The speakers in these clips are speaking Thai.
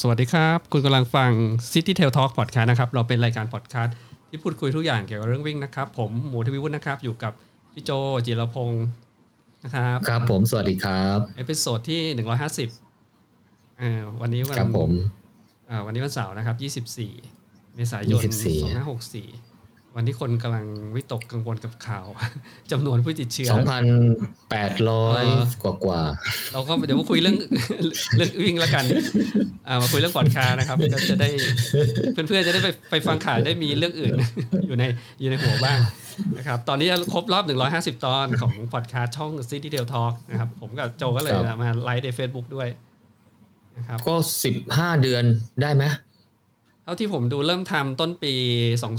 สวัสดีครับ คุณกำลังฟัง City Trail Talk Podcast นะครับ เราเป็นรายการพอดแคสต์ที่พูดคุยทุกอย่างเกี่ยวกับเรื่องวิ่งนะครับ ผมหมูทวิวุฒินะครับ อยู่กับพี่โจจิรพงศ์นะครับ ครับผมสวัสดีครับ episode ที่150อ่าวันนี้วันครับผมอ่าวันนี้วันเสาร์นะครับ24เมษายน24 2564 วันที่คนกำลังวิตกกังวลกับข่าวจำนวนผู้ติดเชื้อ 2,800 กว่ากว่าเราก็เดี๋ยวมาคุยเรื่องเรื่องวิ่งแล้วกันอ่ามาคุยเรื่องพอดคาสต์นะครับก็จะได้เพื่อนๆจะได้ไปไปฟังข่าวได้มีเรื่องอื่น อยู่ในอยู่ในหัวบ้างนะครับตอนนี้ครบรอบ 150 ตอนของพอดคาสต์ช่อง City Tail Talk นะครับ ผมกับโจก็เลยครับมาไลฟ์ใน Facebook ด้วยนะครับก็ 15 เดือนได้ไหมเท่าที่ผมดูเริ่มทำต้นปี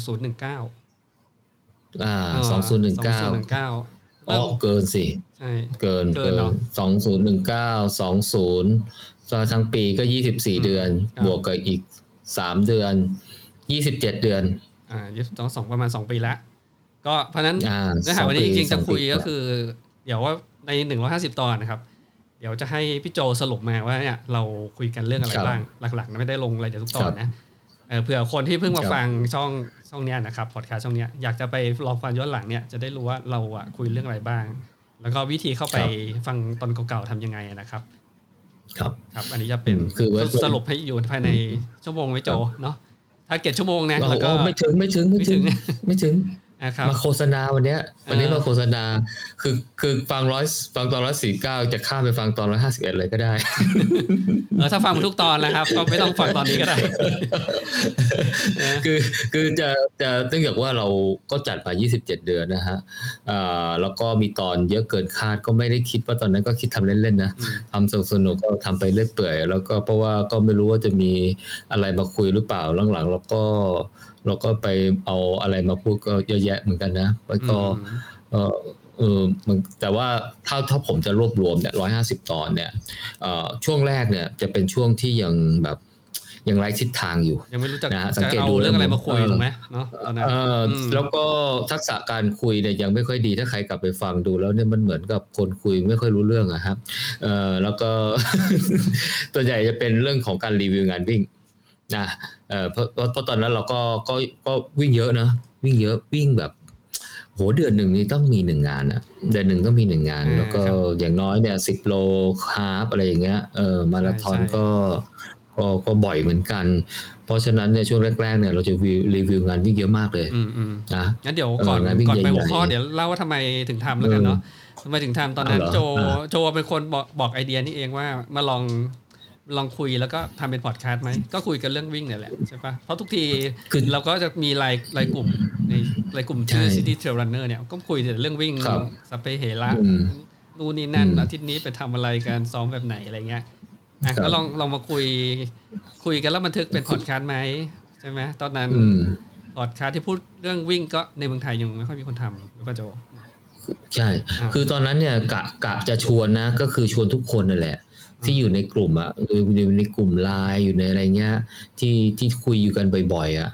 2019 อ่าเออ2019 2019อ๋อเกินสิใช่เกินเกิเกินนเนอะ2019 20ตอนทั้งปีก็24เดือนครับบวกกับอีก3เดือน27เดือน อ่ายี่สิบสองสองประมาณ2ปีแล้วก็เพราะฉะนั้นอ่าเนื้อหาสองวันนี้จปีริงๆจะสองปีคุยกว่าก็คือ เดี๋ยวว่าในหนึ่งร้อยห้าสิบตอนนะครับเดี๋ยวจะให้พี่โจสรุปมาว่าเนี่ยเราคุยกันเรื่องอะไรครับบ้างหลักๆนะไม่ได้ลงอะไรเดี๋ยวทุกตอนครับนะ เออเผื่อคนที่เพิ่งมาครับฟังช่องช่องเนี้ยนะครับพอดคาสต์ช่องเนี้ยอยากจะไปลองฟังย้อนหลังเนี่ยจะได้รู้ว่าเราอะคุยเรื่องอะไรบ้าง แล้วก็วิธีเข้าไปฟังตอนเก่าๆทำยังไงนะครับ ครับครับ อันนี้จะเป็นอืมคือว่าสรุปให้อยู่ภายในชั่วโมงไว้โจเนาะถ้าเก็ตชั่วโมงนะโอ้แล้วก็โหไม่ถึงไม่ถึงไม่ถึงไม่ถึงไม่ถึง นะครับมาโฆษณาวันเนี้ย วันนี้เออมาโฆษณา คือคือฟังร้อยฟังตอนร้อยสี่เก้าจะข้ามไปฟังตอนร้อยห้าสิบเอ็ดเลยก็ได้เออถ้าฟังทุกตอนนะครับ ก็ไม่ต้องฟังตอนนี้ก็ได้นะคือคือจะจะเนื่องจากว่าเราก็จัดมา27เดือนนะฮะอ่าแล้วก็มีตอนเยอะเกินคาดก็ไม่ได้คิดว่าตอนนั้นก็คิดทำเล่นๆนะอืมทำสนุกๆก็ทำไปเรื่อยเปื่อย แล้วก็เพราะว่าก็ไม่รู้ว่าจะมีอะไรมาคุยหรือเปล่าหลังๆเราก็ เราก็ไปเอาอะไรมาพูดก็เยอะแยะเหมือนกันนะแล้วก็เออเออมันแต่ว่าถ้าถ้าผมจะรวบรวมเนี่ยร้อยห้าสิบตอนเนี่ยเอ่อช่วงแรกเนี่ยจะเป็นช่วงที่ยังแบบยังไร้ทิศทางอยู่ยังไม่รู้จะนะฮะสังจะเกตเอาดูเรื่องอะไรแล้วมาคุยเออถูกไหมเนาะตอนนั้นเอออมแล้วก็ทักษะการคุยเนี่ยยังไม่ค่อยดีถ้าใครกลับไปฟังดูแล้วเนี่ยมันเหมือนกับคนคุยไม่ค่อยรู้เรื่องอะครับเออแล้วก็ตัวใหญ่จะเป็นเรื่องของการรีวิวงานวิ่ง นะเออเพราะเพราะเพราะตอนนั้นเราก็ก็ก็วิ่งเยอะนะวิ่งเยอะวิ่งแบบโหเดือนหนึ่งนี่ต้องมีหนึ่งงานอะเดือนหนึ่งก็มีหนึ่งงานอ่าแล้วก็ครับอย่างน้อยเนี่ยสิบโลฮาฟอะไรอย่างเงี้ยเออมาราธอนใช่ใช่ก็ก็ก็บ่อยเหมือนกัน เพราะฉะนั้นเนี่ยช่วงแรกๆเนี่ยเราจะรีวิวรีวิวงานวิ่งเยอะมากเลยอืมอืมนะงั้นเดี๋ยวก่อนเอองานวิ่งก่อนไปใหญ่ๆหัวข้อเดี๋ยวเล่าว่าทำไมถึงทำแล้วกันเนาะทำไมถึงทำตอนนั้นเอาเหรอโจอ่าโจเป็นคนบอกบอกไอเดียนี่เองว่ามาลอง ลองคุยแล้วก็ทำเป็นพอดแคสต์ไหมก็คุยกันเรื่องวิ่งเนี่ยแหละใช่ปะเพราะทุกทีคือเราก็จะมีรายรายกลุ่มในรายกลุ่มชื่อใช่ City Trail Runner เนี่ยก็คุยแต่เรื่องวิ่งครับสเปเฮระอืมนู่นนี่นั่นอืมอาทิตย์นี้ไปทำอะไรกันซ้อมแบบไหนอะไรเงี้ยอะครับก็ลองลองมาคุย คุยกันแล้วบันทึกเป็นพอดแคสต์ไหมใช่ไหมตอนนั้นอืมพอดแคสต์ที่พูดเรื่องวิ่งก็ในเมืองไทยยังไม่ค่อยมีคนทำหรือเปล่าโจใช่อ่าคือตอนนั้นเนี่ยกะกะจะชวนนะ ก็คือชวนทุกคนนั่นแหละ ที่อยู่ในกลุ่มอะอยู่อยู่ในกลุ่มไลน์อยู่ในอะไรเงี้ย ที่ที่คุยอยู่กันบ่อยๆอะ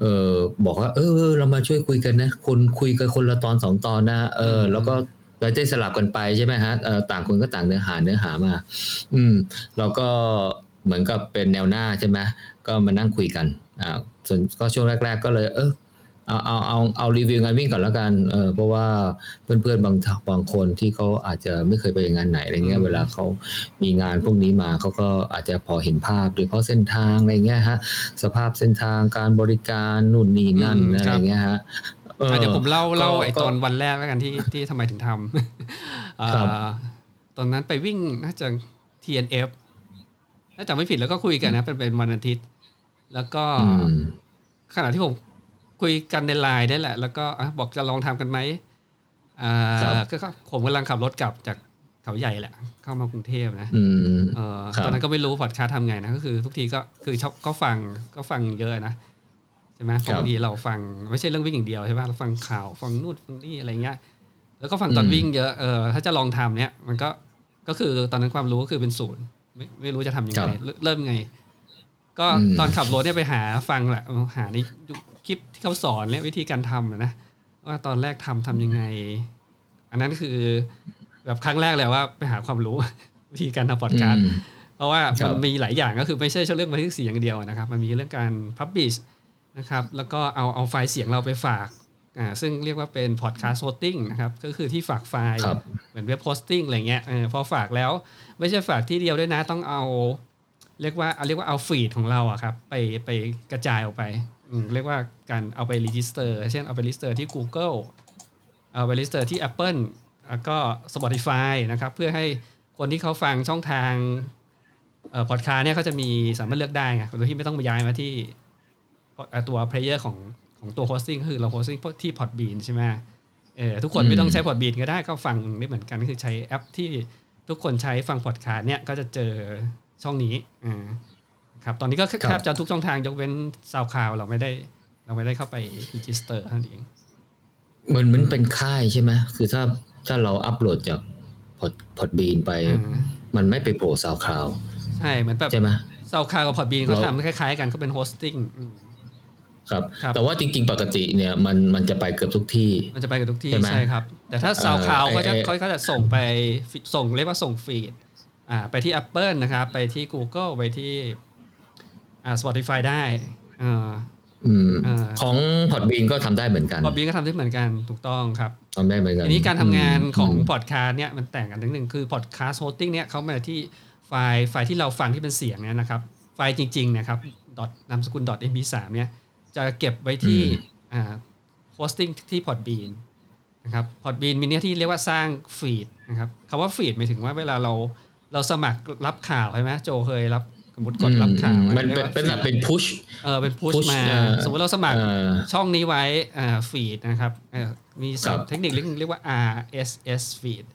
เออบอกว่า เออ เรามาช่วยคุยกันนะ คนคุยกันคนละตอนสองตอนนะเออ แล้วก็เราได้สลับกันไปใช่ไหมฮะเออต่างคนก็ต่างเนื้อหาเนื้อหามา อืม เราก็เหมือนกับเป็นแนวหน้าใช่ไหมก็มานั่งคุยกันอ่าส่วนก็ช่วงแรก ๆ ก็เลย เออ เอาเอาเอาเอารีวิวงานวิ่งก่อนแล้วกันเออเพราะว่าเพื่อนๆบางบางคนที่เขาอาจจะไม่เคยไปงานไหนอะไรเงี้อืยมเวลาเขามีงานพวกนี้มาเขาก็อาจจะพอเห็นภาพโดยเฉพาะเส้นทางอะไรเงี้ยฮะสภาพเส้นทางการบริการนู่นนี่นั่นอืมอะไรครับเงี้ยฮะอออะเดี๋ยวผมเล่าก็เล่าไอ้ก็ตอนวันแรกแล้วกันที่ที่ทำไมถึงทำอ่าครับตอนนั้นไปวิ่งน่าจะ TNF ถ้าจำไม่ผิดแล้วก็คุยกันนะเป็นเป็นวันอาทิตย์ แล้วก็อืมขณะที่ผม คุยกันในไลน์ได้แหละ แล้วก็อะบอกจะลองทำกันไหมอ่าครับก็ก็ผมกำลังขับรถกลับจากเขาใหญ่แหละ เข้ามากรุงเทพนะอืมเออครับตอนนั้นก็ไม่รู้พอดคาสต์ทำไงนะก็คือ ทุกทีก็คือชอบก็ฟังก็ฟังเยอะนะใช่ไหมเพราะครับบางทีเราฟังไม่ใช่เรื่องวิ่งอย่างเดียวใช่ไหมเราฟังข่าวฟังนู่นฟังนี่อะไรเงี้ยแล้วก็ฟังตอนอืมวิ่งเยอะเออถ้าจะลองทำเนี้ยมันก็ก็คือตอนนั้นความรู้ก็คือเป็นศูนย์ไม่ไม่รู้จะทำยังไงเริ่มเริ่มไง ก็อืมตอนขับรถเนี่ยไปหาฟังแหละหาในค คลิปที่เขาสอนเนี่ยวิธีการทำอะนะว่าตอนแรกทำทำยังไง อันนั้นคือแบบครั้งแรกเลยว่าไปหาความรู้วิธีการทำพอดคาสต์อืมเพราะว่าครับมันมีหลายอย่างก็คือไม่ใช่เรื่องบันทึกเสียงอย่างเดียวนะครับ มันมีเรื่องการ publish นะครับ แล้วก็เอาเอาไฟล์เสียงเราไปฝากอ่าซึ่งเรียกว่าเป็น podcast hosting นะครับก็คือที่ฝากไฟล์ครับเหมือน web hosting อะไรเงี้ยเออพอฝากแล้ว ไม่ใช่ฝากที่เดียวด้วยนะต้องเอา เรียกว่าเอาเรียกว่าเอา feed ของเราอะครับไปไปกระจายออกไปเรียกว่าการเอาไป register เช่นเอาไปรีจิสเตอร์ที่ Google เอาไป register ที่ Apple แล้วก็ Spotify นะครับเพื่อให้คนที่เขาฟังช่องทางเอ่อพอดคาสต์เนี่ยเขาจะมีสามารถเลือกได้ไงโดยที่ไม่ต้องมาย้ายมาที่ตัว player ของของตัว hosting ก็คือเรา hosting ที่ Podbean ใช่ไหมเออทุกคนไม่ต้องใช้ Podbean ก็ได้ก็ฟังได้เหมือนกันก็คือใช้แอปที่ทุกคนใช้ฟังพอดคาสต์เนี่ยก็จะเจอ ช่องนี้อ่าครับ ตอนนี้ก็แทบจะทุกช่องทางยกเว้น SoundCloud เราไม่ได้ เราไม่ได้เข้าไป register เท่านั้นเองเหมือนมันเป็นค่ายใช่ไหมคือถ้าถ้าเราอัปโหลดจากพอด Podbean ไปอ่ามันไม่ไปโผล่ SoundCloudใช่เหมือนแบบใช่ไหม SoundCloud กับ Podbean เขาเราทำคล้าย ๆ กันเขาเป็น hostingครับครับ แต่ว่าจริง ๆ ปกติเนี่ยมันมันจะไปเกือบทุกที่ มันจะไปกับทุกที่ใช่ไหมใช่ครับ แต่ถ้า SoundCloud เอ่อเขาจะไอ้เขาก็จะส่งไปส่งเรียกว่าส่ง feed อ่าไปที่ Apple นะครับ ไปที่ Google ไปที่อ่า Spotify ได้อ่าอืมอ่าของ Podbean ก็ทำได้เหมือนกัน Podbeanีนก็ทำได้เหมือนกันถูกต้องครับทำได้เหมือนกันทีนี้การทำงานของมพอดคาสต์เนี่ยมันแต่างกันนิดนึงคือ podcast hosting เนี่ยเขามาที่ไฟล์ไฟล์ที่เราฟังที่เป็นเสียงเนี่ยนะครับ ไฟล์จริงๆนะครับ dot นามสกุล .mp3 เนี่ยจะเก็บไว้ที่อ่า hosting ที่ Podbean นะครับ Podbean มีหน้าที่เรียกว่าสร้าง feed นะครับคำว่า feed หมายถึงว่าเวลาเรา เราสมัครรับข่าวใช่ไหมโจเคยรับสมมติกดรับข่าวอืมมันเป็นเป็นแบบเป็นพุชเออเป็นพุช push มาเอ่อสมมติเราสมัครเอ่อช่องนี้ไว้อ่า feed นะครับเอ่อครับมีศัพครัท์บเทคนิคเรียกเรียกว่า RSS feed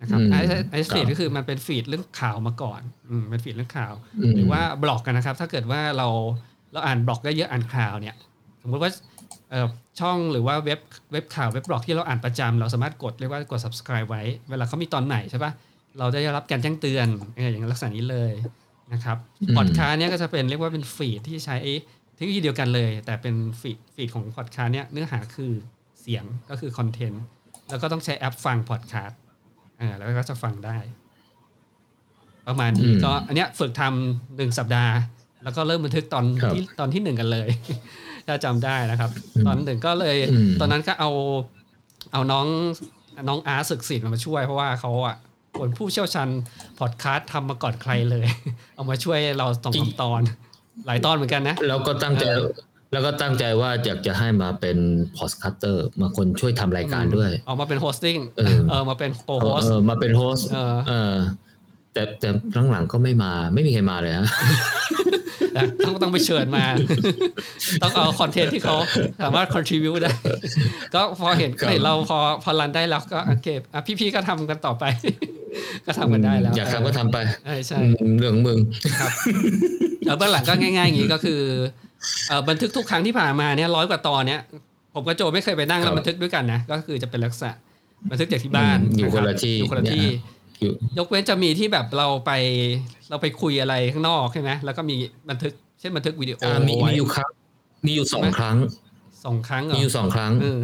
นะครับอืม RSS ครับ feed ก็คือมันเป็น feed เรื่องข่าวมาก่อนอืมเป็น feed เรื่องข่าวอืมหรือว่าบล็อกกันนะครับ ถ้าเกิดว่าเราเราอ่านบล็อกได้เยอะอ่านข่าวเนี่ย สมมติว่าเอ่อช่องหรือว่าเว็บเว็บข่าวเว็บบล็อกที่เราอ่านประจำเราสามารถกดเรียกว่ากด subscribe ไว้ เวลาเขามีตอนไหนใช่ปะ เราได้รับการแจ้งเตือนเอออย่างลักษณะนี้เลยนะครับอืมพอดคาสต์เนี่ยก็จะเป็นเรียกว่าเป็น feed ที่ใช้เทคโนโลยีเดียวกันเลย แต่เป็น feed feed ของพอดคาสต์เนี่ยเนื้อหาคือเสียงก็คือคอนเทนต์แล้วก็ต้องใช้แอปฟังพอดคาสต์อ่าแล้วก็จะฟังได้ ประมาณนี้อืมก็อันเนี้ยฝึกทำหนึ่งสัปดาห์ แล้วก็เริ่มบันทึกตอนครับที่ตอนที่หนึ่งกันเลยถ้าจำได้นะครับอืมตอนหนึ่งก็เลยอืมตอนนั้นก็เอาเอาน้องน้องอาร์ตศึกศิลป์มาช่วยเพราะว่าเขาอะ เป็นผู้เชี่ยวชาญพอดคาสต์ทำมาก่อนใครเลย เอามาช่วยเราสองสามตอน หลายตอนเหมือนกันนะแล้วก็ตั้งใจแล้วก็ตั้งใจว่าอยากจะให้มาเป็นpodcaster มาคนช่วยทำรายการด้วยออกมาเป็น hosting เออมาเป็นโอ host เออมาเป็น hostเออแต่แต่หลังๆก็ไม่มาไม่มีใครมาเลยฮะต้องต้องไปเชิญมา ต้องเอาคอนเทนต์ที่เขาสามารถ contribute ได้ ก็พอเห็นเห็นเราพอพอ run ได้แล้วก็โอเคอะพี่ๆก็ทำกันต่อไป ก็ทำกันได้แล้ว อยากทำก็ทำไปใช่ใช่อืมเรื่องของมึงครับแล้วเบื้องหลังก็ง่ายๆอย่างนี้ก็คือเอ่อบันทึกทุกครั้งที่ผ่านมาเนี่ยร้อยกว่าตอนเนี่ยผมกับโจไม่เคยไปนั่งครัแล้วบบันทึกด้วยกันนะก็คือจะเป็นลักษณะบันทึกจากที่บ้านอืมอยู่รับคนละที่อยู่คนละที่อยู่ยกเว้นจะมีที่แบบเราไปเราไปคุยอะไรข้างนอกใช่ไหมแล้วก็มีบันทึกเช่นบันทึกวิดีโออ่ามีไว้มีอยู่ครั้งมีอยู่สองครั้งสองครั้งเหรมีอยู่สองครั้งเออ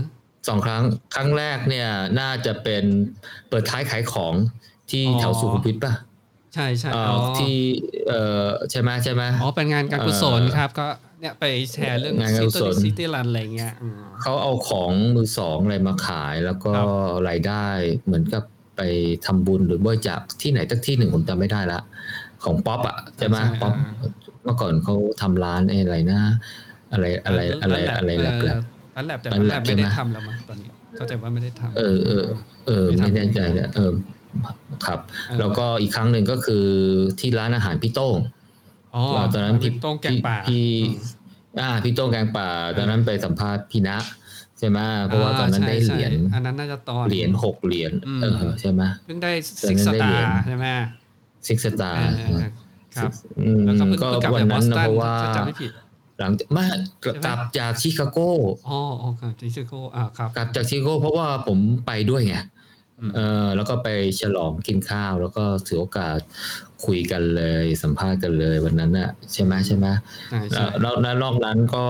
สองครั้ง ครั้งแรกเนี่ยน่าจะเป็นเปิดท้ายขายของ ที่อ๋อแถวสุขุมวิทป่ะใช่ใช่เอ่อ๋ออที่เอ่อใช่ไหมใช่ไหมอ๋อเป็นงานการกุศลเอ่อครับก็เนี่ยไปแชร์เรื่องงานการกุศลซิตี้รันอะไรเงี้ยอืมเขาเอาของมือสองอะไรมาขายแล้วก็ครับรายได้เหมือนกับไปทำบุญหรือบริจาคที่ไหนตักที่หนึ่งผมจำไม่ได้ละ ของป๊อปอะใช่ไหมป๊อปเมื่อก่อนเขาทำร้านไอ้อะไรนะ อะไรอะไรอะไรอะไรแหลบแหลบร้านแลบแต่ร้าร้านนแลแลบบใช่ไม่ไหมได้ทำแล้วมั้งตอนนี้เข้าใจว่าไม่ได้ทำเออเออเออไม่แน่ใจนะเออ ครับเออแล้วก็อีกครั้งหนึ่งก็คือที่ร้านอาหารพี่โต้งอ๋อว่าตอนนั้นพี่โต้งแกงป่าพี่อืมอ่าพี่โต้งแกงป่า ตอนนั้นไปสัมภาษณ์พี่ณะใช่ไหมเพราะว่าตอนนั้นได้ใช่เหรียญใช่อันนั้นน่าจะตอนเหรียญหกเหรียญอืมเออใช่ไหมเพิ่งได้ตอนซิกนั้สนได้ตาเหรียญร์ใช่ไหมซิกสตาเอร์อเออครับอืมแล้วก็เพิ่งก็เพิ่งกลับวันจากบอนั้นสนะตันเพราะว่าถ้าจำไม่ผิดหลังจากไม่กลับจากชิคาโกอ๋ออ๋อครับที่ชิโกอ่าครับกลับจากชิคาโกเพราะว่าผมไปด้วยไงอืม เออแล้วก็ไปฉลองกินข้าว แล้วก็ถือโอกาสคุยกันเลยสัมภาษณ์กันเลยวันนั้นน่ะ ใช่ไหมใช่ไหมใช่ใช่แล้วแล้วนอกนั้นก็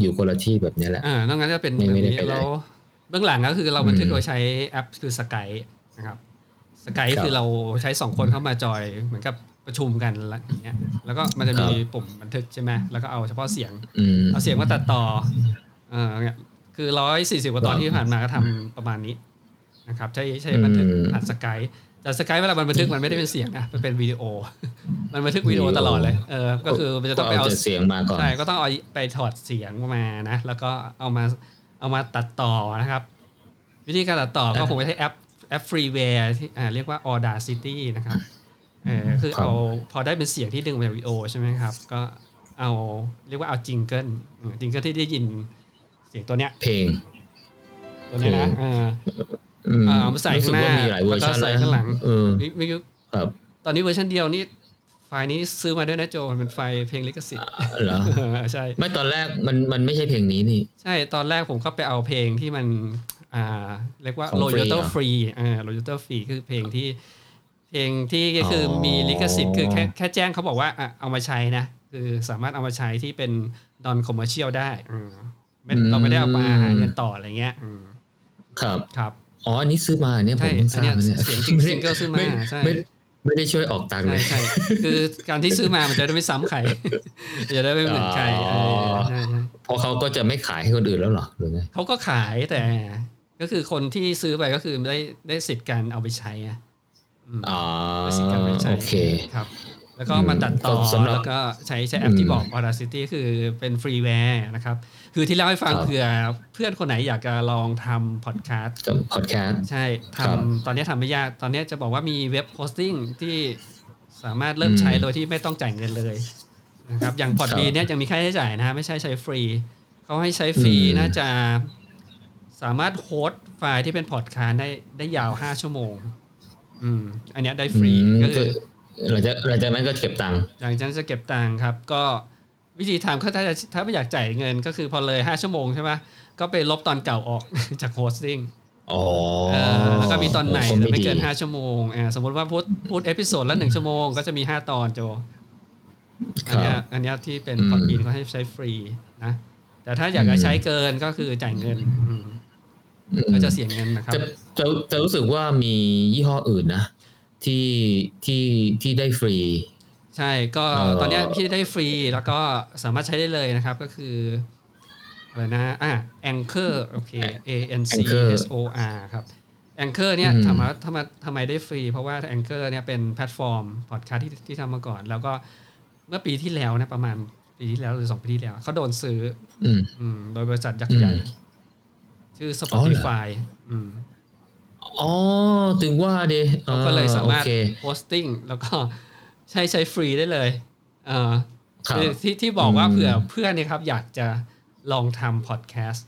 อยู่คนละที่แบบนี้แหละอ่านอกนั้นจะเป็นไม่แบบไม่ได้นี้ไปไหนแล้วเบื้องหลังก็คือเราบันทึกอืมโดยใช้แอปคือสกายนะครับสกายครับคือเราใช้สองคนเข้ามาจอยเหมือนกับประชุมกันแล้วอย่างเงี้ย แล้วก็มันจะมีปุ่มบันทึกใช่ไหมแล้วก็เอาเฉพาะเสียงอืมเอาเสียงมาตัดต่อเออเนี่ยคือร้อยสี่สิบกว่าตอนที่ผ่านมาก็ทำประมาณนี้ นะครับใช้ใช้บันทึกอืมผ่าน Skype แต่ Skype เวลามันบันทึกมันไม่ได้เป็นเสียงนะมันเป็นวิดีโอ มันบันทึกวิดีโอตลอดเลยเออก็คือมันจะต้องไปเอาแต่เสียงมาก่อนใช่ก็ต้องเอาไปถอดเสียงมานะ แล้วก็เอามาเอามาตัดต่อนะครับ วิธีการตัดต่อก็คงไม่ใช้แอปแอป freeware ที่อ่าเรียกว่า Audacity นะครับเออคือครับเอาพอได้เป็นเสียงที่ดึงมาจากวิดีโอใช่ไหมครับ ก็เอาเรียกว่าเอา jingle jingle ที่ได้ยินเสียงตัวเนี้ยเพลงตัวเนี้ยนะ เอออืมอ่าเอามาใส่รู้สึกว่าข้างหน้ามีหลายเวอร์ชันแล้วก็ใส่ข้างหลังเออมีมีครับ ตอนนี้เวอร์ชันเดียวนี่ไฟล์นี้ซื้อมาด้วยนะโจมันเป็นไฟล์เพลงลิขสิทธิ์เหรอเออใช่ไม่ตอนแรกมันมันไม่ใช่เพลงนี้นี่ ใช่ตอนแรกผมก็ไปเอาเพลงที่มัน อ่า เรียกว่าของ free royalty เหรอ free อ่า royalty free คือเพลงที่ เพลงที่ก็คืออมีลิขสิทธิ์คือแค่แค่แจ้งเขาบอกว่าอะเอามาใช้นะคือสามารถเอามาใช้ที่เป็น non commercial ได้อืมไม่เราไม่ได้เอามาหาเงินต่ออะไรเงี้ยอืมครับครับ อ๋ออันนี้ซื้อมาเนี่ยผใช่มเพิ่งทอันราบเนี้ยเนี่ยเสียงจริงซิงเกิลซื้อมาไใช่ไม่ไม่ได้ช่วยออกตังค์เลใช่ยใช่คือการที่ซื้อมามันจะได้ไม่ซ้ำใครจะได้ไม่เหมือนใครเออใช่ใช่เพราะเขาก็จะไม่ขายให้คนอื่นแล้วเหรอหรือไงเขาก็ขายแต่ก็คือคนที่ซื้อไปก็คือได้ได้สิทธิ์การเอาไปใช้อะอืมอ๋อได้สิทธิ์การไปใช้โอเคครับ แล้วก็มาตัดต่อก็สำหรับแล้วก็ใช้ใช้แอปที่บอก Audacity คือเป็น freeware นะครับ คือที่เล่าให้ฟังครับเผื่อเพื่อนคนไหนอยากจะลองทำพอดแคสต์กับพอดแคสต์ใช่ครับทำตอนนี้ทำไม่ยาก ตอนนี้จะบอกว่ามี web hosting ที่สามารถเริ่มใช้อืมโดยที่ไม่ต้องจ่ายเงินเลยนะครับอย่าง Podbean เนี่ยยังมีค่าใช้จ่ายนะฮะไม่ใช่ใช้ฟรีเขาให้ใช้ฟรีอืมน่าจะสามารถ host ไฟล์ที่เป็นพอดคาสต์ได้ได้ยาวห้าชั่วโมง อืม อันเนี้ยได้ฟรีอืมก็คือหลังจากหลังจากนั้นก็เก็บตังค์หลังจากนั้นจะเก็บตังค์ครับ ก็ วิธีทำก็ถ้าจะถ้าไม่อยากจ่ายเงินก็คือพอเลยห้าชั่วโมงใช่ไหมก็ไปลบตอนเก่าออกจาก hosting อ๋อเออแล้วก็มีตอนไหนโอ้หรือไม่ดีเกินห้าชั่วโมงอ่าสมมติว่าพูดพูด episode ละหนึ่งชั่วโมงก็จะมีห้าตอนโจอันเนี้ยอันเนี้ยที่เป็นอืม Podbean เขาให้ใช้ฟรีนะ แต่ถ้าอยากจะใช้เกินก็คือจ่ายเงินอืมอืมก็จะเสียเงินนะครับจะจะจะรู้สึกว่ามียี่ห้ออื่นนะ ที่ที่ที่ได้ฟรี ใช่ก็เอ่อตอนเนี้ยพี่ได้ฟรีแล้วก็สามารถใช้ได้เลยนะครับก็คืออะไรนะอะ Anchor โอเค A N C H O R ครับ Anchor เนี่ยอืมถามว่าทำไมทำไมได้ฟรี เพราะว่า Anchor เนี่ยเป็นแพลตฟอร์มพอดคาสต์ที่ที่ทำมาก่อน แล้วก็เมื่อปีที่แล้วนะประมาณปีที่แล้วหรือสองปีที่แล้วเขาโดนซื้ออืมอืมโดยบริษัทยักษ์ใหญ่อืมชื่ออ๋อเหรอ Spotify อืมอ๋อ ถึงว่าดิเขาก็เลยสามารถโอเค hosting แล้วก็ ใช้ใช้ฟรีได้เลยเออครับคือที่ที่บอกว่าอืมเผื่อเพื่อนเนี่ยครับ อยากจะลองทำพอดแคสต์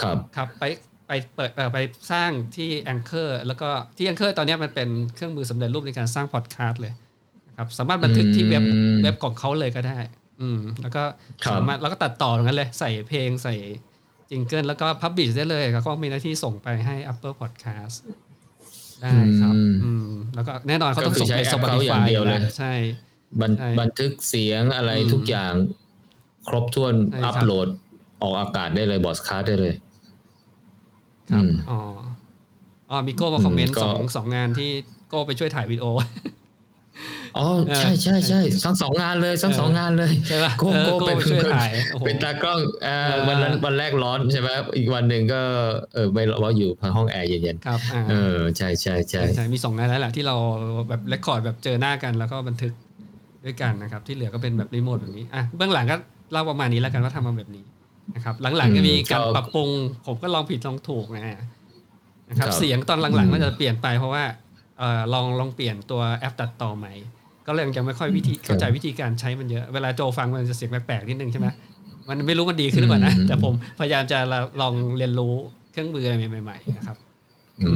ครับครับไปไปเปิดเอ่อไปสร้างที่ Anchor แล้วก็ที่ Anchor ตอนเนี้ยมันเป็นเครื่องมือสำเร็จรูปในการสร้างพอดแคสต์เลยนะครับสามารถบันทึกที่เว็บอืมเว็บของเขาเลยก็ได้ อืม แล้วก็ครับสามารถแล้วก็ตัดต่อตรงนั้นเลย ใส่เพลงใส่จิงเกิลแล้วก็พับบิชได้เลย แล้วก็มีหน้าที่ส่งไปให้ Apple Podcast ได้ครับอืมอืมแล้วก็แน่นอนเขาต้องก็คือส่งใช้ไปแอป Spotify เขาอย่างเดียวเลยใช่บันใช่บันทึกเสียงอะไรอืมทุกอย่างครบถ้วนใช่ครับอัปโหลดออกอากาศได้เลยพอดแคสต์ได้เลยครับอืมอ๋ออ๋อมีโก้มาคอมเมนต์ก็สองสองงานที่โก้ไปช่วยถ่ายวิดีโอ อ๋อเออใช่ใช่ใช่ทั้งสองงานเลยทั้งสองงานเลยใช่ป่ะโก้เออโก้โก้เป็นไปช่วยถ่ายโอ้โหเป็นตากล้องเอ่อเออวันนั้นวันแรกร้อนใช่ไหมอีกวันหนึ่งก็เออไม่ว่าอยู่ห้องแอร์เย็นครับอ่าๆเออใช่ใช่ใช่ใช่ใช่มีสองงานแล้วแหละที่เราแบบ record แบบเจอหน้ากันแล้วก็บันทึกด้วยกันนะครับ ที่เหลือก็เป็นแบบรีโมทแบบนี้อะเบื้องหลังก็เล่าประมาณนี้แล้วกันว่าทำมาแบบนี้นะครับ หลังๆก็มีการปรับปรุง ผมก็ลองผิดลองถูกนะฮะนะครับ เสียงตอนหลังๆมันจะเปลี่ยนไปเพราะว่าเออลองลองเปลี่ยนตัวแอปตัดต่อใหม่ ก็เลยยังไม่ค่อยวิธีเข้าใจวิธีการใช้มันเยอะ เวลาโจฟังมันจะเสียงแปลกๆนิดนึงใช่ไหมมันไม่รู้มันดีขึ้นหรือเปล่านะอืมแต่ผมพยายามจะลองเรียนรู้เครื่องมืออะไรใหม่ๆนะครับอื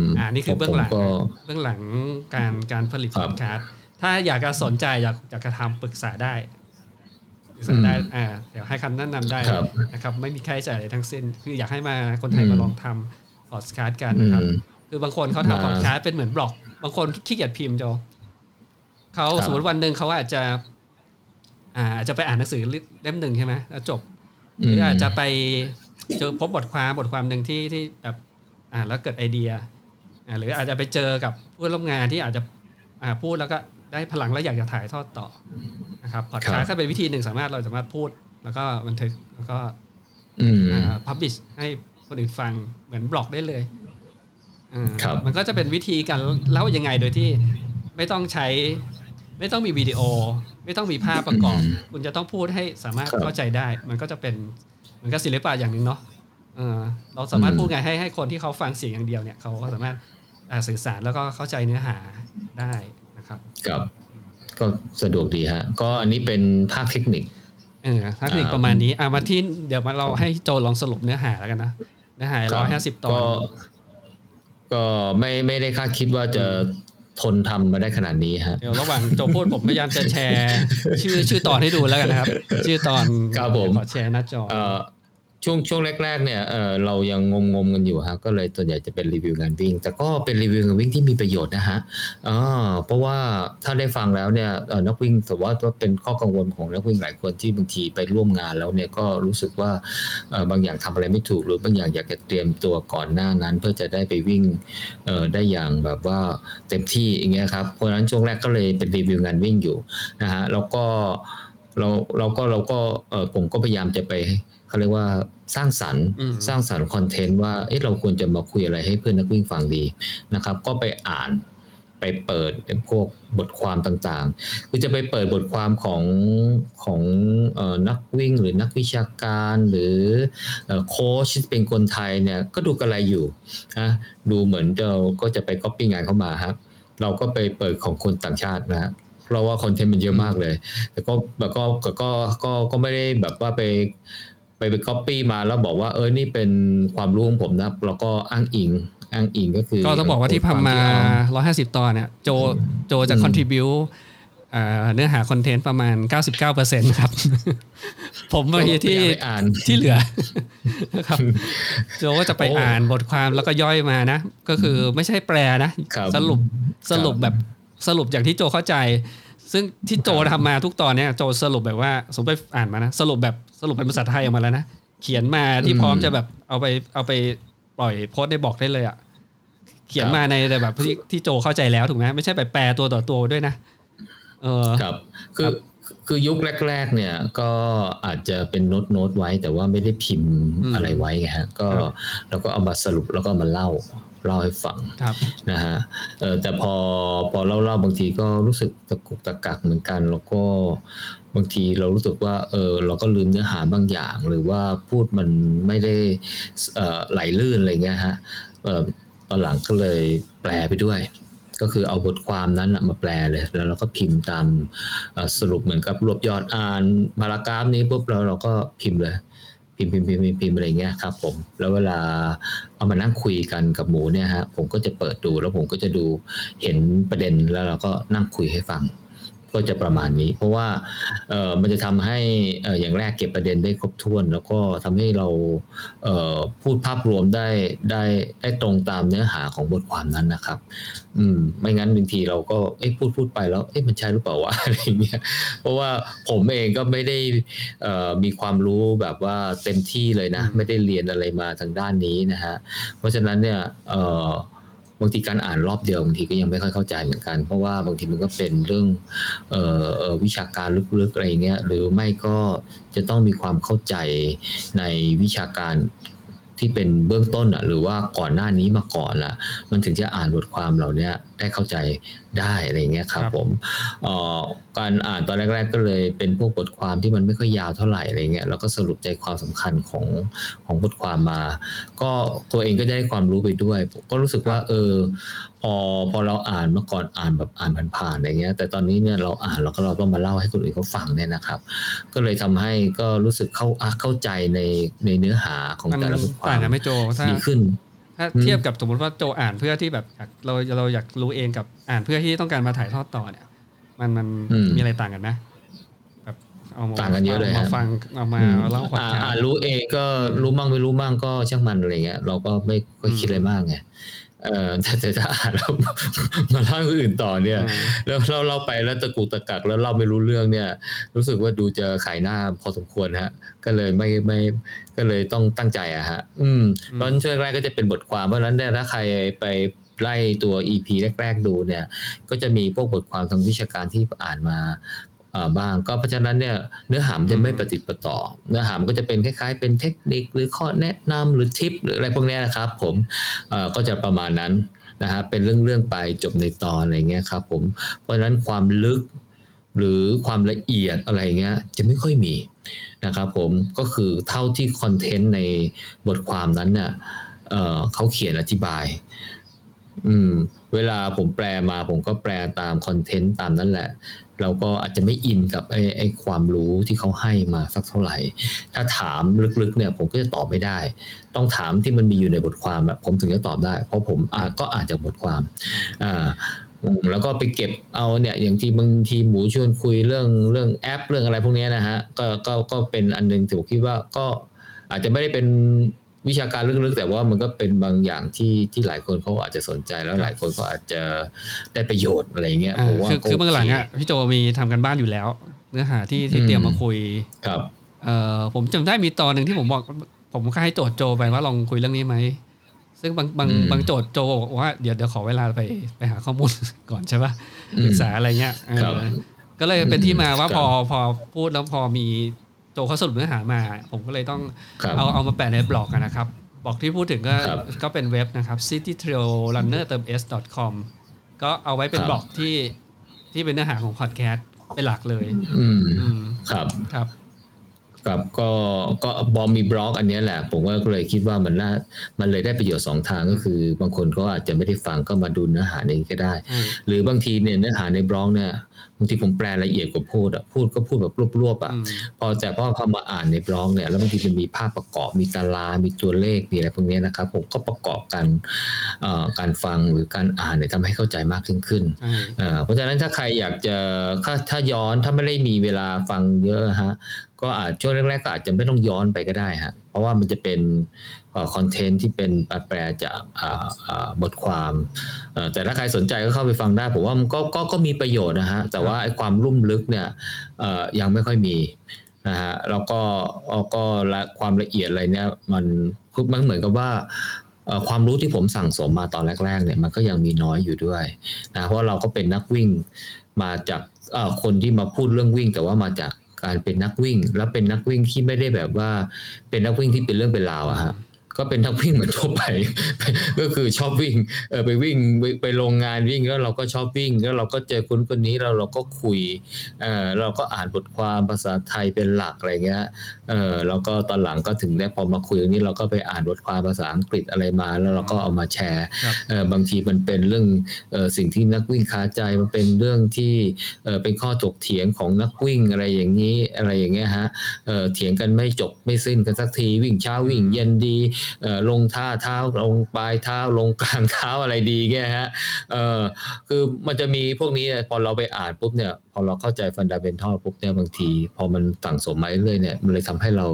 มอ่านี่คือเบื้องหลังผมก็เบื้องหลังการการผลิตคพรัอบดแคสต์ถ้าอยากจะสนใจอยากอยากจะทำปรึกษาได้ปรึกษาได้อ่าเดี๋ยวให้คำแนะนำได้ครับนะครับ ไม่มีค่าใช้จ่ายอะไรทั้งสิ้น คืออยากให้มาคนไทยอืมมาลองทำพอดแคสต์กันอืนะครับมคือบางคนเขามาทำพอดแคสต์เป็นเหมือนบล็อก บางคนขี้เกียจพิมพ์โจ เขาครับสมมติวันหนึ่งเขาอาจจะ อ่าอาจจะไปอ่านหนังสือเล่มหนึ่งใช่ไหมแล้วจบหรืออาจจะไปเจอพบบทความบทความหนึ่งที่ที่แบบอ่านแล้วเกิดไอเดียอ่าหรืออาจจะไปเจอกับผู้ร่วมงานที่อาจจะอ่าพูดแล้วก็ได้พลังแล้วอยากจะถ่ายทอดต่อนะครับพอดคาสต์ถ้าเป็นวิธีหนึ่งสามารถเราสามารถพูด แล้วก็บันทึกแล้วก็อืมอ่าพับบิชให้คนอื่นฟังเหมือนบล็อกได้เลยอ่าครับมันก็จะเป็นวิธีการเล่ายังไงโดยที่ไม่ต้องใช้ ไม่ต้องมีวิดีโอ ไม่ต้องมีภาพประกอบ คุณจะต้องพูดให้สามารถครับเข้าใจได้ มันก็จะเป็นเหมันก็ศิลปะอย่างหนึ่งเนาะเออเราสามารถอืมพูดไงให้ให้คนที่เขาฟังเสียงอย่างเดียวเนี่ยเขาก็สามารถอ่าสื่อสารแล้วก็เข้าใจเนื้อหาได้นะครับครับก็สะดวกดีฮะ ก็อันนี้เป็นภาคเทคนิคเออเทคนิคอ่าประมาณนี้อ่ามาที่เดี๋ยวมาเราให้โจลองสรุปเนื้อหาแล้วกันนะเนื้อหาร้อยห้าสิบตอนก็ก็ไม่ไม่ได้คาดคิดว่าจะ ทนทำมาได้ขนาดนี้ฮะเดี๋ยวระหว่างโจพูดผมพยายามจะแชร์ ชื่อชื่อตอนให้ดูแล้วกันนะครับ ชื่อตอนครับผมขอแชร์หน้าจอเอ่อ ช่วงช่วงแรกๆเนี่ยเออเรายังงงงๆกันอยู่ฮะก็เลยส่วนใหญ่จะเป็นรีวิวงานวิ่ง แต่ก็เป็นรีวิวงานวิ่งที่มีประโยชน์นะฮะอ่าเพราะว่าถ้าได้ฟังแล้วเนี่ยนักวิ่งแต่ว่าเป็นข้อกังวลของนักวิ่งหลายคนที่บางทีไปร่วมงานแล้วเนี่ยก็รู้สึกว่าเออบางอย่างทำอะไรไม่ถูกหรือบางอย่างอยากจะเตรียมตัวก่อนหน้านั้น เพื่อจะได้ไปวิ่งเออได้อย่างแบบว่าเต็มที่อย่างเงี้ยครับเพราะฉะนั้นช่วงแรกก็เลยเป็นรีวิวงานวิ่งอยู่นะฮะแล้วก็เราเราก็เราก็เออผมก็พยายามจะไป เขาเรียกว่าสร้างสรรค์อืมสร้างสรรค์คอนเทนต์ว่าเอ๊ะเราควรจะมาคุยอะไรให้เพื่อนนักวิ่งฟังดีนะครับ ก็ไปอ่านไปเปิดพวกบทความต่างๆ คือจะไปเปิดบทความของของเอ่อนักวิ่งหรือนักวิชาการหรือเอ่อโค้ชที่เป็นคนไทยเนี่ยก็ดูกระไรอยู่นะดูเหมือนเราก็จะไปก๊อปปี้งานเข้ามาครับเราก็ไปเปิดของคนต่างชาตินะฮะเพราะว่าคอนเทนต์มันเยอะมากเลย แต่ก็แบบก็ก็ก็ก็ก็ไม่ได้แบบว่าไป ไปไปก๊อปปี้มาแล้วบอกว่า เออนี่เป็นความรู้ของผมนะแล้วก็อ้างอิงอ้างอิงก็คือ ก็ต้องบอกว่าที่ทำมาคว150 ตอนเนี่ยโจโจจะอืม contribu อ่าเนื้อหาคอนเทนต์ประมาณ 99%ครับ ผมไปที่ที่ไปอ่านที่เหลือนะครับโจก็จะไปโอ้อ่านบทความแล้วก็ย่อยมานะ ก็คือไม่ใช่แปลนะครับสรุปสรุปครับแบบสรุปอย่างที่โจเข้าใจ ซึ่งที่โจครับทำมาทุกตอนเนี่ยโจสรุปแบบว่าสมมติไปอ่านมานะ สรุปแบบสรุปเป็นภาษาไทยออกมาแล้วนะ เขียนมาที่พร้อมจะแบบเอาไปเอาไปปล่อยโพสต์ได้บอกได้เลยอะเขียนมาในแบบที่ที่โจเข้าใจแล้วถูกไหมไม่ใช่ไปแปลตัวต่อตัวด้วยนะ เออครับ คืครัอบคือยุคแรก ๆ เนี่ยก็อาจจะเป็นโน้ตโน้ตไว้ แต่ว่าไม่ได้พิมพ์อืมอะไรไว้ไงฮะก็ครับเราก็เอามาสรุปแล้วก็มาเล่า เล่าให้ฟังครับนะฮะเออแต่พอพอเล่าเล่าบางทีก็รู้สึกตะกุกตะกักเหมือนกัน แล้วก็บางทีเรารู้สึกว่าเออเราก็ลืมเนื้อหาบางอย่าง หรือว่าพูดมันไม่ได้เอ่อไหลลื่นอะไรเงี้ยฮะเออตอนหลังก็เลยแปลไปด้วยก็คือเอาบทความนั้นน่ะมาแปลเลย แล้วเราก็พิมพ์ตามเอ่อสรุปเหมือนกับรวบยอดอ่านพารากราฟนี้ปุ๊บเราเราก็พิมพ์เลย พิมพ์พิมพ์พิมพ์พิมพ์อะไรเงี้ยครับผมแล้วเวลาเอามานั่งคุยกันกับหมูเนี่ยฮะผมก็จะเปิดดูแล้วผมก็จะดูเห็นประเด็นแล้วเราก็นั่งคุยให้ฟัง ก็จะประมาณนี้ เพราะว่าเออมันจะทำให้ออย่างแรกเก็บประเด็นได้ครบถ้วน แล้วก็ทำให้เราเออพูดภาพรวมได้ได้ได้ตรงตามเนื้อหาของบทความนั้นนะครับ อืม ไม่งั้นบางทีเราก็เอ๊ะพูดพูดไปแล้ว เอ๊ะมันใช่หรือเปล่าวะอะไรเงี้ยเพราะว่าผมเองก็ไม่ได้เออมีความรู้แบบว่าเต็มที่เลยนะ ไม่ได้เรียนอะไรมาทางด้านนี้นะฮะเพราะฉะนั้นเนี่ยเออ บางทีการอ่านรอบเดียวบางทีก็ยังไม่ค่อยเข้าใจเหมือนกัน เพราะว่าบางทีมันก็เป็นเรื่องเออวิชาการลึกๆอะไรเงี้ยหรือไม่ก็จะต้องมีความเข้าใจในวิชาการที่เป็นเบื้องต้นอะหรือว่าก่อนหน้านี้มาก่อนละมันถึงจะอ่านบทความเหล่าเนี้ย ได้เข้าใจได้อะไรเงี้ยครับครับผมเอ่อการอ่านตอนแรก ๆ ก็เลยเป็นพวกบทความที่มันไม่ค่อยยาวเท่าไหร่อะไรเงี้ยแล้วก็สรุปใจความสำคัญของของบทความมา ก็ตัวเองก็ได้ความรู้ไปด้วยผมก็รู้สึกว่าเออพอพอเราอ่านเมื่อก่อนอ่านแบบอ่านผ่านๆอะไรเงี้ย แต่ตอนนี้เนี่ยเราอ่านแล้วก็เราต้องมาเล่าให้คนอื่นเขาฟังเนี่ยนะครับ ก็เลยทำให้ก็รู้สึกเข้าอะเข้าใจในในเนื้อหาของมันแต่ละบทควาต่างมกันไหม่โจถ้าดีขึ้น ถ้าอืมเทียบกับสมมติว่าโจอ่านเพื่อที่แบบอยากเราเราอยากรู้เองกับอ่านเพื่อที่ต้องการมาถ่ายทอดต่อเนี่ย มันมันอืมมีอะไรต่างกันไหมแบบเอามาต่างกันเยอะเลยมาฮะฟังเอามาอืมเล่าความอ่าจาอ่านรู้เองก็รู้มั่งไม่รู้มั่งก็ช่างมันอะไรเงี้ยเราก็ไม่ค่อยคิดอะไรมากไง เออแต่แต่ถ้าอ่านแล้วมาเล่าให้คนอื่นต่อเนี่ย แล้วเราเราไปแล้วตะกุกตะกักแล้วเราไม่รู้เรื่องเนี่ย รู้สึกว่าดูจะขายหน้าพอสมควรฮะ ก็เลยไม่ไม่ก็เลยต้องตั้งใจอะฮะ อืมอืมตอนช่วงแรกก็จะเป็นบทความเพราะฉะนั้นเนี่ยถ้าใครไปไล่ตัว EP แรก ๆ ดูเนี่ย ก็จะมีพวกบทความทางวิชาการที่อ่านมา บ้าง ก็เพราะฉะนั้นเนี่ยเนื้อหามจะไม่ปฏิปต่อ เนื้อหามก็จะเป็นคล้ายๆ เป็นเทคนิคหรือข้อแนะนำหรือทิปหรืออะไรพวกนี้นะครับ ผมก็จะประมาณนั้นนะฮะเป็นเรื่องๆไปจบในตอนอะไรเงี้ยครับ ผมเพราะฉะนั้นความลึกหรือความละเอียดอะไรเงี้ยจะไม่ค่อยมีนะครับผมก็คือเท่าที่คอนเทนต์ในบทความนั้นเนี่ยเเขาเขียนอธิบาย อืม เวลาผมแปลมาผมก็แปลตามคอนเทนต์ตามนั้นแหละ เราก็อาจจะไม่อินกับไอ้ไอ้ความรู้ที่เขาให้มาสักเท่าไหร่ ถ้าถามลึกๆเนี่ยผมก็จะตอบไม่ได้ ต้องถามที่มันมีอยู่ในบทความแบบผมถึงจะตอบได้ เพราะผมก็อ่านจากบทความอ่าแล้วก็ไปเก็บเอาเนี่ยอย่างที่บางทีหมูชวนคุยเรื่องเรื่องแอปเรื่องอะไรพวกนี้นะฮะก็ก็ก็เป็นอันนึงที่ผมคิดว่าก็อาจจะไม่ได้เป็น วิชาการลึกๆ แต่ว่ามันก็เป็นบางอย่างที่ที่หลายคนเขาอาจจะสนใจแล้วหลายคนก็อาจจะได้ประโยชน์อะไรเงี้ยผมว่าคือเบื้องหลังอะพี่โจมีทำกันบ้านอยู่แล้ว เนื้อหาที่ที่เตรียมมาคุยครับเอ่อผมจำได้มีตอนหนึ่งที่ผมบอก ผมก็ให้โจทย์โจไปว่าลองคุยเรื่องนี้ไหมซึ่งบางบางบางโจทย์โจบอกว่าเดี๋ยวเดี๋ยวขอเวลาไปไปหาข้อมูลก่อนใช่ป่ะศึกษาอะไรเงี้ยก็เลยเป็นที่มาว่าพอพอพูดแล้วพอมี โจเขาสรุปเนื้อหามา ผมก็เลยต้องเอาเอามาแปะในบล็อกนะครับบอกที่พูดถึงก็ก็เป็นเว็บนะครับ citytrailrunner เติม s com ก็เอาไว้เป็นบล็อกที่ที่เป็นเนื้อหาของพอดแคสต์เป็นหลักเลย อืมครับครับครับก็ก็บอมมีบล็อกอันนี้แหละ ผมก็เลยคิดว่ามันน่ามันเลยได้ประโยชน์สองทางก็คือ บางคนก็อาจจะไม่ได้ฟังก็มาดูเนื้อหานี้ก็ได้ หรือบางทีเนี่ยเนื้อหาในบล็อกเนี่ย บางทีผมแปลละเอียดกว่าพูดอะพูดก็พูดแบบรวบๆอะพอแต่พอเขามาอ่านในบล็อกเนี่ยแล้วบางทีมันมีภาพประกอบมีตารางมีตัวเลขมีอะไรพวกนี้นะครับ ผมก็ประกอบกันการฟังหรือการอ่านเนี่ยทำให้เข้าใจมากขึ้นขึ้นเพราะฉะนั้นถ้าใครอยากจะถ้าถ้าย้อนถ้าไม่ได้มีเวลาฟังเยอะฮะก็อาจช่วงแรกๆก็อาจจะไม่ต้องย้อนไปก็ได้ฮะเพราะว่ามันจะเป็นคอนเทนต์ที่เป็นแปลจากบทความแต่ถ้าใครสนใจก็เข้าไปฟังได้ผมว่ามันก็ก็ก็มีประโยชน์นะฮะแต่ว่าไอ้ความลุ่มลึกเนี่ยยังไม่ค่อยมีนะฮะแล้วก็ก็ละความละเอียดอะไรเนี่ยมันมันเหมือนกับว่าความรู้ที่ผมสั่งสมมาตอนแรกๆเนี่ยมันก็ยังมีน้อยอยู่ด้วยนะเพราะเราก็เป็นนักวิ่งมาจากคนที่มาพูดเรื่องวิ่ง แต่ว่ามาจาก การเป็นนักวิ่ง แล้วเป็นนักวิ่งที่ไม่ได้แบบว่าเป็นนักวิ่งที่เป็นเรื่องเป็นราวอะฮะ ก็เป็นนักวิ่งเหมือนทั่วไป ก็คือชอบวิ่งเออไปวิ่งไปโรงงานวิ่งแล้วเราก็ชอบวิ่ง แล้วเราก็เจอคนคนนี้เราเราก็คุยเออเราก็อ่านบทความภาษาไทยเป็นหลักอะไรเงี้ยเออแล้วก็ตอนหลังก็ถึงได้พอมาคุยนี้เราก็ไปอ่านบทความภาษาอังกฤษอะไรมา แล้วเราก็เอามาแชร์เออบางทีมันเป็นเรื่องเออสิ่งที่นักวิ่งคาใจมันเป็นเรื่องที่เออเป็นข้อถกเถียงของนักวิ่งอะไรอย่างนี้อะไรอย่างเงี้ยฮะเออเถียงกันไม่จบไม่สิ้นกันสักทีวิ่งเช้าวิ่งเย็นดีลงท่าเท้าลงปลายเท้าลงกลางเท้าอะไรดีเงี้ยฮะเออคือมันจะมีพวกนี้พอเราไปอ่านปุ๊บเนี่ยพอเราเข้าใจฟันดาเบนทัลปุ๊บเนี่ยบางที พอมันสั่งสมมาเรื่อยเนี่ยมันเลยทำให้เรา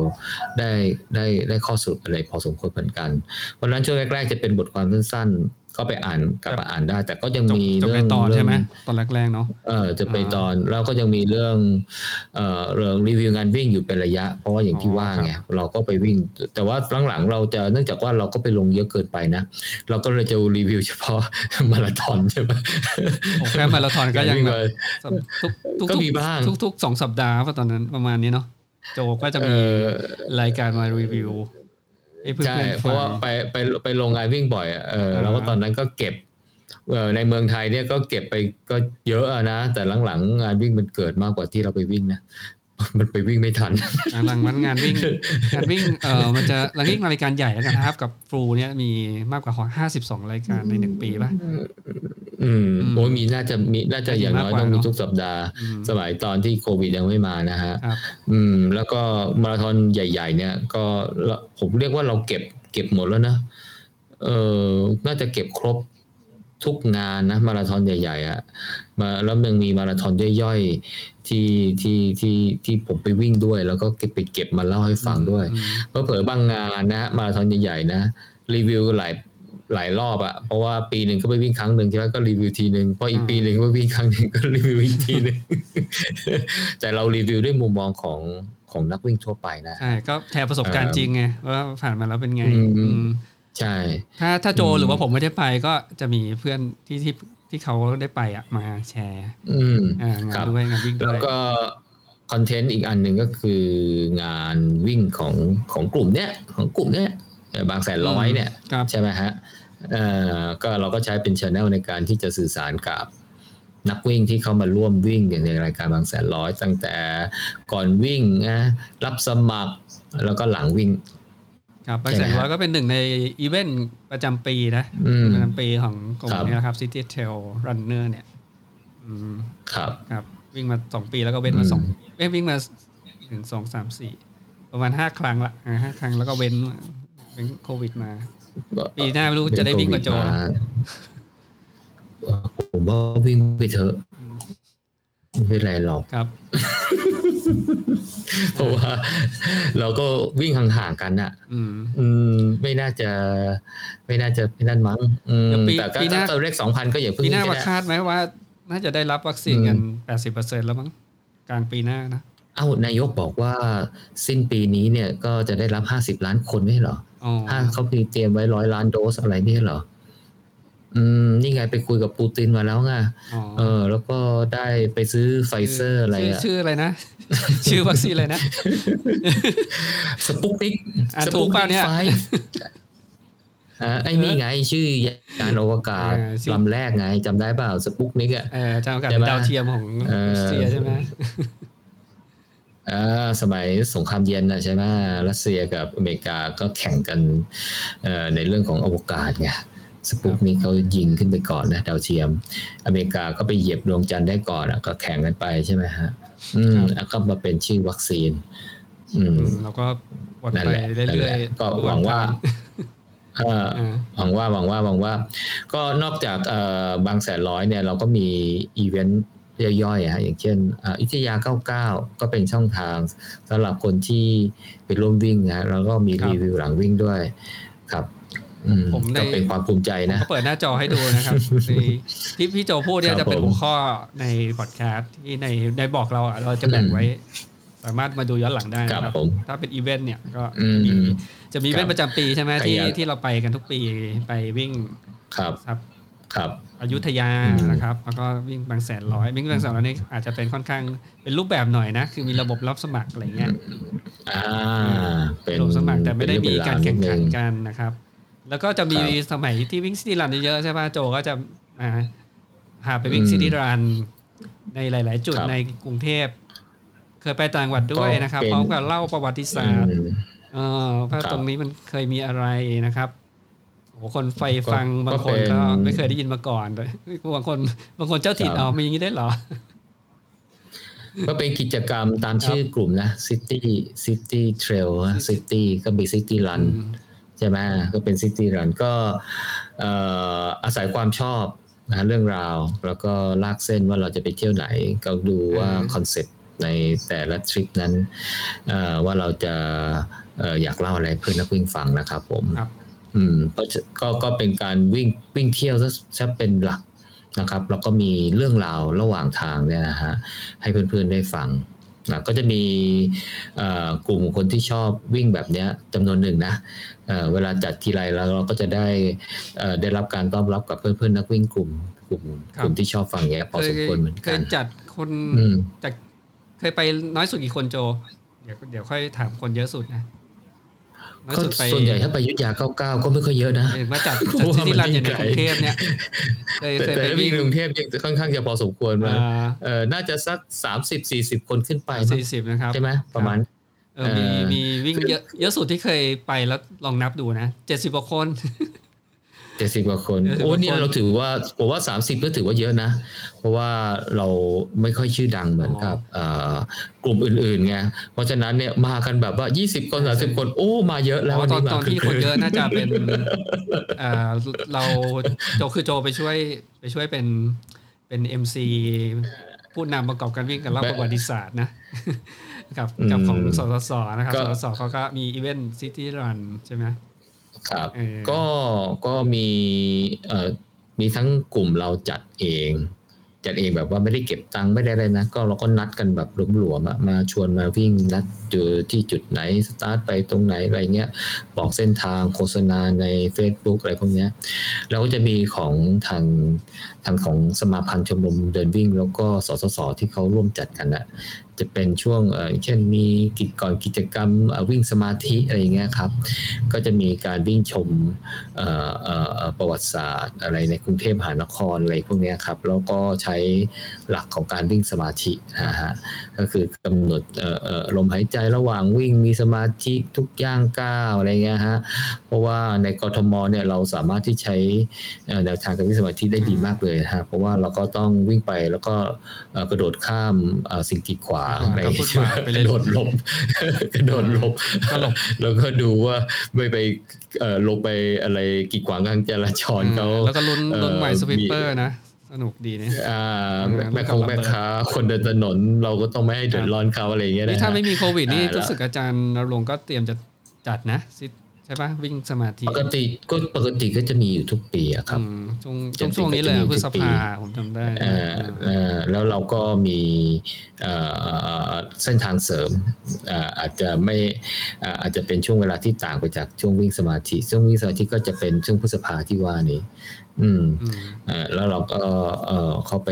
ได้ได้ได้ข้อสรุปอะไรพอสมควรเหมือนกัน เพราะนั้นช่วงแรกๆจะเป็นบทความสั้น ก็ไปอ่านกลับมาอ่านได้ แต่ก็ยังมีเรื่องตอนใช่ไหมตอนแรกๆเนาะเออจะไปตอนแล้วก็ยังมีเรื่องเอ่อเรื่องรีวิวงานวิ่งอยู่เป็นระยะ เพราะว่าอย่างที่ว่าไงเราก็ไปวิ่ง แต่ว่าหลังๆเราจะเนื่องจากว่าเราก็ไปลงเยอะเกินไปนะเราก็เลยจะรีวิวเฉพาะมาราธอนใช่ไหมแค่มาราธอนก็ยังแบบก็มีบ้างทุกๆสองสัปดาห์ตอนนั้นประมาณนี้เนาะโจก็จะมีรายการมารีวิว ใช่เพราะว่าไปไปไปลงงานวิ่งบ่อยเออแล้วก็ตอนนั้นก็เก็บเออในเมืองไทยเนี่ยก็เก็บไปก็เยอะนะ แต่หลังๆงานวิ่งมันเกิดมากกว่าที่เราไปวิ่งนะ มันไปวิ่งไม่ทันหลังมันงานวิ่งงานวิ่งเออมันจะหลังวิ่งรายการใหญ่แล้วกันนะครับ กับฟลูเนี่ยมีมากกว่าห้าสิบสองรายการในหนึ่งปีป่ะอืมโอ้มีน่าจะมีน่าจะอย่างน้อยต้องมีทุกสัปดาห์ สมัยตอนที่โควิดยังไม่มานะฮะอืม แล้วก็มาราธอนใหญ่ ๆ เนี่ย ก็ผมเรียกว่าเราเก็บ เก็บหมดแล้วนะเออน่าจะเก็บครบทุกงานนะมาราธอนใหญ่ๆอะ่ะ มาแล้วยังมีมาราธอนย่อยๆที่ที่ที่ที่ผมไปวิ่งด้วย แล้วก็เก็บไปเก็บมาเล่าให้ฟังด้วยเพราะเผอบางงานนะมาราธอนใหญ่ๆนะรีวิวหลายหลายรอบอะเพราะว่าปีหนึ่งก็ไปวิ่งครั้งหนึ่งใช่ไหมก็รีวิวทีหนึ่งพออีกปีหนึ่งก็วิ่งครั้งหนึ่งก็รีวิวอีกทีหนึ่งแต่เรารีวิวด้วยมุมมองของของนักวิ่งทั่วไปนะใช่ก็แชร์ประสบการณ์จริงไงว่าผ่านมาแล้วเป็นไงใช่ ถ้าถ้าโจอืมหรือว่าผมไม่ได้ไปก็จะมีเพื่อนที่ที่ ที่เขาได้ไปอะมาแชร์อืมอ่างาครันบด้วยงานวิ่งด้แล้ววยก็คอนเทนต์อีกอันหนึ่งก็คืองานวิ่งของของกลุ่มเนี้ยของกลุ่มเนี้ยเอ่อบางแสนร้อยเนี่ยครับใช่ไหมฮะเอ่อก็เราก็ใช้เป็นช anel ในการที่จะสื่อสารกับนักวิ่งที่เข้ามาร่วมวิ่งในรายการบางแสนร้อย ตั้งแต่ก่อนวิ่งนะรับสมัครแล้วก็หลังวิ่ง ครับบางใช่แสไหมนฮะร้อยก็เป็นหนึ่งในอีเวนต์ ประจำปีนะอืมประจำปีของกลุ่มครับนี้นะครับ City Trail Runner เนี่ยอืมครับครับ วิ่งมาสองปีแล้วก็เว้นมาอืมสองเอ้ยวิ่งมาหนึ่งสองสามสี่ประมาณห้าครั้งละอ่าห้าครั้งแล้วก็เว้นเว้นโควิดมา ปีหน้าไม่รู้จะได้วิ่งกับโจเป็นโควิดมาผมว่าวิ่งไปเถอะไม่เป็นไรหรอกครับ เพราะว่าเราก็วิ่งห่างๆกันอะอืมอืมไม่น่าจะ ไม่น่าจะไม่นั่นมั้งอืมเดี๋ยวปีแต่ก็ปีหน้าถ้าตัวเลขสองพันก็อย่าเพิ่งปีหน้าก็มาได้คาดไหมว่า น่าจะได้รับวัคซีนกันแปดสิบเปอร์เซ็นแล้วมั้งกลางปีหน้านะเอ้านายกบอกว่าสิ้นปีนี้เนี่ยก็จะได้รับห้าสิบล้านคนไม่ใช่เหรออ๋อถ้าเขามีเตรียมไว้ร้อยล้านโดสอะไรไม่ใช่เหรอ อืมนี่ไงไปคุยกับปูตินมาแล้วไงอ๋อเออ แล้วก็ได้ไปซื้อไฟเซอร์อะไรชื่อะชื่ออะไรนะ ชื่อวัคซีนอะไรนะสปุกนิกอะถูกเปล่าเนี่ยไฟอ่าไอ้นี่ไงชื่อยานอวกาศเออชื่อลำแรกไงจำได้เปล่าสปุกนิกอะเออจำกัดใช่ไหมดาวเทียมของเออรัสเซียใช่ไหมอ่าสมัยสงครามเย็นนะใช่ไหมรัสเซียกับอเมริกาก็แข่งกันเอ่อในเรื่องของอวกาศไง สปุกนิกเขายิงขึ้นไปก่อนนะดาวเทียม อเมริกาก็ไปเหยียบดวงจันทร์ได้ก่อนอะก็แข่งกันไปใช่ไหมฮะ อืมแล้วก็มาเป็นชื่อวัคซีน อืมแล้วก็วนนั่นไปแหละนั่นเรื่แหอยละๆก็หวังว่าเอ่ออ่าหวังว่าหวังว่าหวังว่า ก็นอกจากเอ่อบางแสนร้อยเนี่ยเราก็มีอีเวนต์ย่อยๆอะฮะอย่างเช่นอ่าอิทยา 99 ก็เป็นช่องทางสำหรับคนที่ไปร่วมวิ่งนะแล้วก็มีครับรีวิวหลังวิ่งด้วยครับอืม ผมได้ก็เป็นความภูมิใจนะก็เปิดหน้าจอให้ดูนะครับที่พี่โจพูดเนี่คยรับจะเป็นผมหัวข้อในพอดแคสต์ที่ในในบอกเราอะเราจะแบ่งไว้ สามารถมาดูย้อนหลังได้ครับนะครับผมถ้าเป็นอีเวนต์เนี่ยก็อืมมีจะมีอีเวนต์ประจำปีใช่ไหมใครที่อยากที่เราไปกันทุกปีไปวิ่งครับครับครับอยุธยาอืมนะครับ แล้วก็วิ่งบางแสนร้อยวิ่งบางแสนร้อยนี่อาจจะเป็นค่อนข้างเป็นรูปแบบหน่อยนะ คือมีระบบรับสมัครอะไรเงี้ยอ่าเป็นระบบสมัครแต่ไม่ได้มีการแข่งขันเป็เอเป็กันนะครับ แล้วก็จะมีครับสมัยที่วิ่งซิตี้รันเยอะๆใช่ป่ะโจก็จะอ่าพาไปวิ่งอืมซิตี้รันในหลาย ๆ จุดครับในกรุงเทพ เคยไปต่างจังหวัดด้วยนะครับก็เป็นพร้อมกับเล่าประวัติศาสตร์อืมเออว่าครับตรงนี้มันเคยมีอะไรนะครับโอ้คนไฟฟังก็บางคนเป็นก็ไม่เคยได้ยินมาก่อนเลยบางคนบางคนเจ้าถิ่นครับอ๋อมีอย่างนี้ได้วยเหรอ ก็เป็นกิจกรรมตามชื่อกลุ่มนะ City City Trail นะ City ก็มี City Run อืมใช่ไหมก็เป็น City Run ก็เอ่ออาศัยความชอบนะเรื่องราว แล้วก็ลากเส้นว่าเราจะไปเที่ยวไหน ก็ดูว่าอืมคอนเซ็ปต์ในแต่ละทริปนั้นเอ่อว่าเราจะเอ่ออยากเล่าอะไรเพื่อนนักวิ่งฟังนะครับผมครับอืมก็จะก็ก็เป็นการวิ่งวิ่งเที่ยวซะซะเป็นหลักนะครับแล้วก็มีเรื่องราวระหว่างทางเนี่ยนะฮะให้เพื่อนๆได้ฟังนะก็จะมีเอ่อกลุ่มคนที่ชอบวิ่งแบบเนี้ยจำนวนหนึ่งนะ เอ่อเวลาจัดทีไรแล้วเราก็จะได้เอ่อได้รับการต้อนรับกับเพื่อนๆนักวิ่งกลุ่มกลุ่มครับกลุ่มที่ชอบฟังเนี้ยพอเคสยมควรเหมือนเคกัยนจัดคนอืมจากเคยไปน้อยสุดกี่คนโจ เดี๋ยวเดี๋ยวค่อยถามคนเยอะสุดนะน้อยก็สุดไปส่วนใหญ่ถ้าไปอยุทธยาเก้าเก้าก็ไม่ค่อยเยอะนะเห็นว่าจัดจัดซิตี้รันอยู่ในกรุงเทพเนี่ยเคยแต่เคยแต่ไปถ้าวิ่วิ่งงกรุงเทพยังค่อนข้างจะพอสมควรมาอ่าเออน่าจะสักสามสิบสี่สิบคนขึ้นไปมั้งสี่สิบนะครับใช่ไหมประมาณ เออมีเออมีวิ่งเยอะเยอะสุดที่เคยไปแล้วลองนับดูนะเจ็ดสิบกว่าคนเจ็ดสิบกว่าคน70โอ้กว่าเนี่ยคนเราถือว่าผมว่าสามสิบก็ถือว่าเยอะนะ เพราะว่าเราไม่ค่อยชื่อดังเหมือนกับเอ่อกลุ่มอื่นๆไงเพราะฉะนั้นเนี่ยมากันแบบว่ายี่สิบคนสามสิบคนโอ้มาเยอะแล้วอ๋อตอนมาตอนที่คนเยอะน่าจะเป็นอ่าเราโจคือโจไปช่วยไปช่วยเป็นเป็น MC ผู้นำประกอบการวิ่งกันเล่าประวัติศาสตร์นะ กับกับของสสสนะครับสสสเขาก็มีอีเวนต์ City Run ใช่ไหมครับเออก็ก็มีเอ่อมีทั้งกลุ่มเราจัดเอง จัดเองแบบว่าไม่ได้เก็บตังค์ไม่ได้อะไรนะ ก็เราก็นัดกันแบบหลวมๆอะมาชวนมาวิ่งนัดเจอที่จุดไหนสตาร์ทไปตรงไหนอะไรเงี้ย บอกเส้นทางโฆษณาใน Facebook อะไรพวกเนี้ยแล้วก็จะมีของทาง ทางของสมาพันธ์ชมรมเดินวิ่ง แล้วก็สสสที่เขาร่วมจัดกันนะจะเป็นช่วงเช่นมีกิจก่อนกิจกรรมวิ่งสมาธิอะไรอย่างเงี้ยครับ ก็จะมีการวิ่งชมประวัติศาสตร์อะไรในกรุงเทพมหานครอะไรพวกนี้ครับ แล้วก็ใช้หลักของการวิ่งสมาธินะฮะก็คือกำหนดเอ่อเอ่อลมหายใจระหว่างวิ่งมีสมาธิทุกย่างก้าวอะไรเงี้ยฮะเพราะว่าในกทมเนี่ยเราสามารถที่ใช้เอ่อแนวทางการวิ่งสมาธิได้ดีมากเลยนะฮะเพราะว่าเราก็ต้องวิ่งไปแล้วก็เอ่อกระโดดข้ามเอ่อสิ่งกีดขวางอะไรก็ฟุตบาทไปเลยระโดดหลบกระโดดหลบก็หลบแล้วก็ดูว่าไม่ไปเอ่อลงไปอะไรกีดขวางทางจราจรเขาแล้วก็ลุ้นเอ่อลุ้นใหม่ sweeper มีนะ สนุกดีเนี่ยอ่าเออแม่แล้วก็คงระเบิดแม่ค้าคนเดินถนน เราก็ต้องไม่ให้เดือดร้อนเขาอะไรอย่างเงี้ยนี่นะถ้าฮะไม่มีโควิดนี่อ่ารู้สึกอาจารย์นรงค์ก็เตรียมจะจัดนะซิใช่ปะวิ่งสมาธิปกติก็ปกติก็จะมีอยู่ทุกปีอะครับอืมช่วงจริช่วงงๆช่วงนี้เลยก็จะมีพฤษทุกปีภาผมจำได้เอ่อเอ่อแล้วเราก็มีเอ่อเส้นทางเสริมเอ่ออาจจะไม่เอ่ออาจจะเป็นช่วงเวลาที่ต่างไปจากช่วงวิ่งสมาธิช่วงวิ่งสมาธิก็จะเป็นช่วงพฤษภาที่ว่านี้ อืมอืมเอ่อแล้วเราก็เอ่อเข้าไป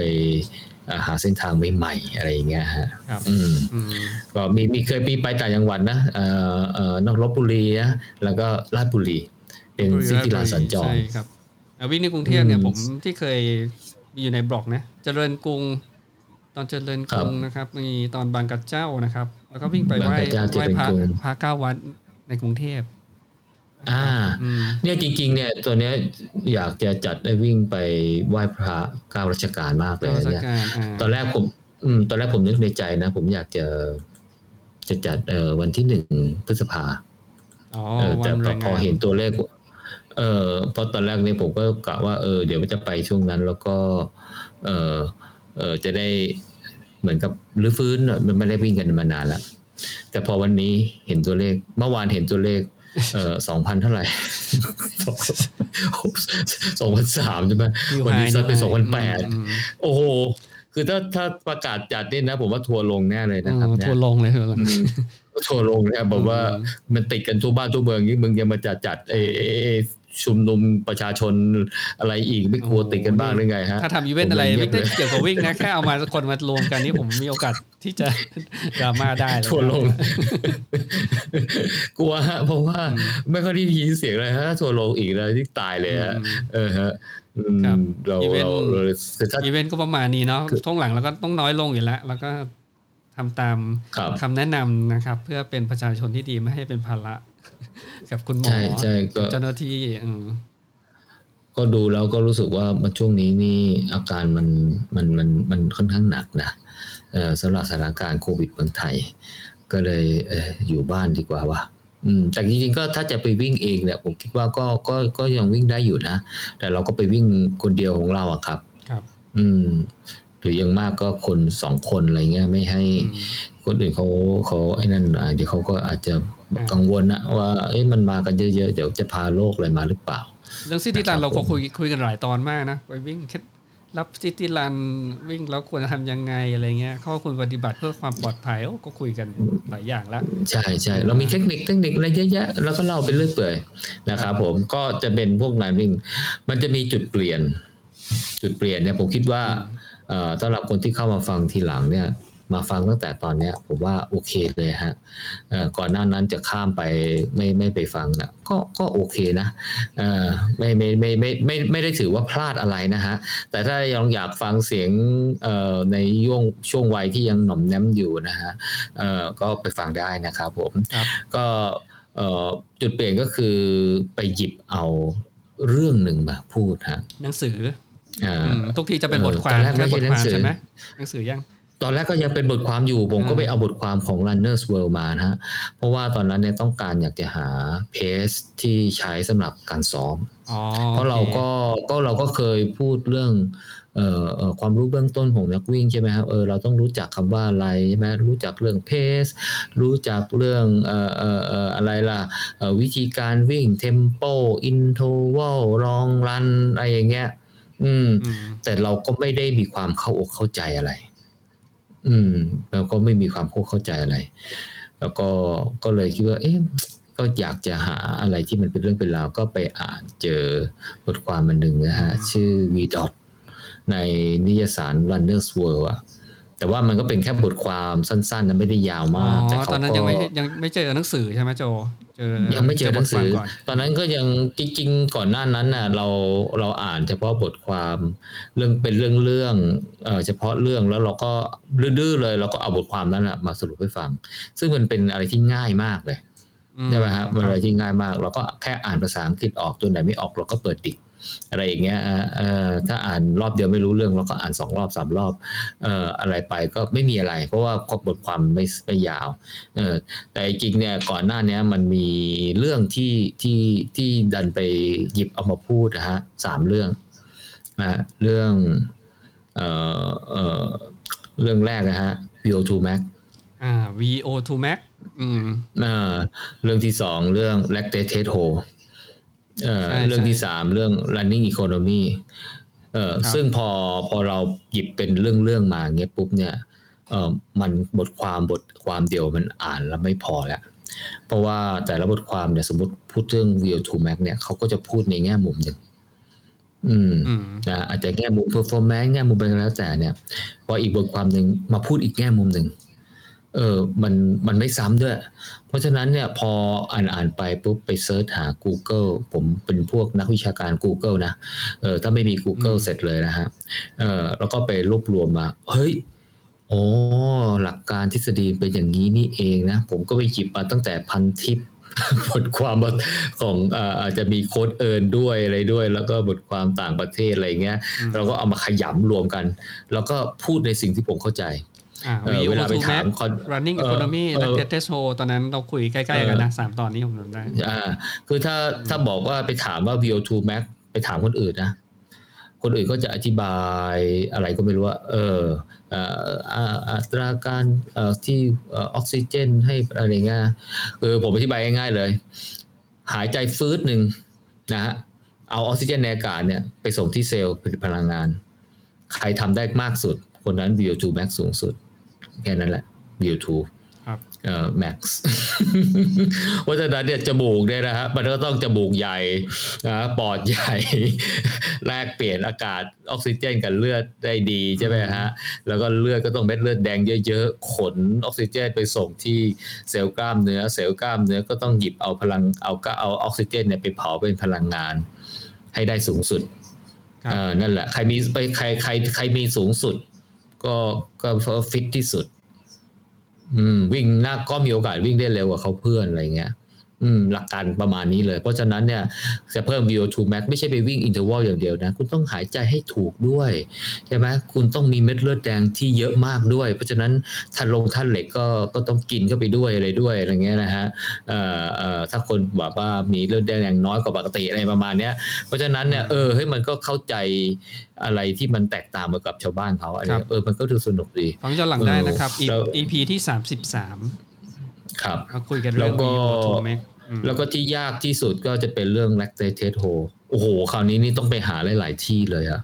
เอ่อหาเส้นทางใหม่ๆอะไรอย่างเงี้ยฮะครับอืมอืมก็มีมีเคยมีไปต่างจังหวัดนะเอ่อเอ่อนอกลบบุรีนะแล้วก็ราชบุรี เป็นซิตี้ลานสัญจรใช่ครับอะวิ่งในกรุงเทพเนี่ยอืมผมที่เคยมีอยู่ในบล็อกนะเจริญกรุง ตอนเจริญกรุงนะครับ มีตอนบางกระเจ้านะครับ แล้วก็วิ่งไปไหว้บางกระเจ้าเจไหว้ริญพระกรุงพระเก้าวัดในกรุงเทพ อ่าอืมเนี่ยจริง ๆ เนี่ยตัวเนี้ยอยากจะจัดได้วิ่งไปไหว้พระเก้าราชการมากเลยเจ้าราชเนี่ยการอ่าตอนแรกผม อืม ตอนแรกผมนึกในใจนะ ผมอยากจะจะจัดเอ่อวันที่หนึ่งพฤษภาอ๋อเออวัแต่นพแรองพองานเห็นตัวเลข เออเพราะตอนแรกเนี่ยผมก็กะว่าเออเดี๋ยวมันจะไปช่วงนั้น แล้วก็ เออเออจะได้เหมือนกับรื้อฟื้นอะมันไม่ได้วิ่งกันมานานแล้วแต่พอวันนี้เห็นตัวเลข เมื่อวานเห็นตัวเลข เออสองพันเท่าไหร่สองพันสามใช่ไหม New วันนี้ high ซัดไป New สองพันแป high ดอืมโอ้โหคือถ้าถ้าประกาศจัดนี่นะ ผมว่าทัวร์ลงแน่เลยอืนะครับเนี่ยทัวร์ลงเลยเถอะอืมทัวร์ลงเนี่ยบอกว่าอืมมันติดกันทั่วบ้านทั่วเมืองนี่มึงยังมาจัดจัดเอเอเอ ชุมนุมประชาชนอะไรอีกไม่กลัวติดกันบ้างหรือไงฮะถ้าทำอีเวนต์อะไรผมเลยเงีไม่ได้เลยเกี่ยวกับวิ่งนะแค่เอามาคนมารวมกันนี่ผมมีโอกาสที่จะดราม่าได้เลยทัวร์ลง กลัวฮะเพราะว่าอืมไม่ค่อยได้ยินเสียงเลยฮะทัวร์ลงอีกแล้วที่ตายเลยฮะอืมเออฮะอืมครับเราอีเวนต์เราเราคือถ้าอีเวนต์ก็ประมาณนี้เนาะคือช่วงหลังเราก็ต้องน้อยลงอยู่แล้วแล้วก็ทำตามครับคำแนะนำนะครับ เพื่อเป็นประชาชนที่ดีไม่ให้เป็นภาระ กับคุณหมอใช่ใช่ก็เจ้าหน้าที่อืมก็ดูแล้วก็รู้สึกว่ามันช่วงนี้นี่อาการมันมันมันมันค่อนข้างหนักนะเอ่อสำหรับสถานการณ์โควิดเมืองไทย ก็เลยเอออยู่บ้านดีกว่าว่ะอืมแต่จริงๆก็ถ้าจะไปวิ่งเองเนี่ยผมคิดว่าก็ก็ก็ยังวิ่งได้อยู่นะ แต่เราก็ไปวิ่งคนเดียวของเราอะครับ ครับ อืม หรืออยังมากก็คนสองคนอะไรเงี้ยไม่ให้อืมคนอื่นเขาเขาไอ้นั่นอะเดี๋ยวเขาก็อาจจะอ่ากังวลนะว่าเอ้ยมันมากันเยอะๆเดี๋ยวจะพาโรคอะไรมาหรือเปล่า เรื่องซิตี้รันะนครับเราก็ผมคุยคุยกันหลายตอนมากนะไปวิ่งเคล็ดรับซิตี้รันวิ่งแล้วควรจะทำยังไงอะไรเงี้ยข้อควรปฏิบัติเพื่อความปลอดภัยโอ้ก็คุยกันหลายอย่างละใช่ใช่เรามีเทคนิคเทคนิคอะไรเยอะแยะแล้วก็เล่าไปเรื่อยเปื่อยนะครับผมก็จะเป็นพวกงานวิ่ง มันจะมีจุดเปลี่ยน จุดเปลี่ยนเนี่ยผมคิดว่าเอ่อ สำหรับคนที่เข้ามาฟังทีหลังเนี่ยมาฟังตั้งแต่ตอนเนี้ยผมว่าโอเคเลยฮะเอ่อก่อนหน้านั้นจะข้ามไปไม่ไม่ไปฟังนะก็ก็โอเคนะเอ่อไม่ไม่ไม่ไม่ไม่ไม่ได้ถือว่าพลาดอะไรนะฮะแต่ถ้ายังอยากฟังเสียงเอ่อในย่วงช่วงวัยที่ยังหน่อมแนมอยู่นะฮะเอ่อก็ไปฟังได้นะครับผมครับก็เอ่อจุดเปลี่ยนก็คือไปหยิบเอาเรื่องหนึ่งมาพูดฮะหนังสืออ่าอืม ทุกทีจะเป็นเออบทความตอนแรกแค่ไม่บใช่ทความหนังสือใช่ไหมหนังสือยังตอนแรกก็ยังเป็นบทความอยู่ ผมก็อ่าไปเอาบทความของ Runners World มานะฮะ เพราะว่าตอนนั้นเนี่ยต้องการอยากจะหา pace ที่ใช้สำหรับการซ้อมอ๋อเพราะเราโอเคก็ก็เราก็เคยพูดเรื่องเอ่อเอ่อความรู้เบื้องต้นของนักวิ่งใช่ไหมครับเออเราต้องรู้จักคำว่าอะไรใช่ไหมรู้จักเรื่อง pace รู้จักเรื่องเอ่อเอ่อเอ่ออะไรล่ะเอ่อวิธีการวิ่ง tempo interval long run อะไรอย่างเงี้ย อืมอืม แต่เราก็ไม่ได้มีความเข้าอกเข้าใจอะไร อืมเราก็ไม่มีความเข้าเข้าใจอะไร แล้วก็ก็เลยคิดว่า เอ๊ะก็อยากจะหาอะไรที่มันเป็นเรื่องเป็นราวก็ไปอ่านเจอบทความมันหนึ่งนะฮะ ชื่อ V dot ในนิยสาร Runner's World อะแต่ว่ามันก็เป็นแค่บทความสั้นๆนะไม่ได้ยาวอ๋อมาก แต่เขาตอนนั้นก็ยังไม่ยังไม่เจอหนังสือใช่ไหมโจเจอ ยังไม่เจอหนังสือบทความก่อนตอนนั้นก็ยังจริงๆ ก่อนหน้านั้นน่ะ เราเราอ่านเฉพาะบทความเรื่องเป็นเรื่องเรื่องเอ่อเฉพาะเรื่องแล้วเราก็ดื้อๆเลยเราก็เอาบทความนั้นน่ะมาสรุปให้ฟัง ซึ่งมันเป็นอะไรที่ง่ายมากเลยอืใช่ไหมฮะมันอะไรที่ง่ายมาก เราก็แค่อ่านภาษาอังกฤษออกตัวไหนไม่ออกเราก็เปิดดิก อะไรอย่างเงี้ยเอ่อเอ่อถ้าอ่านรอบเดียวไม่รู้เรื่องเราก็อ่านสองรอบสามรอบเอ่ออะไรไปก็ไม่มีอะไร เพราะว่าบทความไม่ไม่ยาวเออแต่จริงๆเนี่ยก่อนหน้าเนี้ยมันมีเรื่องที่ที่ที่ดันไปหยิบเอามาพูดนะฮะสามเรื่องนะเรื่องเอ่อเอ่อเรื่องแรกนะฮะ VO2 Max อ่า VO2 Max อืมอ่าเรื่องที่สองเรื่อง lactate hole เอ่อใช่เรื่องที่ใช่สามเรื่อง running economy เอ่อครับซึ่งพอพอเราหยิบเป็นเรื่องเรื่องมาเงี้ยปุ๊บเนี่ยเอ่อมันบทความบทความเดียวมันอ่านแล้วไม่พอแล้วเพราะว่าแต่ละบทความเนี่ยสมมติพูดเรื่อง VO2 max เนี่ยเขาก็จะพูดในแง่มุมหนึ่งอืมอืมนะอาจจะแง่มุม performance แง่มุมอะไรก็แล้วแต่เนี่ย พออีกบทความหนึ่งมาพูดอีกแง่มุมหนึ่ง เออมันมันไม่ซ้ำด้วย เพราะฉะนั้นเนี่ยพออ่านอ่านไปปุ๊บไปเซิร์ชหา Google ผมเป็นพวกนักวิชาการ Google นะเออถ้าไม่มี Google อืมเสร็จเลยนะฮะเออแล้วก็ไปรวบรวมมา เฮ้ยโอ้หลักการทฤษฎีเป็นอย่างนี้นี่เองนะ ผมก็ไปหยิบมาตั้งแต่พันทิปบทความของอ่าอาจจะมีโค้ดเอิร์นด้วยอะไรด้วย แล้วก็บทความต่างประเทศอะไรเงี้ยอืมเราก็เอามาขยำรวมกัน แล้วก็พูดในสิ่งที่ผมเข้าใจอ่า เออเวลาไป VO2 ถาม Max คอน Running เออ Economy เออและ Get Test Hole ตอนนั้นเราคุยใกล้ๆกันนะสามตอนนี้ผมจำได้อ่าคือถ้าถ้าบอกว่าไปถามว่า VO2 max ไปถามคนอื่นนะ คนอื่นก็จะอธิบายอะไรก็ไม่รู้ว่า เออเอ่ออ่าอัตราการเอ่อที่เอ่อออกซิเจนให้อะไรเงี้ยคือผมอธิบายง่ายๆเลย หายใจฟืดหนึ่งนะฮะเอาออกซิเจนในอากาศเนี่ยไปส่งที่เซลล์ผลิตพลังงาน ใครทำได้มากสุด คนนั้น VO2 max สูงสุด แค่นั้นแหละ VO2 ครับเอ่อ max เพราะฉะนั้นเนี่ยจมูกเนี่ยนะฮะมันก็ต้องจมูกใหญ่นะปอดใหญ่ แลกเปลี่ยนอากาศออกซิเจนกับเลือดได้ดีใช่ไหมฮะ แล้วก็เลือดก็ต้องเม็ดเลือดแดงเยอะๆ ขนออกซิเจนไปส่งที่เซลล์กล้ามเนื้อ เซลล์กล้ามเนื้อก็ต้องหยิบเอาพลังเอาก็เอาออกซิเจนเนี่ยไปเผาเป็นพลังงาน ให้ได้สูงสุดครับเออนั่นแหละ ใครมีไปใครใครใครมีสูงสุด ก็ก็ฟิตที่สุด อืม วิ่งหน้าก็มีโอกาสวิ่งได้เร็วกว่าเขาเพื่อนอะไรเงี้ย อืมหลักการประมาณนี้เลย เพราะฉะนั้นเนี่ยจะเพิ่ม VO2 max ไม่ใช่ไปวิ่งอินเทอร์วัลอย่างเดียวนะ คุณต้องหายใจให้ถูกด้วยใช่ไหมคุณต้องมีเม็ดเลือดแดงที่เยอะมากด้วย เพราะฉะนั้นท่านลงท่านเหล็กก็ก็ต้องกินเข้าไปด้วยอะไรด้วยอะไรเงี้ยนะฮะเอ่อเอ่อถ้าคนบอกว่ามีเลือดแดงน้อยกว่าปกติอะไรประมาณเนี้ย เพราะฉะนั้นเนี่ยเออเฮ้ยมันก็เข้าใจอะไรที่มันแตกต่างมากับชาวบ้านเขาอะไรครับเงี้ยเออมันก็ดูสนุกดีฟังย้อนหลังได้นะครับเออแล้ว EP ที่สามสิบสาม ครับมาคุยกันเรื่องแล้วก็ VO2 Max อืมแล้วก็ที่ยากที่สุดก็จะเป็นเรื่อง lactate hole โอ้โห คราวนี้นี่ต้องไปหาหลาย ๆ ที่เลยอะ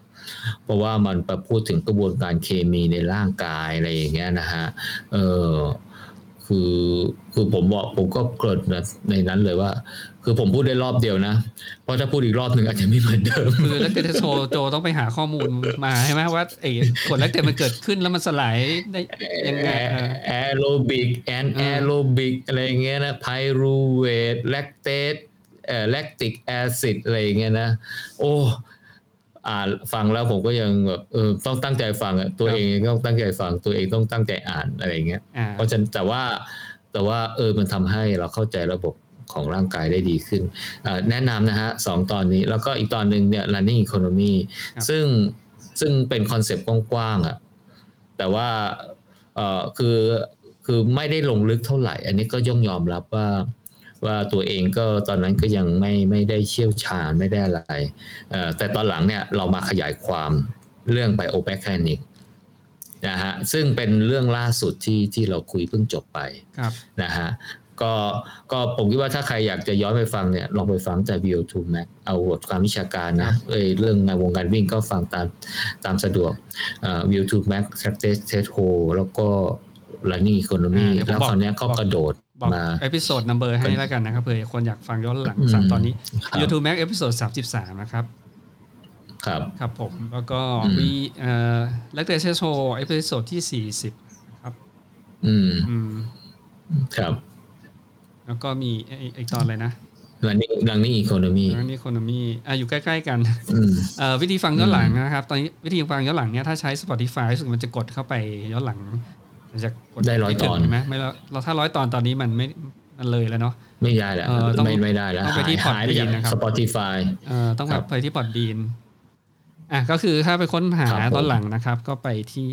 เพราะว่ามันไปพูดถึงกระบวนการเคมีในร่างกายอะไรอย่างเงี้ยนะฮะ เออ คือคือผมบอกผมก็เกริดนะในนั้นเลยว่า คือผมพูดได้รอบเดียวนะ เพราะถ้าพูดอีกรอบหนึ่งอาจจะไม่เหมือนเดิมคือแล้วเกตโซโจต้องไปหาข้อมูลมาใช่ไหมว่าไอ้กรด lactate มันเกิดขึ้นแล้วมันสลายได้ยังไงเออ aerobic anaerobic อะไรอย่างเงี้ยนะ pyruvate lactateเอ่อ lactic acid อะไรอย่างเงี้ยนะ โอ้ อ่านฟังแล้วผมก็ยังแบบเออต้องตั้งใจฟังอะตัวเองก็ต้องตั้งใจฟังตัวเองต้องตั้งใจอ่านอะไรอย่างเงี้ยอ่าเพราะฉะนั้นแต่ว่าแต่ว่าเออมันทำให้เราเข้าใจระบบของร่างกายได้ดีขึ้นอ่าแนะนำนะฮะสองตอนนี้แล้วก็อีกตอนหนึ่งเนี่ย running economy ครับซึ่งซึ่งเป็นคอนเซปต์กว้างๆอะแต่ว่าเออคือคือไม่ได้ลงลึกเท่าไหร่ อันนี้ก็ย่อมยอมรับว่า ว่าตัวเองก็ตอนนั้นก็ยังไม่ไม่ได้เชี่ยวชาญไม่ได้อะไรเอ่อแต่ตอนหลังเนี่ยเรามาขยายความเรื่อง biomechanics นะฮะซึ่งเป็นเรื่องล่าสุดที่ที่เราคุยเพิ่งจบไปครับนะฮะก็ก็ผมคิดว่าถ้าใครอยากจะย้อนไปฟังเนี่ยลองไปฟังจาก VO2 Max เอาบทความวิชาการนะเอ้ยเรื่องในวงการวิ่งก็ฟังตามตามสะดวกเอ่อ VO2 Max Lactate Threshold แล้วก็ Running Economy อ่าเดี๋ยวผมแล้วบอกคราวเนี้ยเขากระโดด บอกมาเอ episode number ให้แล้วกันนะครับเผื่อคนอยากฟังย้อนหลังอืมสามตอนนี้ครับ YouTube Mac เอพิโซดสามสิบสามนะครับ ครับ ครับผม แล้วก็อืมมีเอ่อlactate threshold episode ที่สี่สิบครับ อืมอืมครับ แล้วก็มีไอ้ไอตอนอะไรนะ Running Running Economy running economy อะอยู่ใกล้ๆกันอืมเอ่อวิธีฟังย้อนหลังนะครับ ตอนนี้วิธีฟังย้อนหลังเนี่ยถ้าใช้ Spotify รู้สึกมันจะกดเข้าไปย้อนหลังมัน จะกดได้ร้อยม่ถึงตอนใช่ไหมไม่แล้วเราถ้าร้อยตอนตอนนี้มันไม่มันเลยแล้วเนาะไม่ได้แล้วเออต้องไม่ไม่ได้แล้วต้องไปหายที่หายไปจาก Podbean นะครับ Spotify เอ่อต้องกลับไปที่ Podbean อะก็คือถ้าไปค้นหาครับผมตอนหลังนะครับ ก็ไปที่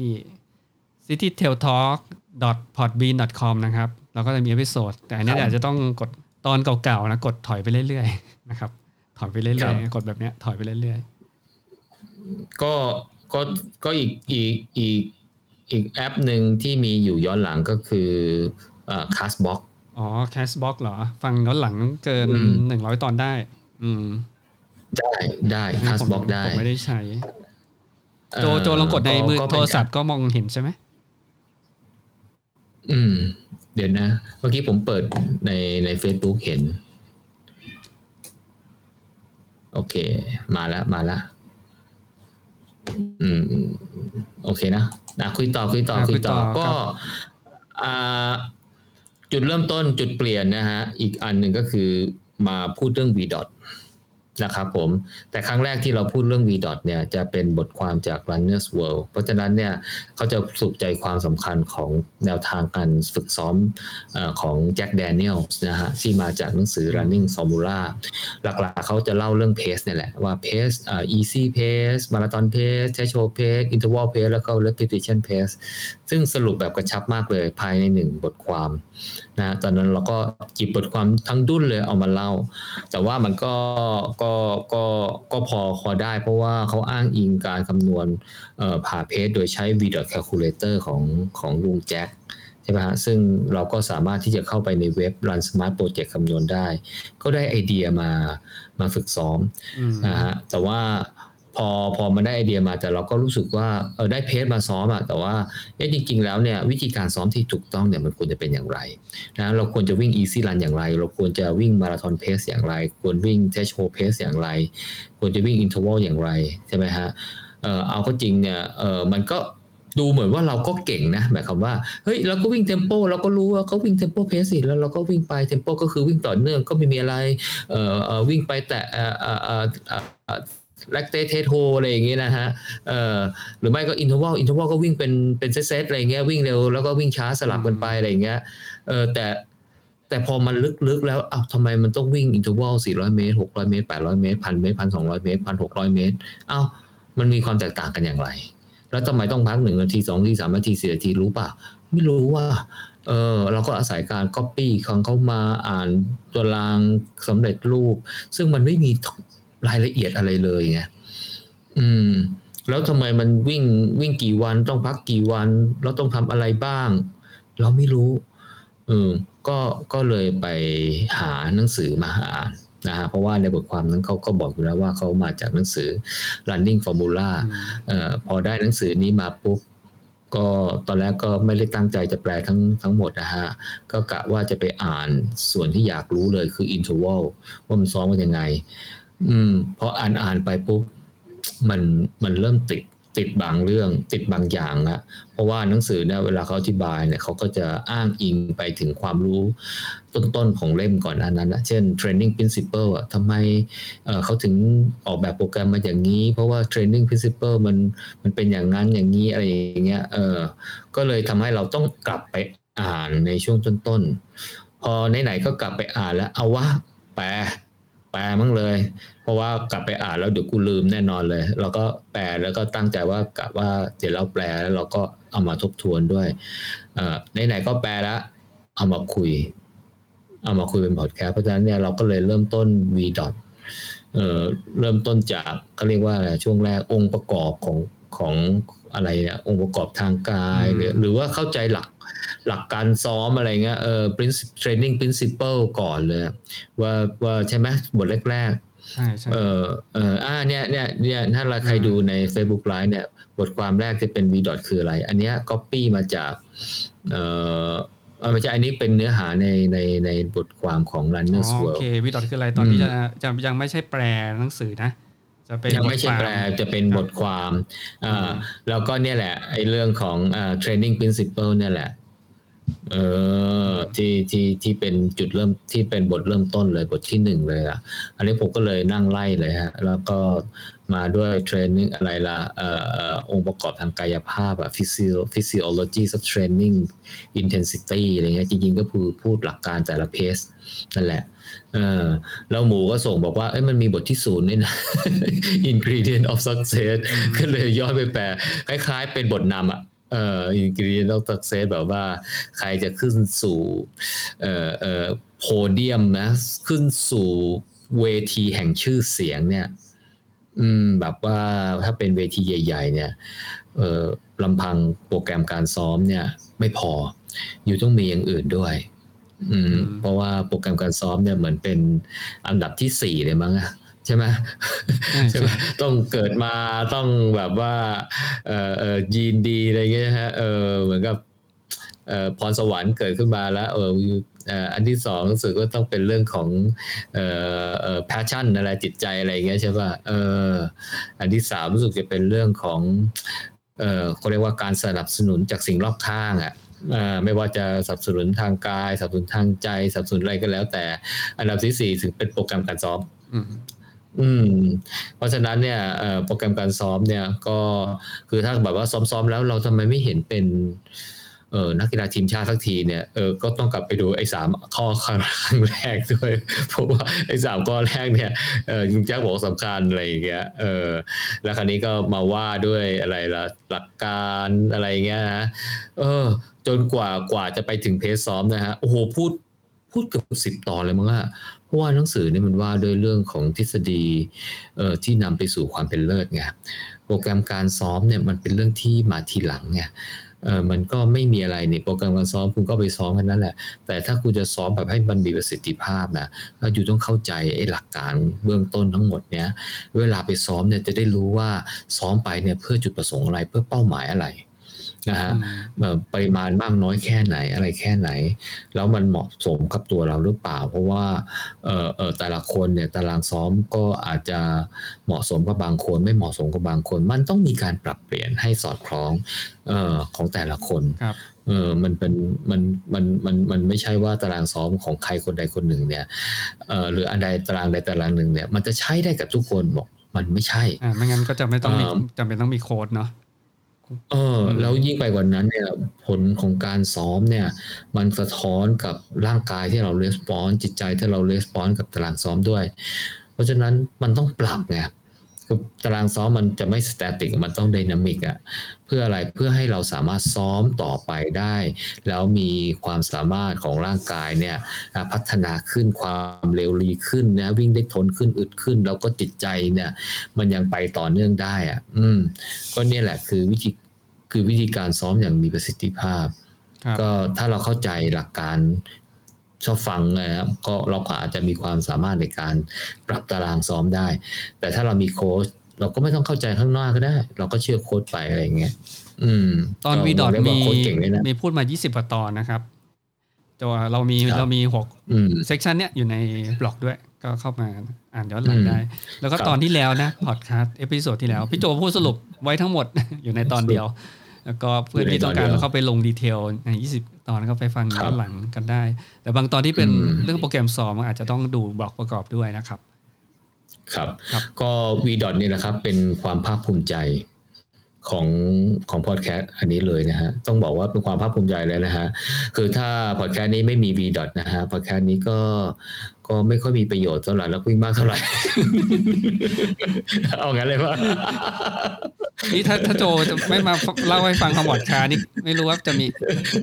citytrailtalk.podbean.com นะครับเราก็จะมี episode แต่อันเนี้ยอาจจะต้องกดตอนเก่าๆนะกดถอยไปเรื่อยๆนะครับ ถอยไปเรื่อยๆกดแบบเนี้ยถอยไปเรื่อยก็ก็ก็อีกอีกอีก อีกแอปหนึ่งที่มีอยู่ย้อนหลังก็คือเอ่อ Castbox ๆอ๋อ Castbox เหรอ ฟังย้อนหลังเกินอืมหนึ่งร้อยตอนได้ อืม ได้ได้ผม Castbox ได้ผมไม่ได้ใช้เอ่อโจโจลองกดในมือก็โทเป็นรศัพท์ก็มองเห็นใช่ไหมอืม เดี๋ยวนะ เมื่อกี้ผมเปิดในใน Facebook เห็น โอเค มาแล้วมาแล้ว อืมโอเคนะนะคุยต่อคุยต่อคุยต่อก็จุดเริ่มต้นจุดเปลี่ยนนะฮะ อีกอันหนึ่งก็คือมาพูดเรื่อง V. ดอท นะครับผม แต่ครั้งแรกที่เราพูดเรื่อง v d o t เนี่ยจะเป็นบทความจาก Runners World เพราะฉะนั้นเนี่ยเขาจะสุขใจความสำคัญของแนวทางการฝึกซ้อมอของแจ็คแดเนียลส์นะฮะที่มาจากหนังสือ Running Formula หลักๆเขาจะเล่าเรื่องเพสเนี่ยแหละว่าเพสอ่า easy pace marathon pace threshold pace interval pace แล้วก็ repetition pace ซึ่งสรุปแบบกระชับมากเลยภายในหนึ่งบทความนะตอนนั้นเราก็จิบบทความทั้งดุ้นเลยเอามาเล่า แต่ว่ามันก็ก็ก็ก็พอพอได้เพราะว่าเขาอ้างอิงการคำนวณเอ่อผ่าเพจโดยใช้ v d o t calculator ของของลุงแจ็คใช่ไหมฮะซึ่งเราก็สามารถที่จะเข้าไปในเว็บ Run Smart Project คำนวณได้ ก็ได้ไอเดียมามาฝึกซ้อมอืมนะฮะแต่ว่า พอพอมาได้ไอเดียมาแต่เราก็รู้สึกว่าเออได้เพจมาซ้อมอะแต่ว่าเอ๊ะจริงๆแล้วเนี่ยวิธีการซ้อมที่ถูกต้องเนี่ยมันควรจะเป็นอย่างไรนะเราควรจะวิ่ง easy run อย่างไร เราควรจะวิ่งมาราธอนเพสอย่างไร ควรวิ่ง threshold pace อย่างไร ควรจะวิ่ง interval อย่างไรใช่ไหมฮะเออเอาก็จริงเนี่ยเออมันก็ดูเหมือนว่าเราก็เก่งนะหมายความว่าเฮ้ยเราก็วิ่งเทมโปเราก็รู้ว่าเขาวิ่งเทมโปเพสสิแล้วเราก็วิ่งไปเทมโปก็คือวิ่งต่อเนื่องก็ไม่มีอะไรเอ่อวิ่งไปแต่เอ่อเอ่อ lactate threshold อะไรอย่างเงี้ยนะฮะเอ่อหรือไม่ก็ interval interval ก็วิ่งเป็นเป็นเซตๆอะไรเงี้ยวิ่งเร็วแล้วก็วิ่งช้าสลับกันไปอะไรเงี้ยเออแต่แต่พอมันลึกๆแล้วอ้าวทำไมมันต้องวิ่ง interval 400 เมตร 600 เมตร 800 เมตรพันเมตรพันสองร้อยเมตรพันหกร้อยเมตรอ้าวมันมีความแตกต่างกันอย่างไร แล้วทำไมต้องพักหนึ่งนาทีสองนาทีสามนาทีสี่นาทีรู้ป่ะไม่รู้ว่าเออเราก็อาศัยการ Copy ของเขามาอ่านตัวรางสำเร็จรูป ซึ่งมันไม่มี รายละเอียดอะไรเลยไงอืม แล้วทำไมมันวิ่งวิ่งกี่วันต้องพักกี่วัน แล้วต้องทำอะไรบ้าง เราไม่รู้เออก็ก็เลยไปหาหนังสือมาอ่านนะฮะเพราะว่าในบทความนั้นเขาก็บอกอยู่แล้วว่าเขามาจากหนังสือ running formula เอ่อพอได้หนังสือนี้มาปุ๊บก็ตอนแรกก็ไม่ได้ตั้งใจจะแปลทั้งทั้งหมดนะฮะ ก็กะว่าจะไปอ่านส่วนที่อยากรู้เลยคือ interval ว่ามันซ้อมกันยังไง อืมเพออ่านอ่านไปปุ๊บมันมันเริ่มติดติดบางเรื่องติดบางอย่างละเพราะว่าหนังสือเนี่ยเวลาเขาอธิบายเนี่ยเขาก็จะอ้างอิงไปถึงความรู้ต้นๆของเล่มก่อนอันนั้นนะเช่น training principle อะทำไมเอ่อเขาถึงออกแบบโปรแกรมมาอย่างนี้ เพราะว่า training principle มันมันเป็นอย่างนั้นอย่างนี้อะไรอย่างเงี้ยเออก็เลยทำให้เราต้องกลับไปอ่านในช่วงต้นๆพอไหนๆก็กลับไปอ่านแล้วเอาวะแปล แปลมั้งเลย เพราะว่ากลับไปอ่านแล้วเดี๋ยวกูลืมแน่นอนเลย เราก็แปลแล้วก็ตั้งใจว่ากะว่าเดี๋ยวเราแปลแล้วเราก็เอามาทบทวนด้วยเอ่อไหนๆก็แปลแล้วเอามาคุย เอามาคุยเป็นพอดแคสต์เพราะฉะนั้นเนี่ยเราก็เลยเริ่มต้น v เอ่อเริ่มต้นจากเขาเรียกว่าอะไรช่วงแรกองค์ประกอบของของอะไรเนี่ยองค์ประกอบทางกาย หรือหรือว่าเข้าใจหลัก หลักการซ้อมอะไรเงี้ยเออ principle training principle ก่อนเลย ว่าว่าใช่ไหมบทแรกๆใช่ใช่เออเอออ่าเนี่ยเนี่ยเนี่ยถ้าเราใครดูใน Facebook Live เนี่ย บทความแรกจะเป็น v dot คืออะไร อันเนี้ย copy มาจากเอ่อไม่ใช่อันนี้เป็นเนื้อหาในในในบทความของ Runner's โอ World เควิดอทคืออะไรตอนนี้จะจะยังไม่ใช่แปลหนังสือนะ จะเป็นยังไม่ใช่แปลจะเป็นบทความอ่าแล้วก็เนี่ยแหละไอ้เรื่องของอ่า training principle เนี่ยแหละ เออที่ที่ที่เป็นจุดเริ่มที่เป็นบทเริ่มต้นเลยบทที่หนึ่งเลยอะ อันนี้ผมก็เลยนั่งไล่เลยฮะ แล้วก็มาด้วยเทรนนิ่งอะไรล่ะเอ่อองค์ประกอบทางกายภาพอะ physio physiology of training intensity อะไรเงี้ยจริงๆก็คือพูดหลักการแต่ละเพสนั่นแหละ เออแล้วหมูก็ส่งบอกว่าเอ้ยมันมีบทที่ศูนย์นี่นะ ingredient of success ก็เลยย้อนไปแปลคล้ายๆ เป็นบทนำอะเอ่อ ingredient of success แบบว่าใครจะขึ้นสู่เอ่อเอ่อโพเดียมนะ ขึ้นสู่เวทีแห่งชื่อเสียงเนี่ย อืม แบบว่าถ้าเป็นเวทีใหญ่ ๆ เนี่ย เอ่อลำพังโปรแกรมการซ้อมเนี่ย ไม่พอ อยู่ต้องมีอย่างอื่นด้วยอืม เพราะว่าโปรแกรมการซ้อมเนี่ยเหมือนเป็นอันดับที่สี่เลยมั้งอะใช่ไหมใช่ไหมต้องเกิดมาต้องแบบว่าเอ่อเอ่อยีนดีอะไรเงี้ยฮะเออเหมือนกับเอ่อพรสวรรค์เกิดขึ้นมาแล้วเออเอ่ออันที่สองรู้สึกว่าต้องเป็นเรื่องของเอ่อเอ่อ passion อะไรจิตใจอะไรเงี้ยใช่ป่ะเอออันที่สามรู้สึกจะเป็นเรื่องของเออเขาเรียกว่าการสนับสนุนจากสิ่งรอบข้างอะ ไม่ว่าจะสนับสนุนทางกายสนับสนุนทางใจสนับสนุนอะไรก็แล้ว แต่อันดับที่สี่ถึงเป็นโปรแกรมการซ้อมอืม เพราะฉะนั้นเนี่ยโปรแกรมการซ้อมเนี่ย ก็คือถ้าแบบว่าซ้อมๆแล้วเราทำไมไม่เห็นเป็น เออนักกีฬาทีมชาติสักทีเนี่ยเออก็ต้องกลับไปดูไอ้สามข้อครั้งแรกด้วยเพราะว่าไอ้สามข้อแรกเนี่ยเออยุงแจ้งบอกสำคัญอะไรอย่างเงี้ยเออแล้วคราวนี้ก็มาว่าด้วยอะไรละหลักการอะไรเงี้ยนะเออ จนกว่ากว่าจะไปถึงเพจซ้อมนะฮะโอ้โหพูดพูดเกือบสิบตอนเลยมั้งอะเพราะว่าหนังสือเนี่ยมันว่าด้วยเรื่องของทฤษฎีเอ่อที่นำไปสู่ความเป็นเลิศไงโปรแกรมการซ้อมเนี่ยมันเป็นเรื่องที่มาทีหลังไง มันก็ไม่มีอะไรนี่โปรแกรมการซ้อมคุณก็ไปซ้อมกันนั่นแหละ แต่ถ้าคุณจะซ้อมแบบให้มันมีประสิทธิภาพนะก็อยู่ต้องเข้าใจไอ้หลักการเบื้องต้นทั้งหมดเนี้ยเวลาไปซ้อมเนี่ยจะได้รู้ว่าซ้อมไปเนี่ยเพื่อจุดประสงค์อะไรเพื่อเป้าหมายอะไร นะฮะปริมาณมากน้อยแค่ไหนอะไรแค่ไหน แล้วมันเหมาะสมกับตัวเราหรือเปล่า เพราะว่าเออเออแต่ละคนเนี่ยตารางซ้อมก็อาจจะเหมาะสมกับบางคน ไม่เหมาะสมกับบางคน มันต้องมีการปรับเปลี่ยนให้สอดคล้องเออของแต่ละคนเออมันเป็นมันมันมันมันไม่ใช่ว่าตารางซ้อมของใครคนใดคนหนึ่งเนี่ยเออหรืออันใดตารางใดตารางหนึ่งเนี่ยมันจะใช้ได้กับทุกคนบอกมันไม่ใช่อ่าไม่งั้นก็จะไม่ต้องมีจำเป็นต้องมีโค้ดเนาะ เออแล้วยิ่งไปกว่านั้นเนี่ยผลของการซ้อมเนี่ย มันสะท้อนกับร่างกายที่เราレスปอนจิตใจที่เราレスปอนกับตารางซ้อมด้วย เพราะฉะนั้นมันต้องปรับไงคือ ตารางซ้อมมันจะไม่ static มันต้อง dynamic อะเพื่ออะไรเพื่อให้เราสามารถซ้อมต่อไปได้ แล้วมีความสามารถของร่างกายเนี่ยพัฒนาขึ้นความเร็วรีขึ้นนะวิ่งได้ทนขึ้นอึดขึ้น แล้วก็จิตใจเนี่ย มันยังไปต่อเนื่องได้อะอืม ก็เนี่ยแหละคือวิธีคือวิธีการซ้อมอย่างมีประสิทธิภาพ ก็ถ้าเราเข้าใจหลักการ ชอบฟังนะครับก็เราอาจจะมีความสามารถในการปรับตารางซ้อมได้ แต่ถ้าเรามีโค้ชเราก็ไม่ต้องเข้าใจข้างนอกก็ได้ เราก็เชื่อโค้ชไปอะไรเงี้ยอืม ตอน VDOT มีมีพูดมา 20กว่าตอนนะครับแต่ว่าเรามีเรามีหก section เนี้ยอยู่ในบล็อกด้วย ก็เข้ามาอ่านย้อนหลังได้ แล้วก็ตอนที่แล้วนะ podcast episode ที่แล้ว พี่โจพูดสรุปไว้ทั้งหมดอยู่ในตอนเดียว แล้วก็เพื่อนที่ต้องการเข้าไปลง detail ใน20 ตอนก็ไปฟังย้อนหลังกันได้ แต่บางตอนที่เป็นเรื่องโปรแกรมซ้อมอาจจะต้องดูบล็อกประกอบด้วยนะครับ ครับก็ VDOT นี่แหละครับ เป็นความภาคภูมิใจของของพอดแคสต์อันนี้เลยนะฮะต้องบอกว่าเป็นความภาคภูมิใจเลยนะฮะคือถ้าพอดแคสต์นี้ไม่มี V ดอทนะฮะพอดแคสต์นี้ก็ ก็ไม่ค่อยมีประโยชน์เท่าไหร่แล้ววิ่งมากเท่าไหร่ เอางั้นเลยว่านี่ถ้าถ้าโจจะไม่มาเล่าให้ฟังคำวอดคานี่ไม่รู้ว่าจะมี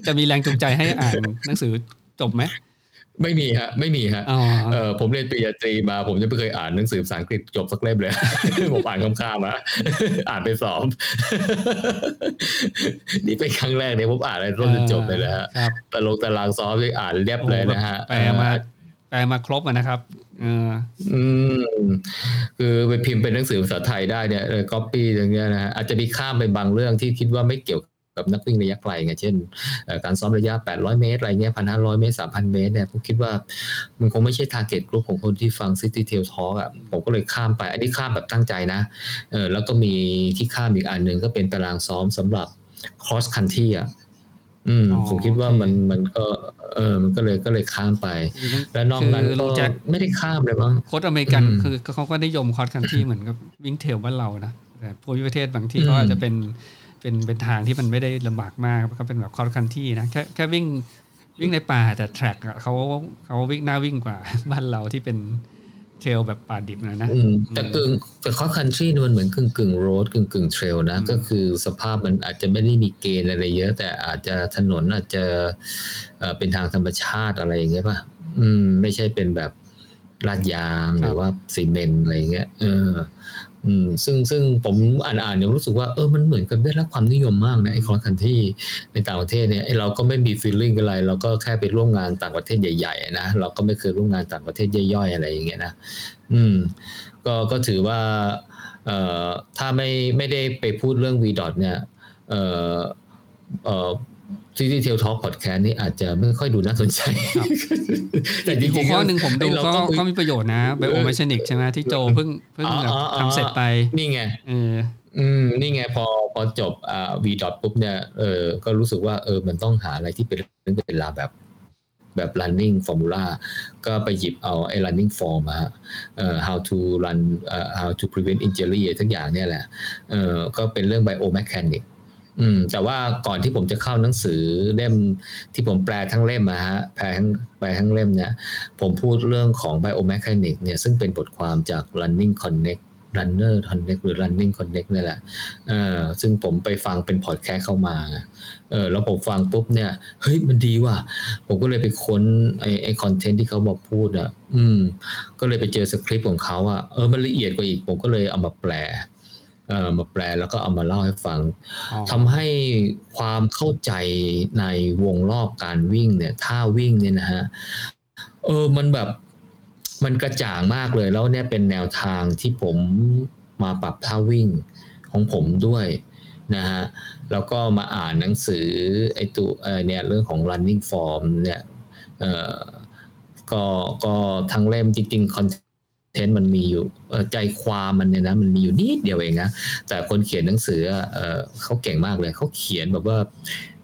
จะมีแรงจูงใจให้อ่านหนังสือจบไหมไม่มีฮะไม่มีฮะอ๋อเออผมเรียนปริญญาตรีมา ผมยังไม่เคยอ่านหนังสือภาษาอังกฤษจบสักเล่มเลย ผมอ่านข้ามๆอะอ่านไปสอบนี่เป็นครั้งแรกเนี่ยผมอ่านอะไรต้นจนจบเลยนะฮะครับตลงตารางซ้อมเลยอ่านเรียบเลยนะฮะแปลมา แปลมาครบอะนะครับเอออืมคือไปพิมพ์เป็นหนังสือภาษาไทยได้เนี่ยก๊อปปี้อย่างเงี้ยนะฮะอาจจะมีข้ามไปบางเรื่องที่คิดว่าไม่เกี่ยวกับนักวิ่งระยะไกลไงเช่นเอ่อการซ้อมระยะ 800 เมตร อะไรเงี้ย 1,500 เมตร 3,000 เมตรเนี่ยผมคิดว่ามันคงไม่ใช่ target กลุ่มของคนที่ฟัง City Trail Talk อะผมก็เลยข้ามไป อันนี้ข้ามแบบตั้งใจนะเออแล้วก็มีที่ข้ามอีกอันหนึ่งก็เป็นตารางซ้อมสำหรับ cross country อะอืมอ๋อผมคิดว่าโอเคมันมันก็ เออมันก็เลยก็เลยข้ามไป และนอกนั้นคือก็ลุงแจ็คไม่ได้ข้ามเลยมั้งโค้ชอเมริกันอืมคือเขาก็นิยม cross country ที่เหมือนกับวิ่ง trail บ้านเรานะแต่ภูมิประเทศบางที่อืมเขาอาจจะเป็นเป็นเป็นทางที่มันไม่ได้ลำบากมากก็เป็นแบบ cross country นะแค่แค่วิ่งวิ่งในป่าแต่ track อะเขาเขาวิ่งน่าวิ่งกว่าบ้านเราที่เป็น trail แบบป่าดิบนะนะอืมแต่กึ่งแต่ cross countryีมันเหมือนกึ่งกึ่ง road กึ่งกึ่ง trail นะอืมก็คือสภาพมันอาจจะไม่ได้มีเกณฑ์อะไรเยอะ แต่อาจจะถนนอาจจะเอ่อเป็นทางธรรมชาติอะไรอย่างเงี้ยป่ะอืม ไม่ใช่เป็นแบบลาดยางหรือว่าซีเมนต์อะไรอย่างเงี้ยเออ อืมซึ่งซึ่งผมอ่านอ่านเนี่ยรู้สึกว่าเออมันเหมือนกับได้รับความนิยมมากนะไอ้คอคันที่ในต่างประเทศเนี่ยเราก็ไม่มีฟีลลิ่งอะไร เราก็แค่ไปร่วมงานต่างประเทศใหญ่ๆนะเราก็ไม่เคยร่วมงานต่างประเทศย่อยๆอะไรอย่างเงี้ยนะอืม ก็ก็ถือว่าเอ่อถ้าไม่ไม่ได้ไปพูดเรื่อง v d o t เนี่ยเอ่อเอ่อ ที่ที่เทลท็อกพอดแคสต์นี่อาจจะไม่ค่อยดูน่าสนใจครับแต่จอีกหัริวงๆข้อหนึ่งผมดูเฮ้ยเราก็ต้องคุยก็มีประโยชน์นะไบโอแมชนิกใช่ไหมที่โจเพิ่งเพิ่งอ๋อแบบอ๋ออ๋อทำเสร็จไป นี่ไงเอออืมนี่ไงพอพอจบอ่า v d o t ปุ๊บเนี่ยเออก็รู้สึกว่าเออมันต้องหาอะไรที่เป็นเรื่องเป็นราวแบบแบบ running formula ก็ไปหยิบเอาไอ้ running form มาฮะเอ่อ how to run เอ่อ how to prevent injury อะไรทั้งอย่างเนี่ยแหละเออก็เป็นเรื่อง biomechanic อืม แต่ว่าก่อนที่ผมจะเข้าหนังสือเล่มที่ผมแปลทั้งเล่มอะฮะแปลทั้งแปลทั้งเล่มเนี่ย ผมพูดเรื่องของ biomechanic เนี่ยซึ่งเป็นบทความจาก running connect runner connect หรือ running connect นี่แหละเออซึ่งผมไปฟังเป็นพอดแคสต์เข้ามาเออแล้วผมฟังปุ๊บเนี่ย เฮ้ย มันดีว่ะ ผมก็เลยไปค้นไอไอคอนเทนต์ที่เขาบอกพูดอะ อืม ก็เลยไปเจอสคริปต์ของเขาอะ เออ มันละเอียดกว่าอีก ผมก็เลยเอามาแปล มาแปลแล้วก็เอามาเล่าให้ฟังอ๋อทำให้ความเข้าใจในวงรอบการวิ่งเนี่ยท่าวิ่งเนี่ยนะฮะเออมันแบบมันกระจ่างมากเลยแล้วเนี่ยเป็นแนวทางที่ผมมาปรับท่าวิ่งของผมด้วยนะฮะแล้วก็มาอ่านหนังสือไอ้ตัวเออเนี่ยเรื่องของ running form เนี่ยเออก็ก็ทั้งเล่มจริงๆคอนเท นต์มันมีอยู่เอ่อใจความมันเนี่ยนะมันมีอยู่นิดเดียวเองนะแต่คนเขียนหนังสืออะเออเขาเก่งมากเลยเขาเขียนแบบว่า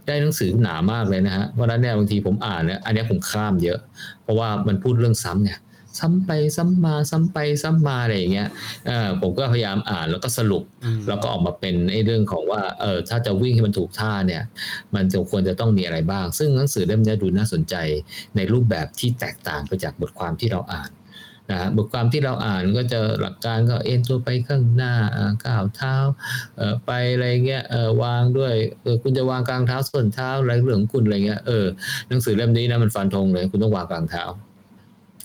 ได้หนังสือหนามากเลยนะฮะเพราะฉะนั้นเนี่ยบางทีผมอ่านเนี่ยอันเนี้ยผมข้ามเยอะ เพราะว่ามันพูดเรื่องซ้ำไงซ้ำไปซ้ำมาซ้ำไปซ้ำมาอะไรอย่างเงี้ยเออผมก็พยายามอ่านแล้วก็สรุปอืมแล้วก็ออกมาเป็นไอ้เรื่องของว่าเออถ้าจะวิ่งให้มันถูกท่าเนี่ย มันจะควรจะต้องมีอะไรบ้าง ซึ่งหนังสือเล่มเนี้ยดูน่าสนใจในรูปแบบที่แตกต่างไปจากบทความที่เราอ่าน นะบทความที่เราอ่านก็จะหลักการก็เอ็นตัวไปข้างหน้าก้าวเท้าไปอะไรเงี้ยเวางด้วยเออคุณจะวางกลางเท้าส้นเท้าอะไรเรื่องของคุณอะไรเงี้ยเออหนังสือเล่มนี้นะมันฟันธงเลย คุณต้องวางกลางเท้า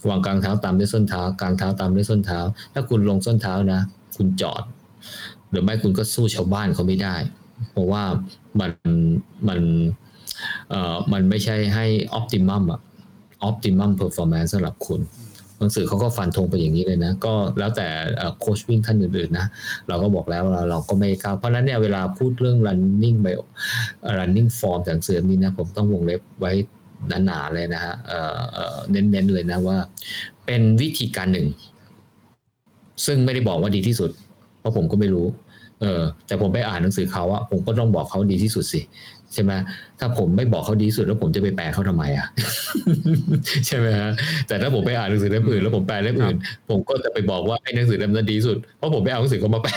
วางกลางเท้าตามด้วยส้นเท้ากลางเท้าตามด้วยส้นเท้า ถ้าคุณลงส้นเท้านะ คุณจอด หรือไม่คุณก็สู้ชาวบ้านเขาไม่ได้ เพราะว่ามันมันเอ่อมันไม่ใช่ให้ optimum อะ optimum performance สำหรับคุณ หนังสือเขาก็ฟันธงไปอย่างนี้เลยนะ ก็แล้วแต่โค้ชวิ่งท่านอื่นๆนะ เราก็บอกแล้วเราเราก็ไม่กล้าเพราะนั้นเนี่ยเวลาพูดเรื่อง running by running form จากหนังสือนี้นะผมต้องวงเล็บไว้หนาๆเลยนะฮะเออเออเน้นๆเลยนะว่า เป็นวิธีการหนึ่ง ซึ่งไม่ได้บอกว่าดีที่สุด เพราะผมก็ไม่รู้ เออแต่ผมไปอ่านหนังสือเขาอะผมก็ต้องบอกเขาดีที่สุดสิ ใช่ไหมถ้าผมไม่บอกเขาดีที่สุดแล้วผมจะไปแปลเขาทำไมอะใช่ไหมฮะแต่ถ้าผมไปอ่านหนังสือเล่มอื่นแล้วผมแปลเล่มอื่น ผมก็จะไปบอกว่าไอ้หนังสือเล่มนั้นดีที่สุดเพราะผมไปเอาหนังสือเขามาแปล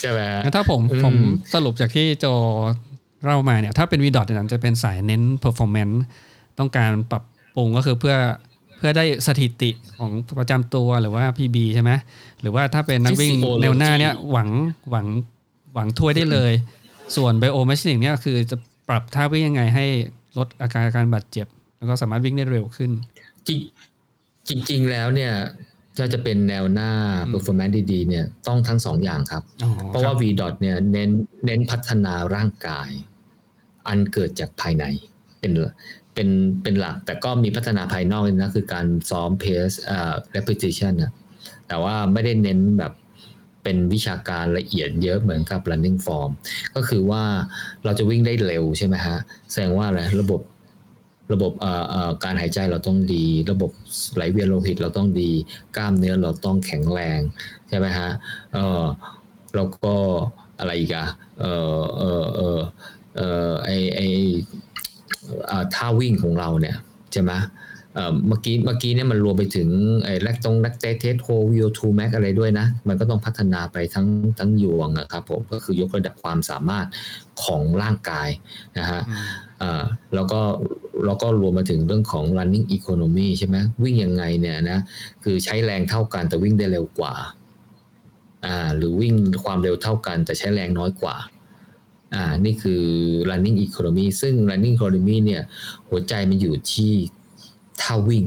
ใช่ไหมฮะงั้นถ้าผมอืมผมสรุปจากที่โจเล่ามาเนี่ย ถ้าเป็นวีดอทเนี่ยจะเป็นสายเน้น performance ต้องการปรับปรุงก็คือเพื่อเพื่อได้สถิติของประจำตัวหรือว่า PB ใช่ไหมหรือว่าถ้าเป็นนักวิ่ง Physiology แนวหน้าเนี่ยหวังหวังหวังถ้วยได้เลย ส่วน bio machine เนี่ยคือจะปรับท่าวิ่งยังไงให้ลดอาการการบาดเจ็บ แล้วก็สามารถวิ่งได้เร็วขึ้น จริงจริง ๆ แล้วเนี่ยถ้าจะเป็นแนวหน้า performance ดีๆเนี่ยต้องทั้งสองอย่างครับ เพราะว่า v d o t เนี่ยเน้นเน้นพัฒนาร่างกาย อันเกิดจากภายในเป็นเป็นเป็นหลัก แต่ก็มีพัฒนาภายนอกนะคือการซ้อม pace อ่า repetition นะแต่ว่าไม่ได้เน้นแบบ เป็นวิชาการละเอียดเยอะเหมือนกับ running form ก็คือว่าเราจะวิ่งได้เร็วใช่ไหมฮะ แสดงว่าอะไรระบบระบบการหายใจเราต้องดี ระบบไหลเวียนโลหิตเราต้องดี กล้ามเนื้อเราต้องแข็งแรงใช่ไหมฮะเออแล้วก็อะไรอีกอะเออเออเออเออไอไอท่าวิ่งของเราเนี่ยใช่ไหม เมื่อกี้เมื่อกี้เนี่ยมันรวมไปถึงไอ้ lactate lactate threshold VO2 Max อะไรด้วยนะ มันก็ต้องพัฒนาไปทั้งทั้งยวงนะครับผมก็คือยกระดับความสามารถของร่างกายนะฮะแล้วก็แล้วก็รวมมาถึงเรื่องของ running economy ใช่ไหมวิ่งยังไงเนี่ยนะคือใช้แรงเท่ากันแต่วิ่งได้เร็วกว่าอ่าหรือวิ่งความเร็วเท่ากัน แต่ใช้แรงน้อยกว่าอ่านี่คือ running economy ซึ่ง running economy เนี่ยหัวใจมันอยู่ที่ ท่าวิ่ง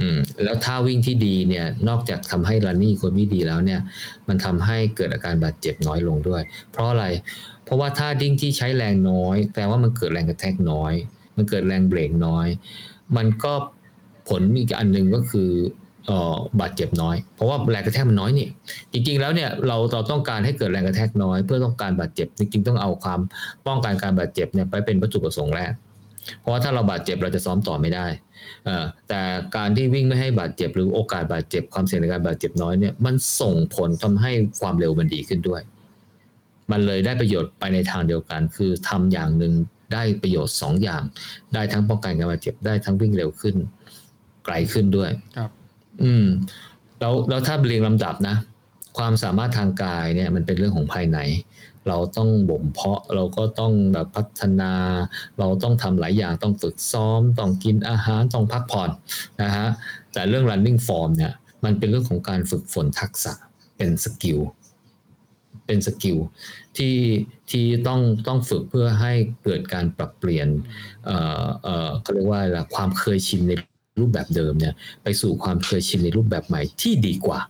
อืม แล้วท่าวิ่งที่ดีเนี่ย นอกจากทำให้รันนี่คนไม่ดีแล้วเนี่ย มันทำให้เกิดอาการบาดเจ็บน้อยลงด้วย เพราะอะไร เพราะว่าท่าดิ้งที่ใช้แรงน้อยแปลว่ามันเกิดแรงกระแทกน้อย มันเกิดแรงเบรกน้อย มันก็ผลอีกอันหนึ่งก็คือออบาดเจ็บน้อย เพราะว่าแรงกระแทกมันน้อยนี่ จริงๆ แล้วเนี่ยเราเราต้องการให้เกิดแรงกระแทกน้อย เพื่อต้องการบาดเจ็บ จริงๆ ต้องเอาความป้องกันการบาดเจ็บเนี่ยไปเป็นวัตถุประสงค์แรก เพราะว่าถ้าเราบาดเจ็บเราจะซ้อมต่อไม่ได้แต่การที่วิ่งไม่ให้บาดเจ็บหรือโอกาสบาดเจ็บความเสี่ยงในการบาดเจ็บน้อยเนี่ยมันส่งผลทำให้ความเร็วมันดีขึ้นด้วย มันเลยได้ประโยชน์ไปในทางเดียวกัน คือทำอย่างหนึ่งได้ประโยชน์สองอย่าง ได้ทั้งป้องกันการบาดเจ็บได้ทั้งวิ่งเร็วขึ้น ไกลขึ้นด้วยครับ อืมแล้วแล้วถ้าเรียงลำดับนะ ความสามารถทางกายเนี่ย มันเป็นเรื่องของภายใน เราต้องบ่มเพาะเราก็ต้องแบบพัฒนา เราต้องทำหลายอย่างต้องฝึกซ้อม ต้องกินอาหารต้องพักผ่อนนะฮะแต่เรื่อง running form เนี่ยมันเป็นเรื่องของการฝึกฝนทักษะเป็น skill เป็น skill ที่ที่ต้องต้องฝึกเพื่อให้เกิดการปรับเปลี่ยนเอ่อเอ่อเขาเรียกว่าอะไรความเคยชินในรูปแบบเดิมเนี่ยไปสู่ความเคยชินในรูปแบบใหม่ที่ดีกว่า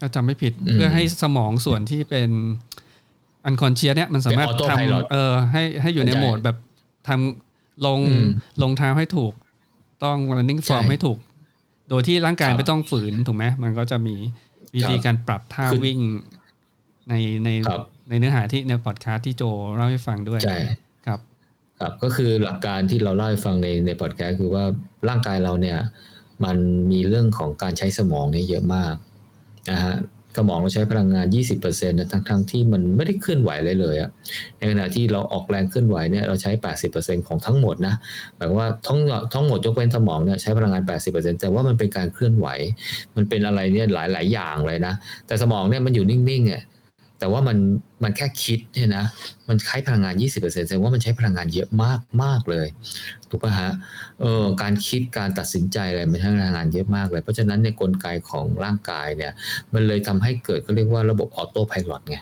ถ้าจำไม่ผิดเพื่อให้สมองส่วนที่เป็น unconscious เนี่ยมันสามารถทำเออให้ให้อยู่ในโหมดแบบทำลงลงเท้าให้ถูก ต้อง running form ให้ถูก โดยที่ร่างกายไม่ต้องฝืนถูกไหมมันก็จะมีวิธีการปรับท่าวิ่งในในในเนื้อหาที่ในพอดคาสต์ที่โจเล่าให้ฟังด้วยใช่ครับ ครับก็คือหลักการที่เราเล่าให้ฟังในในพอดแคสต์คือว่าร่างกายเราเนี่ย มันมีเรื่องของการใช้สมองเนี่ยเยอะมากนะฮะ สมองเราใช้พลังงาน 20%นะทั้งทั้งที่มันไม่ได้เคลื่อนไหวเลยเลยอะในขณะที่เราออกแรงเคลื่อนไหวเนี่ยเราใช้ 80%ของทั้งหมดนะหมายว่าทั้งทั้งหมดยกเว้นสมองเนี่ยใช้พลังงาน 80%แต่ว่ามันเป็นการเคลื่อนไหว มันเป็นอะไรเนี่ยหลายหลายอย่างเลยนะ แต่สมองเนี่ยมันอยู่นิ่งๆอะ แต่ว่ามันมันแค่คิดเนี่ยนะ มันใช้พลังงาน 20%แสดงว่ามันใช้พลังงานเยอะมากมากเลย ถูกป่ะฮะ เออการคิดการตัดสินใจอะไรมันใช้พลังงานเยอะมากเลย เพราะฉะนั้นในกลไกของร่างกายเนี่ย มันเลยทำให้เกิดก็เรียกว่าระบบออโต้พายロไง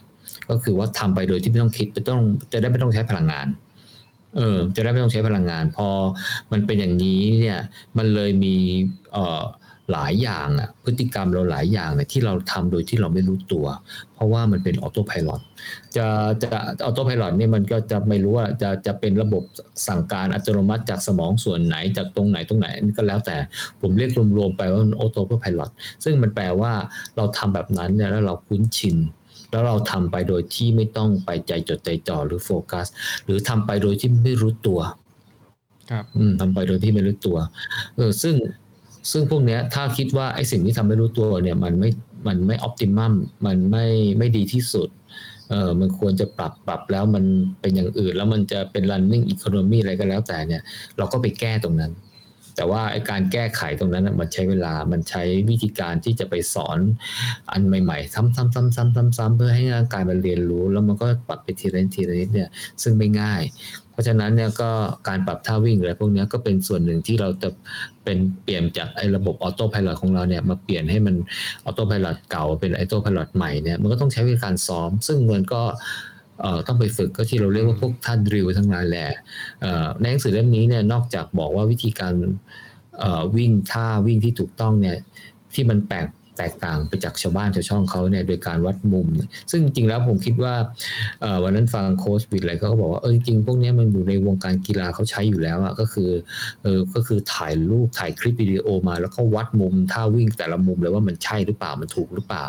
ก็คือว่าทำไปโดยที่ไม่ต้องคิดไม่ต้องจะได้ไม่ต้องใช้พลังงาน เออ จะได้ไม่ต้องใช้พลังงาน พอมันเป็นอย่างนี้เนี่ย มันเลยมี เอ่อ หลายอย่างอ่ะพฤติกรรมเราหลายอย่างเนี่ยที่เราทำโดยที่เราไม่รู้ตัว เพราะว่ามันเป็นออโต้พายロจะจะออโต้พายロเนี่ยมันก็จะไม่รู้ว่าจะจะเป็นระบบสั่งการอัตโนมัติจากสมองส่วนไหนจากตรงไหนตรงไหนนี่ก็แล้วแต่ผมเรียกรวมๆไปว่าออโต้พายロซึ่งมันแปลว่าเราทำแบบนั้นเนี่ยแล้วเราคุ้นชิน แล้วเราทำไปโดยที่ไม่ต้องไปใจจดใจจ่อหรือโฟกัส หรือทำไปโดยที่ไม่รู้ตัว ครับทำไปโดยที่ไม่รู้ตัวเออซึ่ง ซึ่งพวกนี้ถ้าคิดว่าไอ้สิ่งที่ทำไม่รู้ตัวเนี่ยมันไม่มันไม่ออพติมัมมันไม่ไม่ดีที่สุดเออมันควรจะปรับปรับแล้วมันเป็นอย่างอื่น แล้วมันจะเป็น running economy อะไรก็แล้วแต่เนี่ยเราก็ไปแก้ตรงนั้น แต่ว่าไอ้การแก้ไขตรงนั้นมันใช้เวลามันใช้วิธีการที่จะไปสอนอันใหม่ๆ ซ้ำๆๆๆๆเพื่อให้ร่างกายมันเรียนรู้ แล้วมันก็ปรับไปทีละนิดทีละนิดเนี่ยซึ่งไม่ง่าย ราะฉะนั้นเนี่ยก็การปรับท่าวิ่งอะไรพวกนี้ก็เป็นส่วนหนึ่งที่เราจะเป็นเปลี่ยนจากไอ้ระบบออโต้พายロของเราเนี่ยมาเปลี่ยนให้มันออโต้พายロเก่าเป็นออโต้พายロใหม่เนี่ยมันก็ต้องใช้วิธีการซ้อม ซึ่งมันก็ เอ่อต้องไปฝึกก็ที่เราเรียกว่าพวกท่าดริลทั้งหลายแหละเอ่อในหนังสือเล่มนี้เนี่ยนอกจากบอกว่าวิธีการเอ่อวิ่งท่าวิ่งที่ถูกต้องเนี่ยที่มันแปลก แตกต่างไปจากชาวบ้านชาวช่องเขาเนี่ยโดยการวัดมุม ซึ่งจริงแล้วผมคิดว่าวันนั้นฟังโค้ชวิดอะไรเขาบอกว่าเออจริงพวกนี้มันอยู่ในวงการกีฬาเขาใช้อยู่แล้วอะก็คือเออก็คือถ่ายรูปถ่ายคลิปวิดีโอมา แล้วก็วัดมุมท่าวิ่งแต่ละมุมเลยว่ามันใช่หรือเปล่ามันถูกหรือเปล่า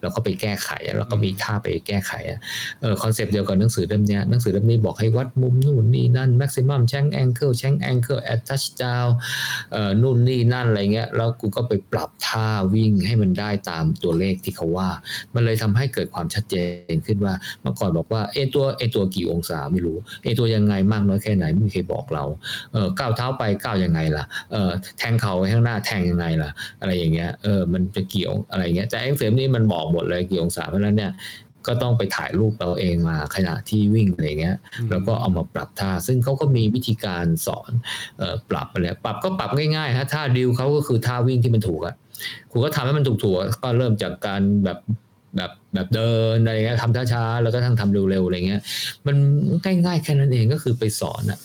แล้วก็ไปแก้ไขแล้วก็มีท่าไปแก้ไขอะเออ concept เดียวกับหนังสือเล่มนี้หนังสือเล่มนี้บอกให้วัดมุมนู่นนี่นั่น maximum shank angle shank angle at touchdown เออนู่นนี่นั่นอะไรเงี้ยแล้วกูก็ไปปรับท่าวิ่งให้มันได้ตามตัวเลขที่เขาว่า มันเลยทำให้เกิดความชัดเจนขึ้นว่าเมื่อก่อนบอกว่าเอนตัวเอนตัวกี่องศาไม่รู้เอนตัวยังไงมากน้อยแค่ไหนไม่มีใครบอกเราเออก้าวเท้าไปก้าวยังไงล่ะเออแทงเข่าไปข้างหน้าแทงยังไงล่ะ อะไรอย่างเงี้ยเออมันจะกี่องอะไรเงี้ยแต่ไอ้ frame นี่มันบอกหมดเลยกี่องศาเพราะฉะนั้นเนี่ยก็ต้องไปถ่ายรูปเราเองมาขณะที่วิ่งอะไรเงี้ยแล้วก็เอามาปรับท่า ซึ่งเขาก็มีวิธีการสอนเออปรับอะไรปรับก็ปรับง่ายๆฮะท่าดิวเขาก็คือท่าวิ่งที่มันถูกอะ ครูก็ทำให้มันถูกๆก็เริ่มจากการแบบแบบแบบเดินอะไรเงี้ยทำช้าๆแล้วก็ทั้งทำเร็วๆอะไรเงี้ย มันง่ายๆแค่นั้นเองก็คือไปสอนอะ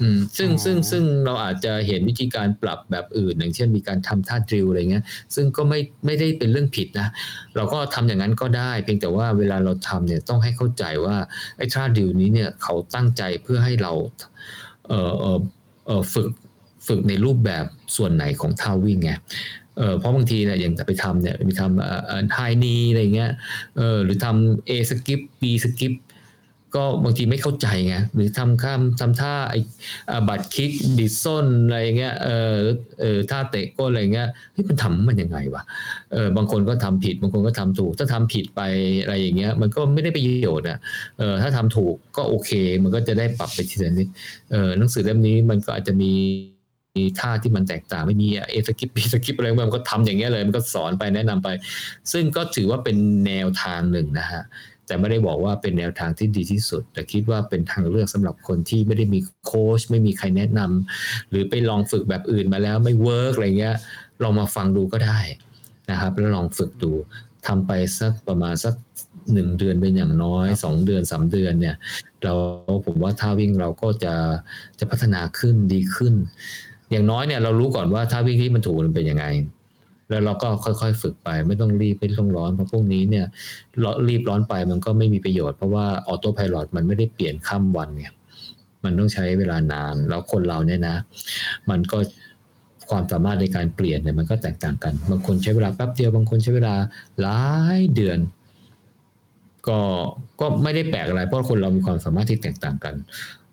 อืมซึ่งซึ่งซึ่งเราอาจจะเห็นวิธีการปรับแบบอื่น อย่างเช่นมีการทำท่าดริลอะไรเงี้ย ซึ่งก็ไม่ไม่ได้เป็นเรื่องผิดนะ เราก็ทำอย่างนั้นก็ได้ เพียงแต่ว่าเวลาเราทำเนี่ยต้องให้เข้าใจว่าไอ้ท่า drill นี้เนี่ยเขาตั้งใจเพื่อให้เราเออเออเออฝึกฝึกในรูปแบบส่วนไหนของท่าวิ่งไง เออเพราะบางทีเนี่ยอย่างไปทำเนี่ยมีทำเอ่อ high knee อะไรเงี้ยเออหรือทำ A สกิป B สกิปก็บางทีไม่เข้าใจไงหรือทำข้ามทำท่าไอ้อ่า butt kickดีดส้นอะไรเงี้ยเออเออท่าเตะก้นอะไรเงี้ยเฮ้ยมันทำมันยังไงวะเออบางคนก็ทำผิดบางคนก็ทำถูก ถ้าทำผิดไปอะไรอย่างเงี้ย มันก็ไม่ได้ประโยชน์อะเออถ้าทำถูกก็โอเค มันก็จะได้ปรับไปทีละนิดเออหนังสือเล่มนี้มันก็อาจจะมี ท่าที่มันแตกต่างไม่มี A skip B skip อะไรมันก็ทำอย่างเงี้ยเลย มันก็สอนไปแนะนำไป ซึ่งก็ถือว่าเป็นแนวทางหนึ่งนะฮะแต่ไม่ได้บอกว่าเป็นแนวทางที่ดีที่สุด แต่คิดว่าเป็นทางเลือกสำหรับคนที่ไม่ได้มีโค้ชไม่มีใครแนะนำหรือไปลองฝึกแบบอื่นมาแล้วไม่ work อะไรเงี้ยลองมาฟังดูก็ได้นะครับ แล้วลองฝึกดูทำไปสักประมาณสักหนึ่งเดือนเป็นอย่างน้อยสองเดือนสามเดือนเนี่ย เราผมว่าท่าวิ่งเราก็จะจะพัฒนาขึ้นดีขึ้น อย่างน้อยเนี่ยเรารู้ก่อนว่าท่าวิ่งที่มันถูกมันเป็นยังไง แล้วเราก็ค่อยๆ ฝึกไป ไม่ต้องรีบไม่ต้องร้อนเพราะพวกนี้เนี่ยรีบร้อนไปมันก็ไม่มีประโยชน์เพราะว่า autopilot มันไม่ได้เปลี่ยนข้ามวันไงมันต้องใช้เวลานานแล้วคนเราเนี่ยนะ มันก็ความสามารถในการเปลี่ยนเนี่ยมันก็แตกต่างกัน บางคนใช้เวลาแป๊บเดียวบางคนใช้เวลาหลายเดือน ก็ก็ไม่ได้แปลกอะไรเพราะคนเรามีความสามารถที่แตกต่างกัน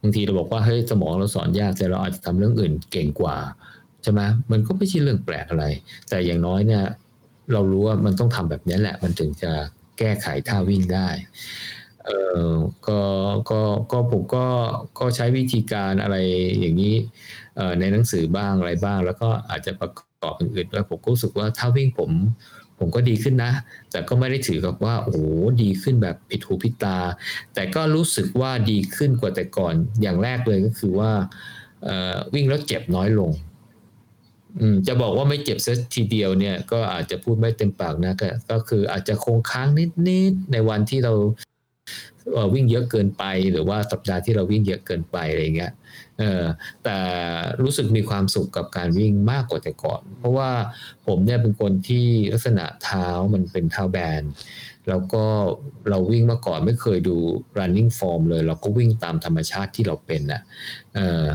บางทีเราบอกว่าเฮ้ยสมองเราสอนยากแต่เราอาจจะทำเรื่องอื่นเก่งกว่าใช่ไหมมันก็ไม่ใช่เรื่องแปลกอะไร แต่อย่างน้อยเนี่ยเรารู้ว่ามันต้องทำแบบนี้แหละ มันถึงจะแก้ไขท่าวิ่งได้เออก็ก็ก็ผมก็ก็ใช้วิธีการอะไรอย่างนี้ในหนังสือบ้างอะไรบ้าง แล้วก็อาจจะประกอบอื่นๆด้วยผมก็รู้สึกว่าท่าวิ่งผม ผมก็ดีขึ้นนะ แต่ก็ไม่ได้ถือกับว่า โอ้โหดีขึ้นแบบผิดหูผิดตา แต่ก็รู้สึกว่าดีขึ้นกว่าแต่ก่อน อย่างแรกเลยก็คือว่าวิ่งแล้วเจ็บน้อยลงจะบอกว่าไม่เจ็บสักทีเดียวเนี่ย ก็อาจจะพูดไม่เต็มปากนะก็คืออาจจะคงค้างนิดๆในวันที่เรา วิ่งเยอะเกินไปหรือว่าสัปดาห์ที่เราวิ่งเยอะเกินไปอะไรเงี้ยเออแต่รู้สึกมีความสุขกับการวิ่งมากกว่าแต่ก่อน เพราะว่าผมเนี่ยเป็นคนที่ลักษณะเท้ามันเป็นเท้าแบนแล้วก็เราวิ่งมาก่อนไม่เคยดู running form เลย เราก็วิ่งตามธรรมชาติที่เราเป็นนะเออ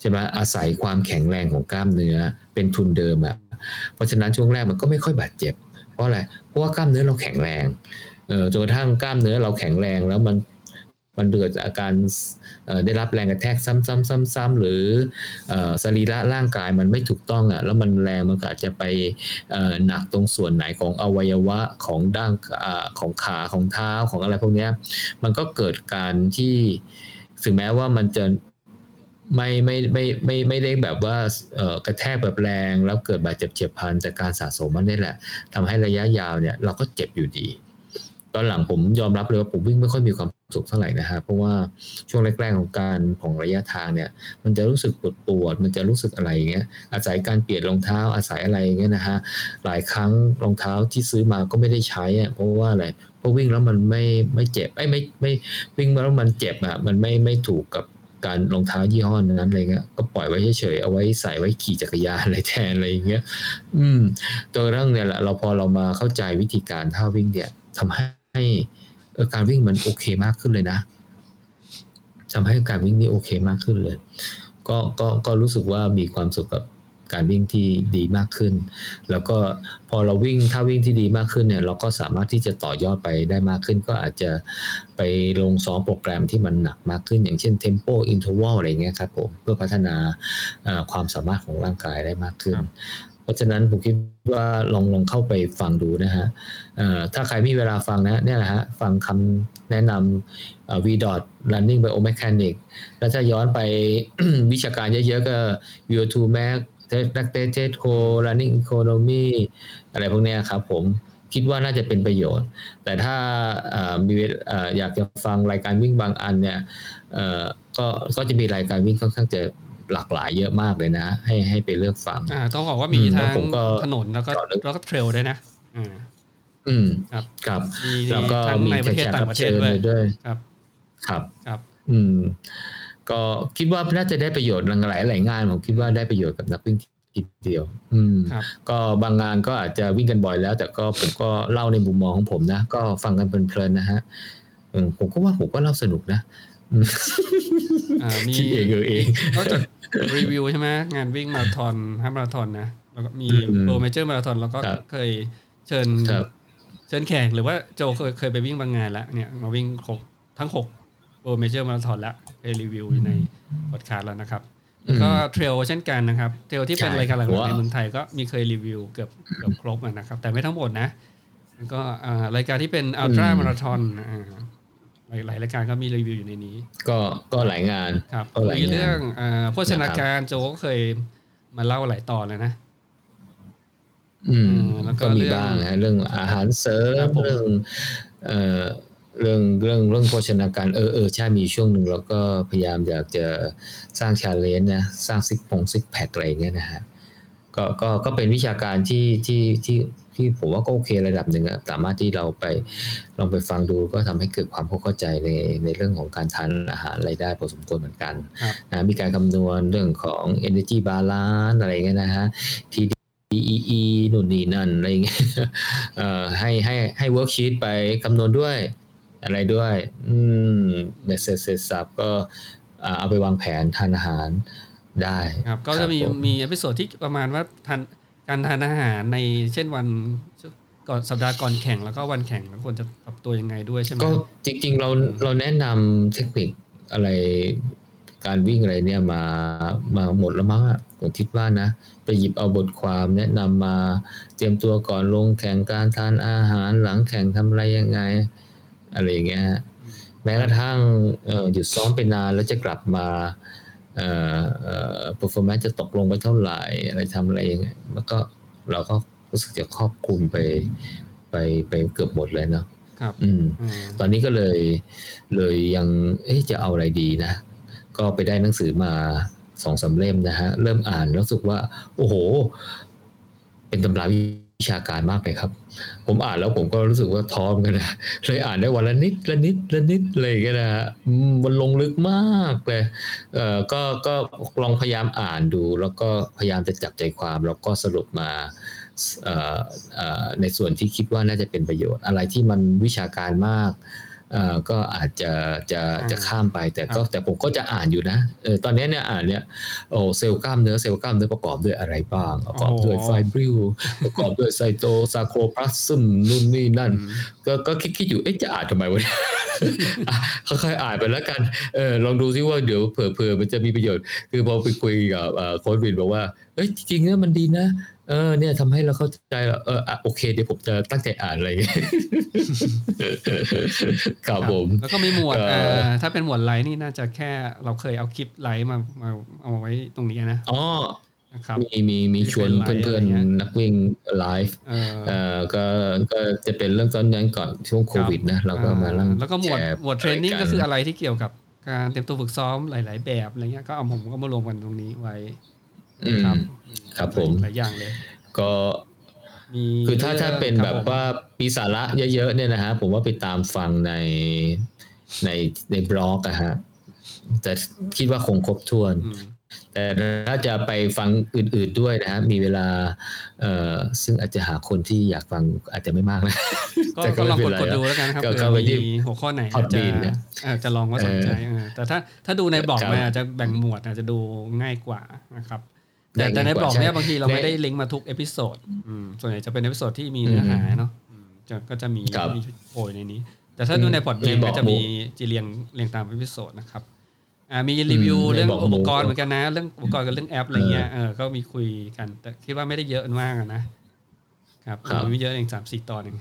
ใช่ไหมอาศัยความแข็งแรงของกล้ามเนื้อเป็นทุนเดิมอะ่ะเพราะฉะนั้นช่วงแรกมันก็ไม่ค่อยบาดเจ็บ เพราะอะไรเพราะว่ากล้ามเนื้อเราแข็งแรง จนกระทั่งกล้ามเนื้อเราแข็งแรงแล้วมันมันเกิดอาการได้รับแรงกระแทกซ้ำๆๆๆ หรือสรีระร่างกายมันไม่ถูกต้องอะแล้วมันแรงมันอาจจะไปหนักตรงส่วนไหนของอวัยวะของด้านของขาของเท้าของอะไรพวกนี้มันก็เกิดการที่ถึงแม้ว่ามันจะไม่ไม่ไม่ไม่ไม่ได้แบบว่ากระแทกแบบแรงแล้วเกิดบาดเจ็บเจ็บพลันจากการสะสมมันนี่แหละทำให้ระยะยาวเนี่ยเราก็เจ็บอยู่ดี ตอนหลังผมยอมรับเลยว่าผมวิ่งไม่ค่อยมีความสุขเท่าไหร่นะฮะเพราะว่าช่วงแรกๆของการของระยะทางเนี่ย มันจะรู้สึกปวดปวด มันจะรู้สึกอะไรอย่างเงี้ยอาศัยการเปลี่ยนรองเท้าอาศัยอะไรอย่างเงี้ยนะฮะหลายครั้งรองเท้าที่ซื้อมาก็ไม่ได้ใช้อะเพราะว่าอะไรเพราะวิ่งแล้วมันไม่ไม่เจ็บไอ้ไม่ไม่วิ่งแล้วมันเจ็บอะมันไม่ไม่ถูกกับการรองเท้ายี่ห้อนั้นอะไรเงี้ยก็ปล่อยไว้เฉยๆเอาไว้ใส่ไว้ขี่จักรยานอะไรแทนอะไรอย่างเงี้ย อืมตัวเรื่องเนี่ยแหละเราพอเรามาเข้าใจวิธีการท่าวิ่งเนี่ยทำให้ ให้การวิ่งมันโอเคมากขึ้นเลยนะทำให้การวิ่งนี่โอเคมากขึ้นเลย ก็ก็ก็รู้สึกว่ามีความสุขกับการวิ่งที่ดีมากขึ้น แล้วก็พอเราวิ่งถ้าวิ่งที่ดีมากขึ้นเนี่ย เราก็สามารถที่จะต่อยอดไปได้มากขึ้น ก็อาจจะไปลงซ้อมโปรแกรมที่มันหนักมากขึ้น อย่างเช่น tempo interval อะไรเงี้ยครับผมเพื่อพัฒนาความสามารถของร่างกายได้มากขึ้น เพราะฉะนั้นผมคิดว่าลองลองเข้าไปฟังดูนะฮะถ้าใครมีเวลาฟังนะเนี่ยแหละฮะฟังคำแนะนำ v dot running biomechanic แล้วถ้าย้อนไปวิชาการเยอะๆก็ VO2 max นักเตะเทสโค running economy อะไรพวกนี้ครับผมคิดว่าน่าจะเป็นประโยชน์ แต่ถ้ามีอยากจะฟังรายการวิ่งบางอันเนี่ยก็ก็จะมีรายการวิ่งค่อนข้างจะ หลากหลายเยอะมากเลยนะ ให้ให้ไปเลือกฟังอ่าต้องบอกว่ามีทางถนนแล้วก็แล้วก็เทรลด้วยนะอืมอืมครับครับแล้วก็มีแขกรับเชิญด้วยครับครับครับ อืม ก็คิดว่าน่าจะได้ประโยชน์หลายหลายงานผมคิดว่าได้ประโยชน์กับนักวิ่งทีเดียว อืมก็บางงานก็อาจจะวิ่งกันบ่อยแล้ว แต่ก็ผมก็เล่าในมุมมองของผมนะ ก็ฟังกันเพลินๆนะฮะผมก็ว่าผมก็เล่าสนุกนะมีเองเออเองนอกจาก รีวิวใช่ไหมงานวิ่งมาราธอนห้ามาราธอนนะแล้วก็มี World Major มาราธอนแล้วก็เคยเชิญเชิญแขกหรือว่าโจเคยเคยไปวิ่งบางงานแล้วเนี่ยมาวิ่งหกทั้งหก World Major มาราธอนแล้วไปรีวิวอยู่ในพอดคาสต์แล้วนะครับก็เทรลเช่นกันนะครับ เทรลที่เป็นรายการหลักในเมืองไทยก็มีเคยรีวิวเกือบเกือบครบนะครับ แต่ไม่ทั้งหมดนะก็รายการที่เป็นอัลตร้ามาราธอน หลายรายการก็มีรีวิวอยู่ในนี้ ก็ก็หลายงานครับมีเรื่องโภชนาการโจก็เคยมาเล่าหลายตอนเลยนะอืมแล้วก็มีบ้างนะเรื่องอาหารเสริมเรื่องเอ่อเรื่องเรื่องเรื่องโภชนาการเออเออใช่มีช่วงหนึ่งเราก็พยายามอยากจะสร้าง challenge นะสร้างซิกพง six pack อะไรเงี้ยนะฮะ ก็ก็ก็เป็นวิชาการที่ที่ที่ที่ผมว่าก็โอเคระดับหนึ่งอะสามารถที่เราไปลองไปฟังดูก็ทำให้เกิดความเข้าใจในในเรื่องของการทานอาหารอะไรได้พอสมควรเหมือนกันนะมีการคำนวณเรื่องของ energy balance อะไรเงี้ยนะฮะ TDEE นู่นนี่นั่นอะไรเงี้ยให้ให้ให้ worksheet ไปคำนวณด้วยอะไรด้วย อืมเบ็ดเสร็จสรรพก็เอาไปวางแผนทานอาหาร ได้ครับก็จะมีมี episode ที่ประมาณว่าทานการทานอาหารในเช่นวันก่อนสัปดาห์ก่อนแข่งแล้วก็วันแข่งแล้วควรจะปรับตัวยังไงด้วยใช่ไหมก็จริง ๆ เราเราแนะนำเทคนิคอะไรการวิ่งอะไรเนี่ยมามาหมดแล้วมั้งผมคิดว่านะ ไปหยิบเอาบทความแนะนำมาเตรียมตัวก่อนลงแข่งการทานอาหารหลังแข่งทำอะไรยังไง อะไรอย่างเงี้ยแม้กระทั่งหยุดซ้อมไปนานแล้วจะกลับมาเอ่อเอ่อ performance จะตกลงไปเท่าไหร่อะไรทำอะไรอย่างเงี้ยแล้วก็เราก็รู้สึกจะครอบคลุมไปไปไปเกือบหมดเลยเนาะครับ อืม ตอนนี้ก็เลย เลยยัง เอ๊ะจะเอาอะไรดีนะ ก็ไปได้หนังสือมาสองสาเล่มนะฮะ เริ่มอ่านแล้วรู้สึกว่า โอ้โห เป็นตำราวิิชาการมากเลยครับ ผมอ่านแล้วผมก็รู้สึกว่าท้อมกันนะเลยอ่านได้วันละนิดละนิดละนิดเลยก็นะฮะมันลงลึกมากเลยเอ่อก็ก็ลองพยายามอ่านดู แล้วก็พยายามจะจับใจความแล้วก็สรุปมาในส่วนที่คิดว่าน่าจะเป็นประโยชน์ อะไรที่มันวิชาการมาก ก็อาจจะจะจะข้ามไปแต่ก็แต่ผมก็จะอ่านอยู่นะเออตอนนี้เนี่ยอ่านเนี่ยโอ้เซลล์กล้ามเนื้อเซลล์กล้ามเนื้อประกอบด้วยอะไรบ้าง ประกอบด้วยไฟบริลประกอบด้วยไซโตซาโครพลาซึมนู่นนี่นั่น ก็ก็คิดคิดอยู่เอ๊ะจะอ่านทำไมวะค่อยๆอ่านไปแล้วกันเออลองดูซิว่าเดี๋ยวเผื่อๆมันจะมีประโยชน์ คือพอไปคุยกับโค้ชวินบอกว่าเอ้ยจริงๆเนี่ยมันดีนะ เออเนี่ยทำให้เราเข้าใจเออโอเคเดี๋ยวผมจะตั้งใจอ่านอะไรครับผมแล้วก็มีหมวดถ้าเป็นหมวดไลน์นี่น่าจะแค่เราเคยเอาคลิปไลน์มามาเอาไว้ตรงนี้นะอ๋อมีมีมีชวนเพื่อนๆ นักวิ่งไลฟ์เอ่อก็ก็จะเป็นเรื่องตอนนั้นก่อนช่วงโควิดนะเราก็มาเล่าแล้วก็หมวดหมวด training ก็คืออะไรที่เกี่ยวกับการเตรียมตัวฝึกซ้อมหลาย ๆ แบบอะไรเงี้ยก็เอาผมก็มารวมกันตรงนี้ไว้ ครับครับผมหลายอย่างเลย ก็มีคือถ้าถ้าเป็นแบบครับผมว่าปีสาระเยอะๆเนี่ยนะฮะผมว่าไปตามฟังในในในบล็อกอะฮะแต่คิดว่าคงครบถ้วนอืมแต่ถ้าจะไปฟังอื่นๆด้วยนะฮะมีเวลาเอ่อซึ่งอาจจะหาคนที่อยากฟังอาจจะไม่มากนะก็แต่ก็ก็ลองไม่กเป็นดไรกดดูแล้วกันครับก็เผื่เข้าอไปที่มีหัวข้อไหนอาจจะ Podbean นะอาจจะลองว่าสนใจเออแต่ถ้าถ้าดูในบล็อกครับมันอาจจะแบ่งหมวดอาจจะดูง่ายกว่านะครับได้ แต่แต่ในง่ายกว่าบล็อกเนี่ยใช่บางทีเราในไม่ได้ลิงก์มาทุกเอพิโซดอืมส่วนใหญ่จะเป็นเอพิโซดที่มีเนื้อหาเนาะอืมจะก็จะมีครับมีโผล่ในนี้ แต่ถ้าดูในพอดเบในนบล็ก็อกจะมีจีเรียงเรียงตามเอพิโซดนะครับอ่ามีรีวิวอืมในเรื่องบล็อกอุปกรณ์เหมือนกันนะ เรื่องอุปกรณ์กับเรื่องแอปอะไรเงี้ยเออก็มีคุยกัน แต่คิดว่าไม่ได้เยอะมากอะนะครับครับมีไม่เยอะเองสามสี่ตอนเอง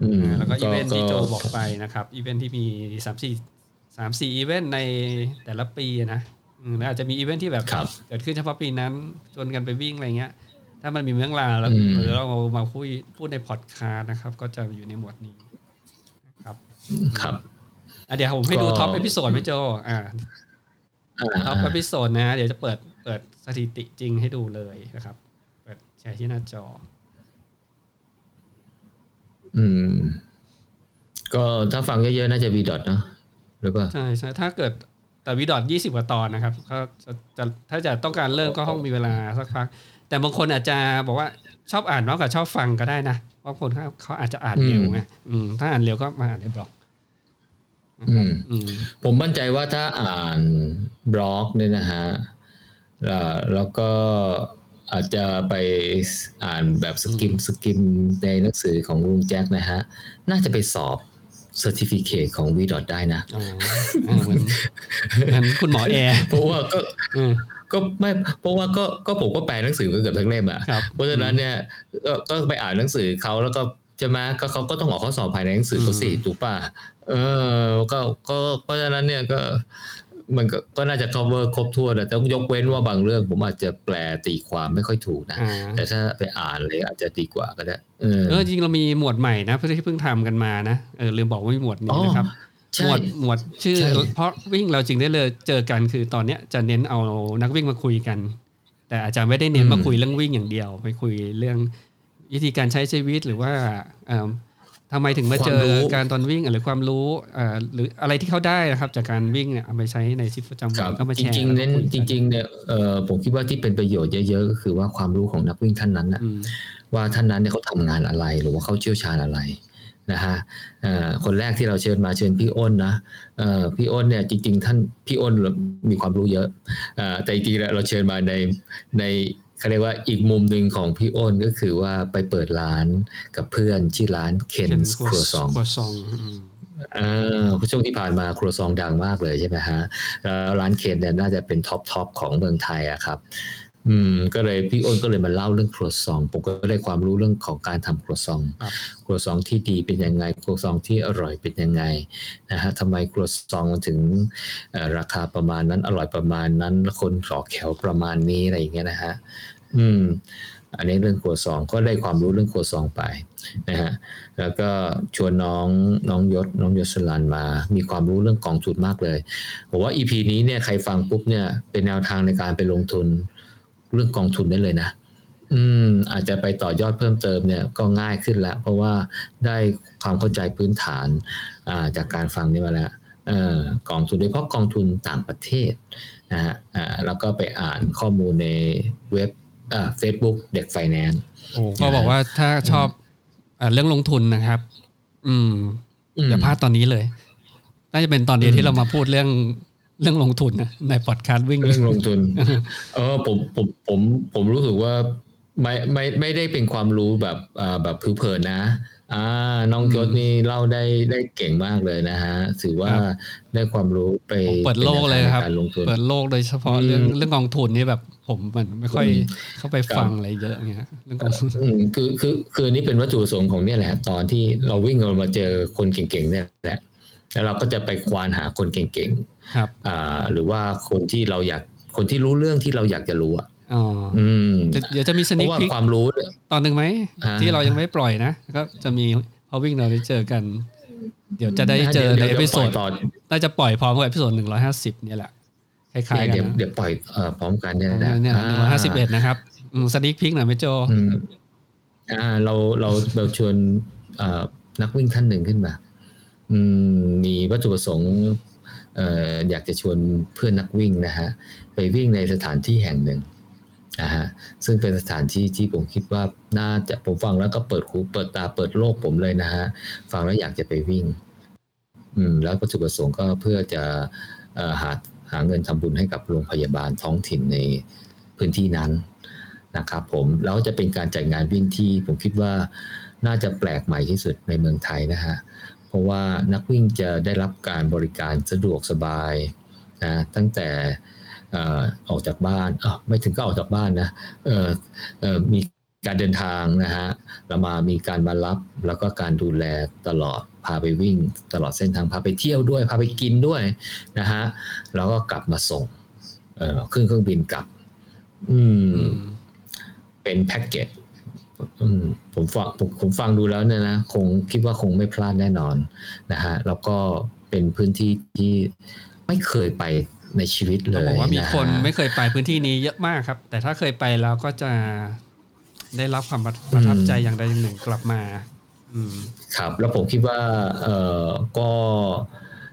อืมอ่าแล้วก็อีเวนท์ที่โจก็บอกไปนะครับอีเวนท์ที่มีสามสี่สามสี่อีเวนต์ในแต่ละปีอะนะอื มแล้วอาจจะมีอีเวนท์ที่แบบครับเกิดขึ้นเฉพาะปีนั้นชวนกันไปวิ่งอะไรเงี้ย ถ้ามันมีเรื่องราวแล้วอืมหรือเราเอามาพูดพูดในพอดคาสต์นะครับ ก็จะอยู่ในหมวดนี้นะครับ ครับอะเดี๋ยวผมให้ดูก็ top episode ไหมโจอ่าอ่า top episode นะ เดี๋ยวจะเปิดเปิดสถิติจริงให้ดูเลยนะครับ เปิดแชร์ที่หน้าจอ อืม ก็ถ้าฟังเยอะๆ น่าจะวีดอทเนาะหรือเปล่าใช่ใช่ถ้าเกิด แต่วีดอทยี่สิบกว่าตอนนะครับก็จะจะถ้าจะต้องการเริ่มก็ต้องมีเวลาสักพัก แต่บางคนอาจจะบอกว่าชอบอ่านมากกว่าชอบฟังก็ได้นะบางคนเขาเขาอาจจะอ่านเร็วไงอืมถ้าอ่านเร็วก็มาอ่านในบล็อกอืมอืมผมมั่นใจว่าถ้าอ่านบล็อกเนี่ยนะฮะอ่าแล้วก็อาจจะไปอ่านแบบสกิมสกิมในหนังสือของลุงแจ็คนะฮะ น่าจะไปสอบ certificate ของ v ดอได้นะอ๋ออ่าเหมือนเหมือนคุณหมอแอร์เพราะว่าก็อืมก็ไม่เพราะว่าก็ก็ผมก็แปลหนังสือมาเกือบทั้งเล่มอะครับเพราะฉะนั้นเนี่ยก็ก็ไปอ่านหนังสือเขาแล้วก็ใช่ไหมก็เขาก็ต้องออกข้อสอบภายในหนังสือเขาสิอืมถูกป่ะเออก็ก็เพราะฉะนั้นเนี่ยก็ มันก็ก็น่าจะ cover ครบถ้วนแต่ต้องยกเว้นว่าบางเรื่อง ผมอาจจะแปลตีความไม่ค่อยถูกนะอ่าแต่ถ้าไปอ่านเลยอาจจะดีกว่าก็ได้เออเออจริงเรามีหมวดใหม่นะเพื่อที่เพิ่งทำกันมานะเออลืมบอกว่ามีหมวดนี้นะครับหใช่มวดหมวดชื่อใช่เพราะวิ่งเราจริงได้เลยเจอกันคือตอนเนี้ยจะเน้นเอานักวิ่งมาคุยกัน แต่อาจจะไม่ได้เน้นมาคุยเรื่องวิ่งอย่างเดียว ไปคุยเรื่องวิธีการใช้ชีวิตหรือว่าเอิ่ม ทำไมถึงมาเจอการตอนวิ่งหรือความรู้เอ่อหรืออะไรที่เขาได้นะครับจากการวิ่งเนี่ยเอาไปใช้ในชีวิตประจำควัรันบก็มาจแชร์ริงๆแล้วเน้นก็คุยจกันริงๆเนี่ยเออผมคิดว่าที่เป็นประโยชน์เยอะๆก็คือว่าความรู้ของนักวิ่งท่านนั้นนะอืมว่าท่านนั้นเนี่ยเขาทำงานอะไรหรือว่าเขาเชี่ยวชาญอะไรนะฮะเอ่อคนแรกที่เราเชิญมาเชิญพี่อ้นนะเอ่อพี่อ้นเนี่ยจริง ๆ ท่านพี่อ้นมีความรู้เยอะเอ่อแต่จริงๆแล้วเราเชิญมาในใน เขาเรียกว่าอีกมุมหนึ่งของพี่อ้นก็คือว่าไปเปิดร้านกับเพื่อนชื่อร้านเคนส์ครัวซองครัวซองอืมเออช่วงที่ผ่านมาครัวซองดังมากเลยใช่ไหมฮะแล้วร้านเคนเนี่ยน่าจะเป็น top top ของเมืองไทยอะครับ อืมก็เลยพี่อ้นก็เลยมาเล่าเรื่องครัวซองผมก็ได้ความรู้เรื่องของการทำครัวซองครับครัวซองที่ดีเป็นยังไง ครัวซองที่อร่อยเป็นยังไงนะฮะทำไมครัวซองมันถึงเอ่อราคาประมาณนั้นอร่อยประมาณนั้นคนรอแถวประมาณนี้อะไรอย่างเงี้ยนะฮะอืม อันนี้เรื่องครัวซองก็ได้ความรู้เรื่องครัวซองไปนะฮะแล้วก็ชวนน้องน้องยศน้องยศสลันมา มีความรู้เรื่องกองทุนมากเลยผมว่า EP นี้เนี่ยใครฟังปุ๊บเนี่ยเป็นแนวทางในการไปลงทุน เรื่องกองทุนได้เลยนะ อืม อาจจะไปต่อยอดเพิ่มเติมเนี่ยก็ง่ายขึ้นแล้ว เพราะว่าได้ความเข้าใจพื้นฐานอ่าจากการฟังนี่มาแล้วเอ่อกองทุนโดยเฉพาะกองทุนต่างประเทศนะฮะอ่าแล้วก็ไปอ่านข้อมูลในเว็บอ่าเฟซบุ๊กเด็กไฟแนนซ์โอ้ก็บอกว่าถ้าชอบอ่าเรื่องลงทุนนะครับ อืมอย่าพลาดตอนนี้เลย น่าจะเป็นตอนเดียวอืมที่เรามาพูดเรื่อง เรื่องลงทุนนะในพอดคาสต์วิ่งเรื่องลงทุน เออผมผมผมผมรู้สึกว่าไม่ไม่ไม่ได้เป็นความรู้แบบอ่าแบบผิวเผินนะ อ่า น้องอืมยศนี่เล่าได้ได้เก่งมากเลยนะฮะถือว่าครับได้ความรู้ไปเปิดโลกเลยครับป็นแนวทางในการลงทุนเปิดโลกโดยเฉพาะอืมเรื่องเรื่องกองทุนนี่แบบผมมันไม่ค่อยอืมเข้าไปฟังอะไรเยอะเงี้ยเรื่องกองทุนอืมคือคือคือนี่เป็นวัตถุประสงค์ของเนี่ยแหละ ตอนที่เราวิ่งเรามาเจอคนเก่งๆเนี่ยแหละ แล้วเราก็จะไปควานหาคนเก่งครับๆอ่าหรือว่าคนที่เราอยากคนที่รู้เรื่องที่เราอยากจะรู้อะอ๋ออืมจะเดี๋ยวจะมี sneak เพราะว่า peek ความรู้เนี่ยตอนหนึ่งไหมอ่าที่เรายังไม่ปล่อยนะก็จะมีพอวิ่งเราได้เจอกัน เดี๋ยวจะได้เจอใน episode ต่อน่าจะปล่อยพร้อมกับ episode หนึ่งร้อยห้าสิบเนี่ยแหละคล้ายๆกันเดี๋ยวนะเดี๋ยวปล่อยเอ่อพร้อมกันเนี่ยเนี่ยนะเนี่ยหนึ่งร้อยห้าสิบเอ็ดนะครับ sneak peek หน่อยไหมโจอืมอ่าเราเราเราชวนเอ่อนักวิ่งท่านหนึ่งขึ้นมาอื มีวัตถุประสงค์อยากจะชวนเพื่อนนักวิ่งนะฮะไปวิ่งในสถานที่แห่งหนึ่งนะฮะซึ่งเป็นสถานที่ที่ผมคิดว่าน่าจะผมฟังแล้วก็เปิดหูเปิดตาเปิดโลกผมเลยนะฮะฟังแล้วอยากจะไปวิ่ง อืม แล้ววัตถุประสงค์ก็เพื่อจะอหาหาเงินทำบุญให้กับโรงพยาบาลท้องถิ่นในพื้นที่นั้นนะครับผมแล้วจะเป็นการจัดงานวิ่งที่ผมคิดว่าน่าจะแปลกใหม่ที่สุดในเมืองไทยนะฮะ เพราะว่านักวิ่งจะได้รับการบริการสะดวกสบายนะตั้งแต่เอ่อออกจากบ้านเออไม่ถึงก็ออกจากบ้านนะเออเออมีการเดินทางนะฮะแล้วมามีการมารับแล้วก็การดูแลตลอดพาไปวิ่ง ตลอดเส้นทางพาไปเที่ยวด้วย พาไปกินด้วยนะฮะแล้วก็กลับมาส่งเอ่อขึ้นเครื่องบินกลับ อืมอืมเป็นแพ็กเกจอืม ผมฟังผมผมฟังดูแล้วเนี่ยนะคงคิดว่าคงไม่พลาดแน่นอนนะฮะแล้วก็เป็นพื้นที่ที่ไม่เคยไปในชีวิตเลต้องยบอกว่ามีะฮะคนไม่เคยไปพื้นที่นี้เยอะมากครับ แต่ถ้าเคยไปแล้วก็จะได้รับความประทับใจอย่างใดอย่างหนึ่งกลับมาอืมครับ แล้วผมคิดว่าเออก็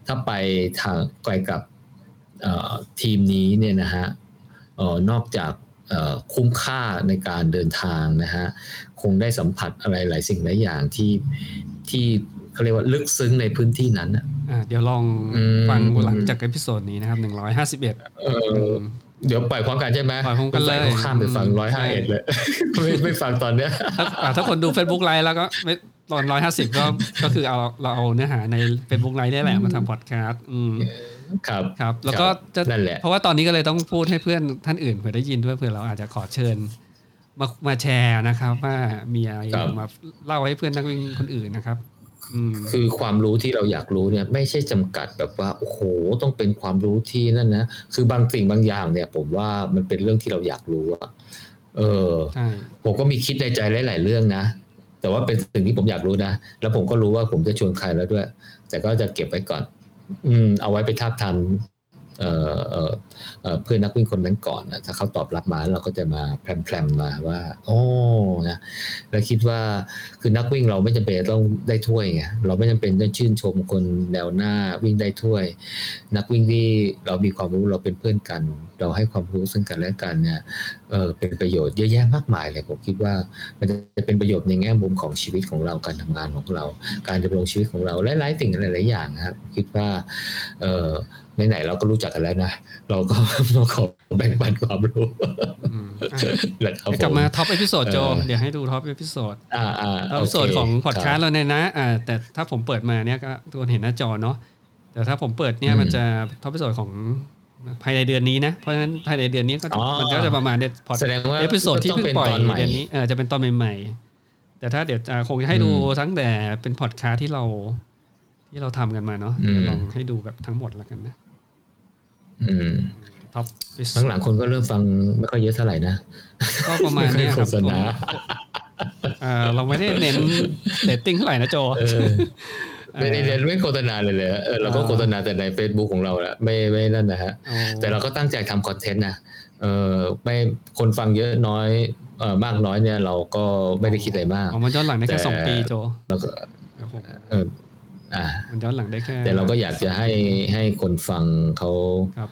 ถ้าไปทางไปกับเอ่อทีมนี้เนี่ยนะฮะเอ่อนอกจากเอ่อ คุ้มค่าในการเดินทางนะฮะคงได้สัมผัสอะไรหลายสิ่งหลายอย่างที่ที่เขาเรียกว่าลึกซึ้งในพื้นที่นั้นน่ะอ่าเดี๋ยวลองอืมฟังหลังจาก episode นี้นะครับหนึ่งร้อยห้าสิบเอ็ดเออเดี๋ยวปล่อยพร้อมกันใช่ไหมปล่อยพร้อมกันเลยผข้ามไปฟังอืมร้อยห้าใช่เอ็ดเลยไม่ไม่ฟังตอนเนี้ยถ้าอ่าถ้าคนดู Facebook ไลฟ์แล้วก็ไม่ตอนร้อยห้าสิบก็ก็คือเอาเราเอาเนื้อหาใน Facebook ไลฟ์ได้แหละมาทำพอดแคสต์อืม ครับครับ แล้วก็จะนั่นแหละเพราะว่าตอนนี้ก็เลยต้องพูดให้เพื่อนท่านอื่นเผื่อได้ยินด้วยเผื่อเราอาจจะขอเชิญมามาแชร์นะครับ ว่ามีอะไรครับมาเล่าให้เพื่อนนักวิ่งคนอื่นนะครับอืมคือความรู้ที่เราอยากรู้เนี่ย ไม่ใช่จำกัดแบบว่าโอ้โหต้องเป็นความรู้ที่นั่นนะคือบางสิ่งบางอย่างเนี่ย ผมว่ามันเป็นเรื่องที่เราอยากรู้อะเออใช่ผมก็มีคิดในใจหลาย ๆ เรื่องนะแต่ว่าเป็นสิ่งที่ผมอยากรู้นะแล้วผมก็รู้ว่าผมจะชวนใครแล้วด้วย แต่ก็จะเก็บไว้ก่อน อืมเอาไว้ไปทับทันเอ่อเพื่อนนักวิ่งคนนั้นก่อนนะถ้าเขาตอบรับมาเราก็จะมาแพรมๆมาว่าโอ้นะแล้วคิดว่าคือนักวิ่งเราไม่จำเป็นต้องได้ถ้วยไงเราไม่จำเป็นต้องชื่นชมคนแนวหน้าวิ่งได้ถ้วย นักวิ่งที่เรามีความรู้เราเป็นเพื่อนกัน เราให้ความรู้ซึ่งกันและกันเนี่ยเออเป็นประโยชน์เยอะแยะมากมายเลยผมคิดว่ามันจะเป็นประโยชน์ในแง่มุมของชีวิตของเราการทำงานของเรา การดำรงชีวิตของเราหลายๆสิ่งหลายๆอย่างนะครับคิดว่าเออไหนๆเราก็รู้จักกันแล้วนะเราก็มาขอแบ่งปันความรู้อืมอะนะครับกลับมา top episode โจเออเดี๋ยวให้ดู top episode อ่าอ่า episode ของพอดแคสต์เราเนี่ยนะอ่าแต่ถ้าผมเปิดมาเนี่ยก็ทุกคนเห็นหน้าจอเนาะแต่ถ้าผมเปิดเนี่ยมันจะ top episode ของภายในเดือนนี้นะ เพราะฉะนั้นภายในเดือนนี้ก็มันก็จะประมาณเดือนพอดแสดงว่า episode ที่ต้องเพิ่งเป็นปล่อยตอนใหม่เดือนนี้เออจะเป็นตอนใหม่ๆ แต่ถ้าเดี๋ยวจะคงจะให้ดูทั้งแต่เป็นพอดคาสต์ที่เรา ที่เราทำกันมาเนาะอืมเดี๋ยวลองให้ดูแบบทั้งหมดแล้วกันนะ อืม top หลังๆคนก็เริ่มฟังไม่ค่อยเยอะเท่าไหร่นะ ก็ประมาณเนี้ยครับโฆษณาเอ่อเราไม่ได้เน้นเรตติ้งเท่าไหร่นะโจเออไม่ได้เรียนไม่โฆษณาเลยเลยเออเราก็โฆษณาแต่ใน Facebook ของเราแหละไม่ไม่นั่นนะฮะอ๋อแต่เราก็ตั้งใจทำ content นะเออไม่คนฟังเยอะน้อยเออมากน้อยเนี่ยเราก็ไม่ได้คิดอะไรมากอ๋อมันย้อนหลังได้แค่แต่สองปีโจแล้วก็ครับผมเออ อ่ามันย้อนหลังได้แค่ แต่เราก็อยากจะให้ให้คนฟังเขาครับ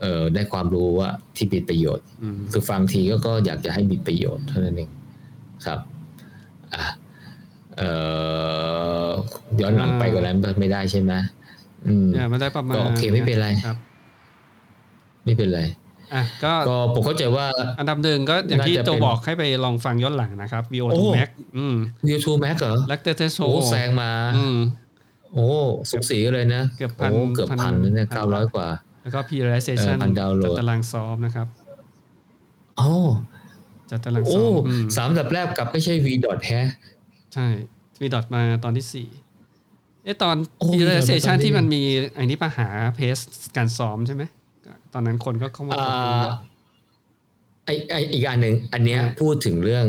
เออได้ความรู้ว่าที่มีประโยชน์อืมคือฟังทีก็ก็อยากจะให้มีประโยชน์เท่านั้นเองครับอะเออย้อนหลังไปกว่านั้นไม่ได้ใช่ไหมอืมเนี่ยมันได้ประมาณก็โอเคไม่เป็นไรครับ ไม่เป็นไรอะก็ก็ผมเข้าใจว่า อันดับหนึ่งก็อย่างที่น่าจะโจเป็นบอกให้ไปลองฟังย้อนหลังนะครับ VO2 โอ้ Max อืม YouTube Max เหรอแลคเตเทโชโอ้แซงมา อืม โอ้สูสีกันเลยนะเกือบพันโอ้เกือบพันพันเลยเนี่ยพันเก้าร้อยกว่า แล้วก็ Periodization เออพันดาวน์โหลดจัดตารางซ้อมนะครับโอ้จัดตารางซ้โอ้อมอืมสามดับแรกกลับไม่ใช่ V dot แฮะใช่มีดอทมาตอนที่สี่เอ๊ะตอนโอ้ Periodization มีดอทมาตอนที่ที่มันมีไอ้นี้ปะหาเพสการซ้อมใช่ไหมตอนนั้นคนก็เข้ามาอ่พูดคุยาไอไออีกอันหนึ่งอันเนี้ยอ่าพูดถึงเรื่อง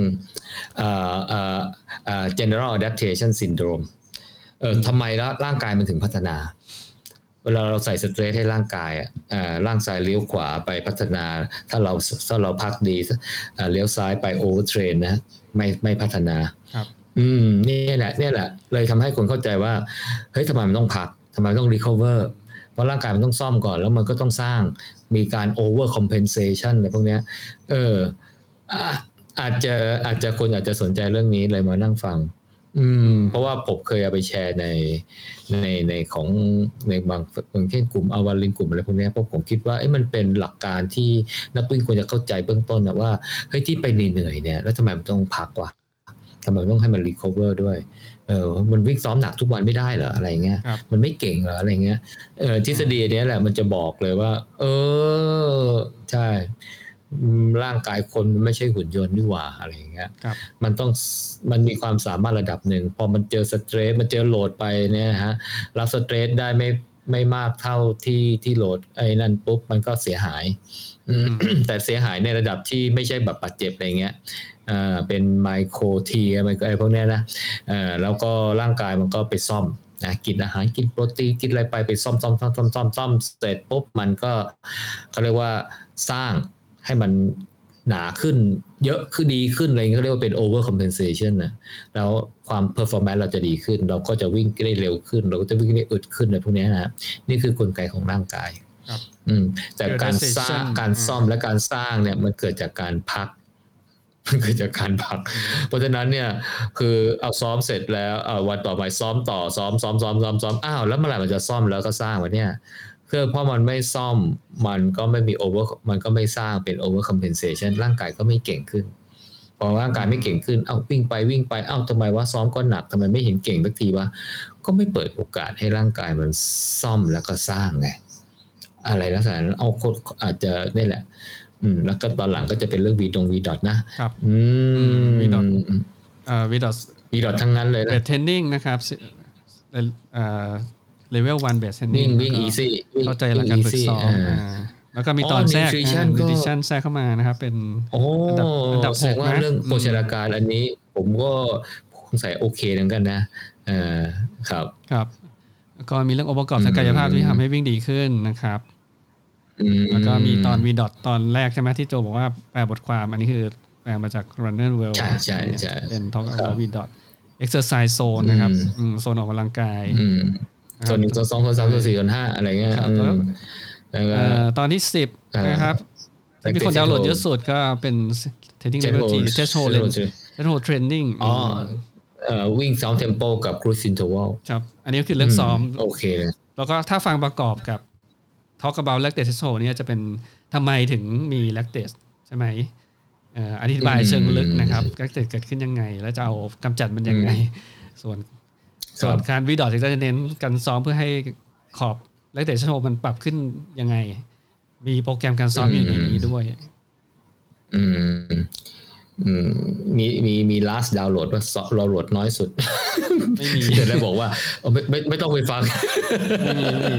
เอ่อเอ่อเอ่อ general adaptation syndrome เออทำไมแล้วร่างกายมันถึงพัฒนา เวลาเราใส่สเตรทให้ร่างกายอะเอ่อร่างซ้ายเลี้ยวขวาไปพัฒนา ถ้าเราถ้าเราพักดีเอ่อเลี้ยวซ้ายไป overtrain นะไม่ไม่พัฒนาครับ อืมนี่แหละเนี่ยแหละ เลยทำให้คนเข้าใจว่าเฮ้ยทำไมมันต้องพักทำไมต้อง recover เพราะร่างกายมันต้องซ่อมก่อน แล้วมันก็ต้องสร้างมีการ over compensation อะไรพวกเนี้ย เอออะอาจจะอาจจะคนอาจจะสนใจเรื่องนี้เลยมานั่งฟัง อืม เพราะว่าผมเคยเอาไปแชร์ในในในของในบางบางเช่นกลุ่มอวารินกลุ่มอะไรพวกเนี้ยเพราะผมคิดว่าเอ้มันเป็นหลักการที่นักวิ่งควรจะเข้าใจเบื้องต้นนะว่าเฮ้ยที่ไปเหนื่อยๆเนี่ยแล้วทำไมมันต้องพักวะทำไมมันต้องให้มัน recover ด้วย เออ มันวิ่งซ้อมหนักทุกวันไม่ได้เหรออะไรเงี้ยครับมันไม่เก่งเหรออะไรเงี้ย เออทฤษฎีเนี้ยแหละมันจะบอกเลยว่า เออ ใช่อืม ร่างกายคนมันไม่ใช่หุ่นยนต์นี่หว่าอะไรอย่างเงี้ยครับมันต้องมันมีความสามารถระดับหนึ่งพอมันเจอ stress มันเจอ load ไปเนี่ยฮะรับสเตรสได้ไม่ไม่มากเท่าที่ที่โหลดไอ้นั่นปุ๊บมันก็เสียหายอืมแต่เสียหายในระดับที่ไม่ใช่แบบบาดเจ็บอะไรเงี้ยอ่าเป็นไมโครทีอะไรอะไรพวกเนี้ยนะเอ่าแล้วก็ร่างกายมันก็ไปซ่อมนะกินอาหารกินโปรตีนกินอะไรไปไปซ่อมซ่อมซ่อมซ่อมซ่อมซ่อมเสร็จปุ๊บมันก็เขาเรียกว่าสร้าง ให้มันหนาขึ้นเยอะขึ้นดีขึ้นอะไรเงี้ยเขาเรียกว่าเป็น over compensation นะแล้วความ performance เราจะดีขึ้น เราก็จะวิ่งได้เร็วขึ้น เราก็จะวิ่งได้อึดขึ้นอะไรพวกเนี้ยนะนี่คือกลไกของร่างกายครับอืม แต่การสร้าง Periodization การซ่อมและการสร้างเนี่ยมันเกิดจากการพักมันเกิดจากการพัก เพราะฉะนั้นเนี่ย คือเอาซ้อมเสร็จแล้วเอาวันต่อไปซ้อมต่อซ้อมซ้อมซ้อมซ้อมซ้อมอ้าวแล้วเมื่อไหร่มันจะซ่อมแล้วก็สร้างวะเนี่ย คือเพราะมันไม่ซ่อมมันก็ไม่มี over มันก็ไม่สร้างเป็น over compensation ร่างกายก็ไม่เก่งขึ้น พอร่างกายไม่เก่งขึ้น เอ้าวิ่งไปวิ่งไปเอ้าทำไมว่าซ้อมก็หนักทำไมไม่เห็นเก่งสักทีวะก็ไม่เปิดโอกาสให้ร่างกายมันซ่อมแล้วก็สร้างไงอะไรลักษณะนั้นเอาคนอาจจะนี่แหละ อืม แล้วก็ตอนหลังก็จะเป็นเรื่องวีดงวีดอทนะครับ อืม VDOT เอ่อ VDOT VDOT ทั้งนั้นเลย base training นะครับเอ่อ เลเวลวันเบสเทนนิ่วิ่งวิ่ง easy เข้าใจหลักการฝึกซ้อมอ่าแล้วก็มีตอนแทรก nutrition ก็ดิชันแทรกเข้ามานะครับ เป็นโอ้อันดับอันดับแสดงว่าหกนะเรื่องอืมโภชนาการอันนี้ ผมก็สงสัยโอเคเหมือนกันนะเออครับครับแล้วก็มีเรื่ององค์ประกอบทางกายภาพที่ทำให้วิ่งดีขึ้นนะครับอืมแล้วก็มีตอน v dot ตอนแรกใช่ไหมที่โจบอกว่าแปลบทความอันนี้คือแปลมาจาก Runner's World ใช่ใช่ใช่เป็น Talk ครับ about v dot exercise zone นะครับอืมอืมโซนออกกำลังกายอืม ส่วนหนึ่งส่วนสองส่วนสามส่วนสี่ส่วนห้าอะไรเงี้ยครับอืมแล้วก็เอ่อตอนที่สิบอ่านนะครับอ่าที่มีคนดาวน์โหลดเยอะสุดก็เป็น training level T threshold threshold training อ๋อเอ่อวิ่งซ้อมเทมโปกับ cruise interval ครับ อันนี้ก็คือเรื่องซ้อมโอเคเลยแล้วก็ถ้าฟังประกอบกับ Talk about lactate threshold เนี่ยจะเป็นทำไมถึงมี lactate ใช่ไหมเอ่ออธิบายเชิงลึกนะครับ lactate เกิดขึ้นยังไง แล้วจะเอากำจัดมันยังไง ส่วน ส่วนการวีดอทจะเน้นการซ้อมเพื่อให้ขอบ lactate threshold มันปรับขึ้นยังไง มีโปรแกรมการซ้อมอยู่ในนี้ด้วย อืมอื มมีมีมี last download ว่าเราโหลดน้อยสุด ไม่มีจะได้บอกว่าเอาไม่ไม่ไม่ต้องไปฟังไม่มีไม่มี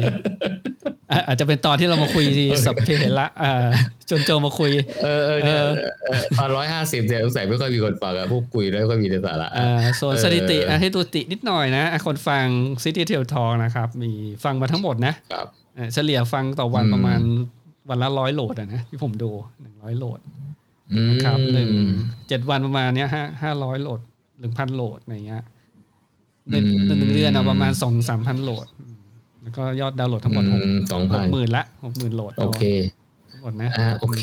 อะอาจจะเป็นตอนที่เรามาคุยสับเพเหระอ่าจนโจมาคุยเออเออเนี่ยเออเออตอนร้อยห้าสิบเนี่ยสงสัยไม่ค่อยมีคนฟังอะพวกคุยแล้วก็มีแต่สาระอ่าส่วนเออสถิติอะให้ตัวตินิดหน่อยนะอะคนฟัง City Tail Talk นะครับ มีฟังมาทั้งหมดนะครับเอ่อเฉลี่ยฟังต่อวันอืมประมาณวันละร้อยโหลดอะนะที่ผมดูหนึ่งร้อยโหลด อืมครับหนึ่งเจ็ดวันประมาณเนี้ยห้าห้าร้อยโหลดหนึ่งพันโหลดอะไรเงี้ยในในหนึ่งเดือนเอาประมาณสองสามพันโหลดอืมแล้วก็ยอดดาวน์โหลดทั้งหมดหกสองหพักนหมื่นละหกหมื่นโหลดโอเคทั้งหมดนะอ่าโอเค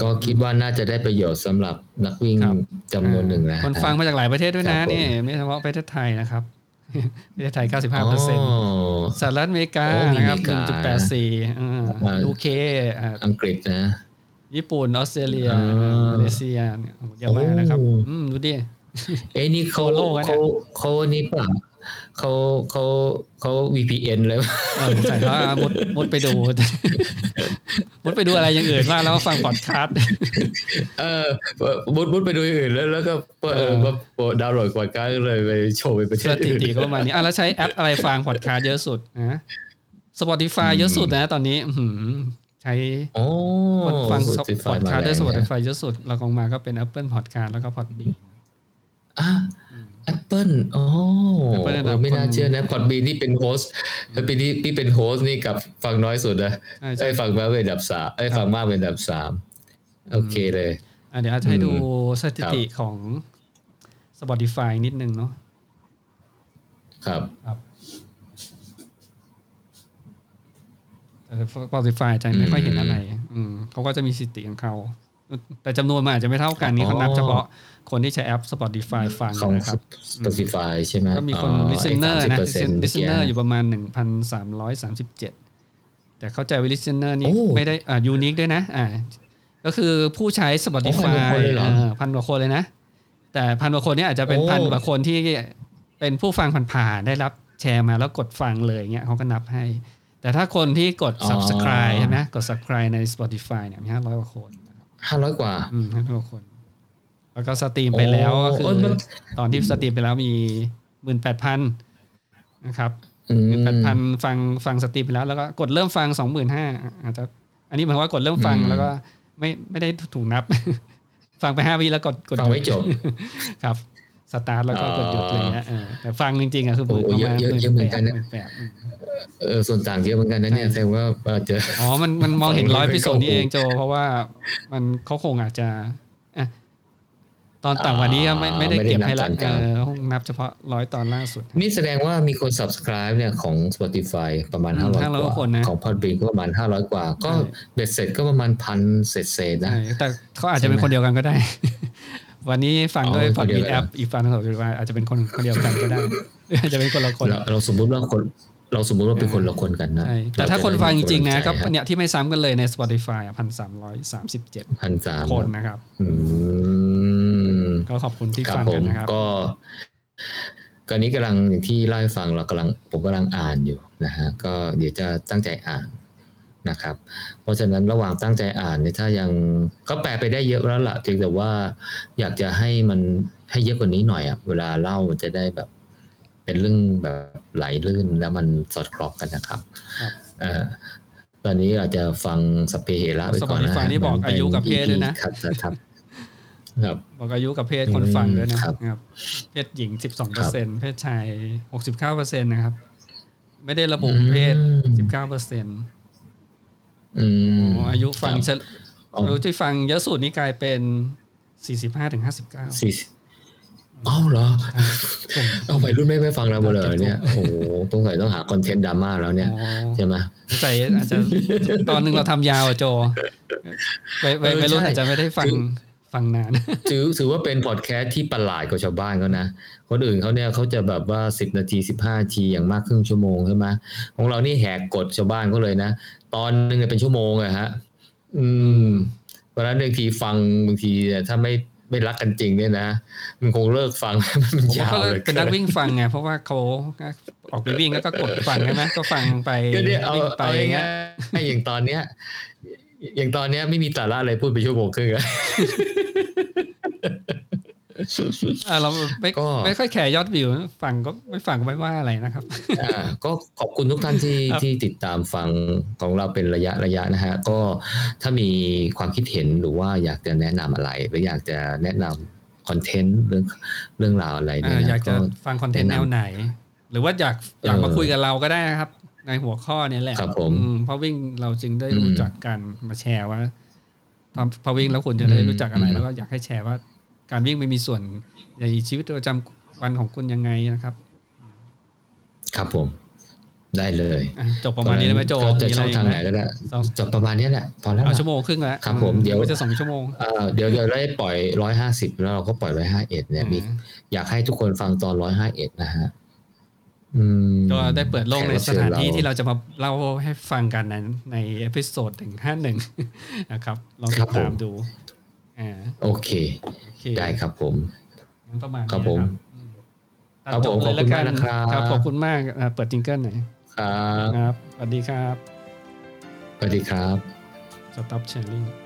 ก็คิดว่าน่าจะได้ประโยชน์สำหรับนักวิ่งครับจำนวนหนึ่งนะคนฟังมาจากหลายประเทศด้วยครันะบผมนี่ไม่เฉพาะประเทศไทยนะครับประเทศไทย 95เปอร์เซ็นต์อ๋อสหรัฐอเมริกาโอ้มีนะครับอเมริกา1.84อ่าอ่ายูเคอ่าอังกฤษนะ ญี่ปุ่นออสเตรเลียอ่ามาเลเซียเนี่ยโอ้โหเยอะมากนะครับโอ้อืมดูดิเอ้ยนี่เขาทั่วโลกอะเนี่ยเขาเขานี่เปล่าเขาเขาเขา VPN เลยเออใส่ว่ามุดมุดไปดูมุดไปดูอะไรอย่างอื่นบ้างแล้วก็ฟังพอดคาสต์เออมุดมุดไปดูอย่างอื่นแล้วแล้วก็เปิดเออมาโปรดาวน์โหลดกว่าการเลยไปโชว์ไปประเทสศถิอื่นติก็ประมาณนี้อะแล้วใช้แอปอะไรฟังพอดคาสต์เยอะสุดนะ Spotify เยอะสุดนะตอนนี้อื้อหือ ใช้โอ้คนฟัง Spotify พอดคาสต์ได้มาแรงนะ Spotify เยอะสุดเราลงมาก็เป็น Apple Podcast แล้วก็ Podbean อะแอปเปิลโอ้ Apple อันดับไม่น่าคนเชื่อนะพอดบีนี่เป็นโฮสต์แล้วปีนี้พี่เป็นโฮสต์นี่กับฟังน้อยสุดนะใช่ใช่ไอ้ยฟังมากเป็นอันดับสามไอ้ยฟังมากเป็นอันดับสามโอเคเลยอะเดี๋ยวอาจจะให้ดูสถิติของ Spotify นิดนึงเนาะครับครับ แต่ Spotify จะไม่ค่อยเห็นอะไรอืมเขาก็จะมีสถิติของเขา แต่จำนวนมันอาจจะไม่เท่ากันนี่เขานับเฉพาะคนที่ใช้แอป Spotify ฟังของนะครับ Spotify ใช่ไหมก็มีคนอ๋อ listener ไอ้นะ30% listener อยู่ประมาณ 1,337 แต่เข้าใจว่า listener นี่โอ้ไม่ได้อ่า unique ด้วยนะ อ่า ก็คือผู้ใช้ Spotify โอ้พันกว่าคนเลยเหรอเออพันกว่าคนเลยนะ แต่พันกว่าคนเนี้อาจจะเป็นโอ้พันกว่าคนที่เป็นผู้ฟังผ่านๆได้รับแชร์มาแล้วกดฟังเลยเงี้ยเขาก็นับให้ แต่ถ้าคนที่กด subscribe ใช่ไหมกด subscribe ใน Spotify เนี่ยมีห้าร้อยกว่าคนห้าร้อยกว่า อืมห้าร้อยกว่าคน แล้วก็สตรีมไปแล้วก็คือโอ้ยมันตอนที่สตรีมไปแล้วมีหมื่นแปดพันนะครับอืมหมื่นแปดพันฟังฟังสตรีมไปแล้ว แล้วก็กดเริ่มฟังสองหมื่นห้าอาจจะ อันนี้หมายความว่ากดเริ่มฟังอืมแล้วก็ไม่ไม่ได้ถูกนับ ฟังไปห้าวิแล้วกดกดฟังไม่หยุจบครับ สตาร์ทแล้วก็กดหยุดอ๋เลอยนะเออแต่ฟังจริงๆอะคือหมื่นโอ้ประเยอะมาณเยอะหมื่นเยอะเหมืแปอนกัดนนะหมื่นแปดอืมเออส่วนต่างเยอะเหมือนกันนะเนี่ยแสดงว่าเออเจออ๋อมันมันมองเห็นฟังร้อยไม่พิโซดเข้านี่เองโจ เพราะว่ามันเขาคงอาจจะอะตอนต่างกวันนี้ก็ไม่ไม่ได้ไม่ได้เก็บนับให้ละตอนกเอลางอคงนับเฉพาะร้อยตอนล่าสุด นี่แสดงว่ามีคน subscribe เนี่ยของ Spotify ประมาณอืม500 500กว่าคนนะของ Podbean ก็ประมาณ500กว่า ก็ใช่เบ็ดเสร็จก็ประมาณพันเศษเศษๆนะใช่แต่เขาอาจจะเป็นคนเดียวกันก็ได้ วันนี้ฟังอ๋อด้วยเป็นพคอนดเดียวบีกันแอปอีกฟังของเราว่าอาจจะเป็นคนคนเดียวกันก็ได้หรืออาจจะเป็นคนละคนเราเราสมมุติว่าคนเราสมมุติว่าเป็นคนละคนกันนะใช่แต่ถ้าคนฟังจริงๆนะก็พันเนี่ยที่ไม่ซ้ำกันเลยใน Spotify พันสามร้อยสามสิบเจ็ดสามคนนะครับอืมก็ขอบคุณที่ครับฟังผกัมนนะครับ ก็กอนนี้กำลังอย่างที่เล่าให้ฟังเรากำลังผมกำลังอ่านอยู่นะฮะก็เดี๋ยวจะตั้งใจอ่าน นะครับ เพราะฉะนั้นระหว่างตั้งใจอ่านเนี่ยถ้ายังก็แปลไปได้เยอะแล้วล่ะเพียงแต่ว่าอยากจะให้มันให้เยอะกว่านี้หน่อยอะเวลาเล่ามันจะได้แบบ เป็นเรื่องแบบไหลลื่นแล้วมันสอดคล้องกันนะครับครับเอ่อตอนนี้อาจจะฟังสพเปเหระไปก่อนนะ Spotify นี่บอกอายุกับเพศด้วยนะครับครับครับบอกอายุกับเพศคนฟังด้วยนะครับครับ เพศหญิงสิบสองเปอร์เซ็นเพศชายหกสิบเก้าเปอร์เซ็นนะครับ ไม่ได้ระบุเพศอืมสิบเก้าเปอร์เซ็น อืมอายุฟังครับเฉลอ๋ออายุที่ฟังเยอะสุดนี่กลายเป็นสี่สิบห้าถึงห้าสิบเก้าสี่สิบอ้าวเหรอเอาไปรุ่นไม่ไม่ฟังเราหมดเลยเนี่ยโอ้โหต้องใส่ต้องหาคอนเทนต์ดราม่าแล้วเนี่ยใช่ไหมใจอาจจะตอนหนึ่งเราทำยาวอะโจไปไปเออไปรุ่นใช่อาจจะไม่ได้ฟังคือฟังนานถือถือว่าเป็นพอดแคสต์ที่ประหลาดกว่าชาวบ้านเขานะคนอื่นเขาเนี่ยเขาจะแบบว่าสิบนาทีสิบห้านาทีอย่างมากครึ่งชั่วโมงใช่ไหมของเรานี่แหกกฎชาวบ้านเขาเลยนะ ตอนหนึงเนี่ยเป็นชั่วโมงอะฮะ อืมเพราะฉะนั้นบางทีฟังบางทีเนี่ยถ้าไม่ไม่รักกันจริงเนี่ยนะ มันคงเลิกฟังมันผมยาวก็เลยเป็นนักวิ่งฟังไงเพราะว่าเขาออกไปวิ่งแล้วก็กดฟังใช่ไหมก็ฟังไปก็เนี่ยเอาวิ่งไปเอาอย่างง่าเงี้ยยๆอย่างตอนเนี้ย อย่างตอนเนี้ยไม่มีสาระอะไรพูดไปชั่วโมงครึ่งอะ อะเราไม่ก็ไม่ค่อยแคร์ยอดวิวฟังก็ไม่ฟังก็ไม่ว่าอะไรนะครับอ่าก็ขอบคุณทุกท่านที่ครับที่ติดตามฟังของเราเป็นระยะระยะนะฮะก็ถ้ามีความคิดเห็นหรือว่าอยากจะแนะนำอะไร หรืออยากจะแนะนำคอนเทนต์เรื่องเรื่องราวอะไรอ่าเนี่ยนะอยากจะก็ฟังคอนเทนต์แนะแนนำวไหน หรือว่าอยากอยากมาเออคุยกับเราก็ได้นะครับ ในหัวข้อเนี้แหละครับผมอืเพราะวิ่งเราจึงได้อืมรู้จักกันมาแชร์ว่าตอนพอวิ่งแล้วคุณจะได้รู้จักอะไรอืมแล้วก็อยากให้แชร์ว่า การวิ่งไม่มีส่วนในชีวิตประจำวันของคุณยังไงนะครับ ครับผม ได้เลยอะจบประมาณนี้ได้ไหมโจก็จะมีะช่รองกทางไหนมก็ได้สองจบประมาณนี้แหละพอแล้วเอาล่ะชั่วโมงครึ่งแล้วครับผมเดี๋ยวจะสองชั่วโมงอ่าเดี๋ยวเดี๋ยวได้ปล่อยร้อยห้าสิบแล้วเราก็ปล่อยร้อยห้าเอ็ดเนี่ยมีอืมอยากให้ทุกคนฟังตอนร้อยห้าเอ็ดนะฮะอืมก็ได้เปิดโลกในสถานที่แขกรับเชิญที่เราจะมาเล่าให้ฟังกันนั้นในเอพิโซดถึงห้าหนึ่งนะครับ ลองติดตามดู อ่าโอเคโอเค ได้ครับผมงั้นประมาณนี้ครับผมนะครับผมตัดจเลยขอบคุณมากนะครับครับ ขอบคุณมากอ่าเปิดจิงเกิลหน่อยครับครับสวัสดีครับสวัสดีครับ Stop Sharing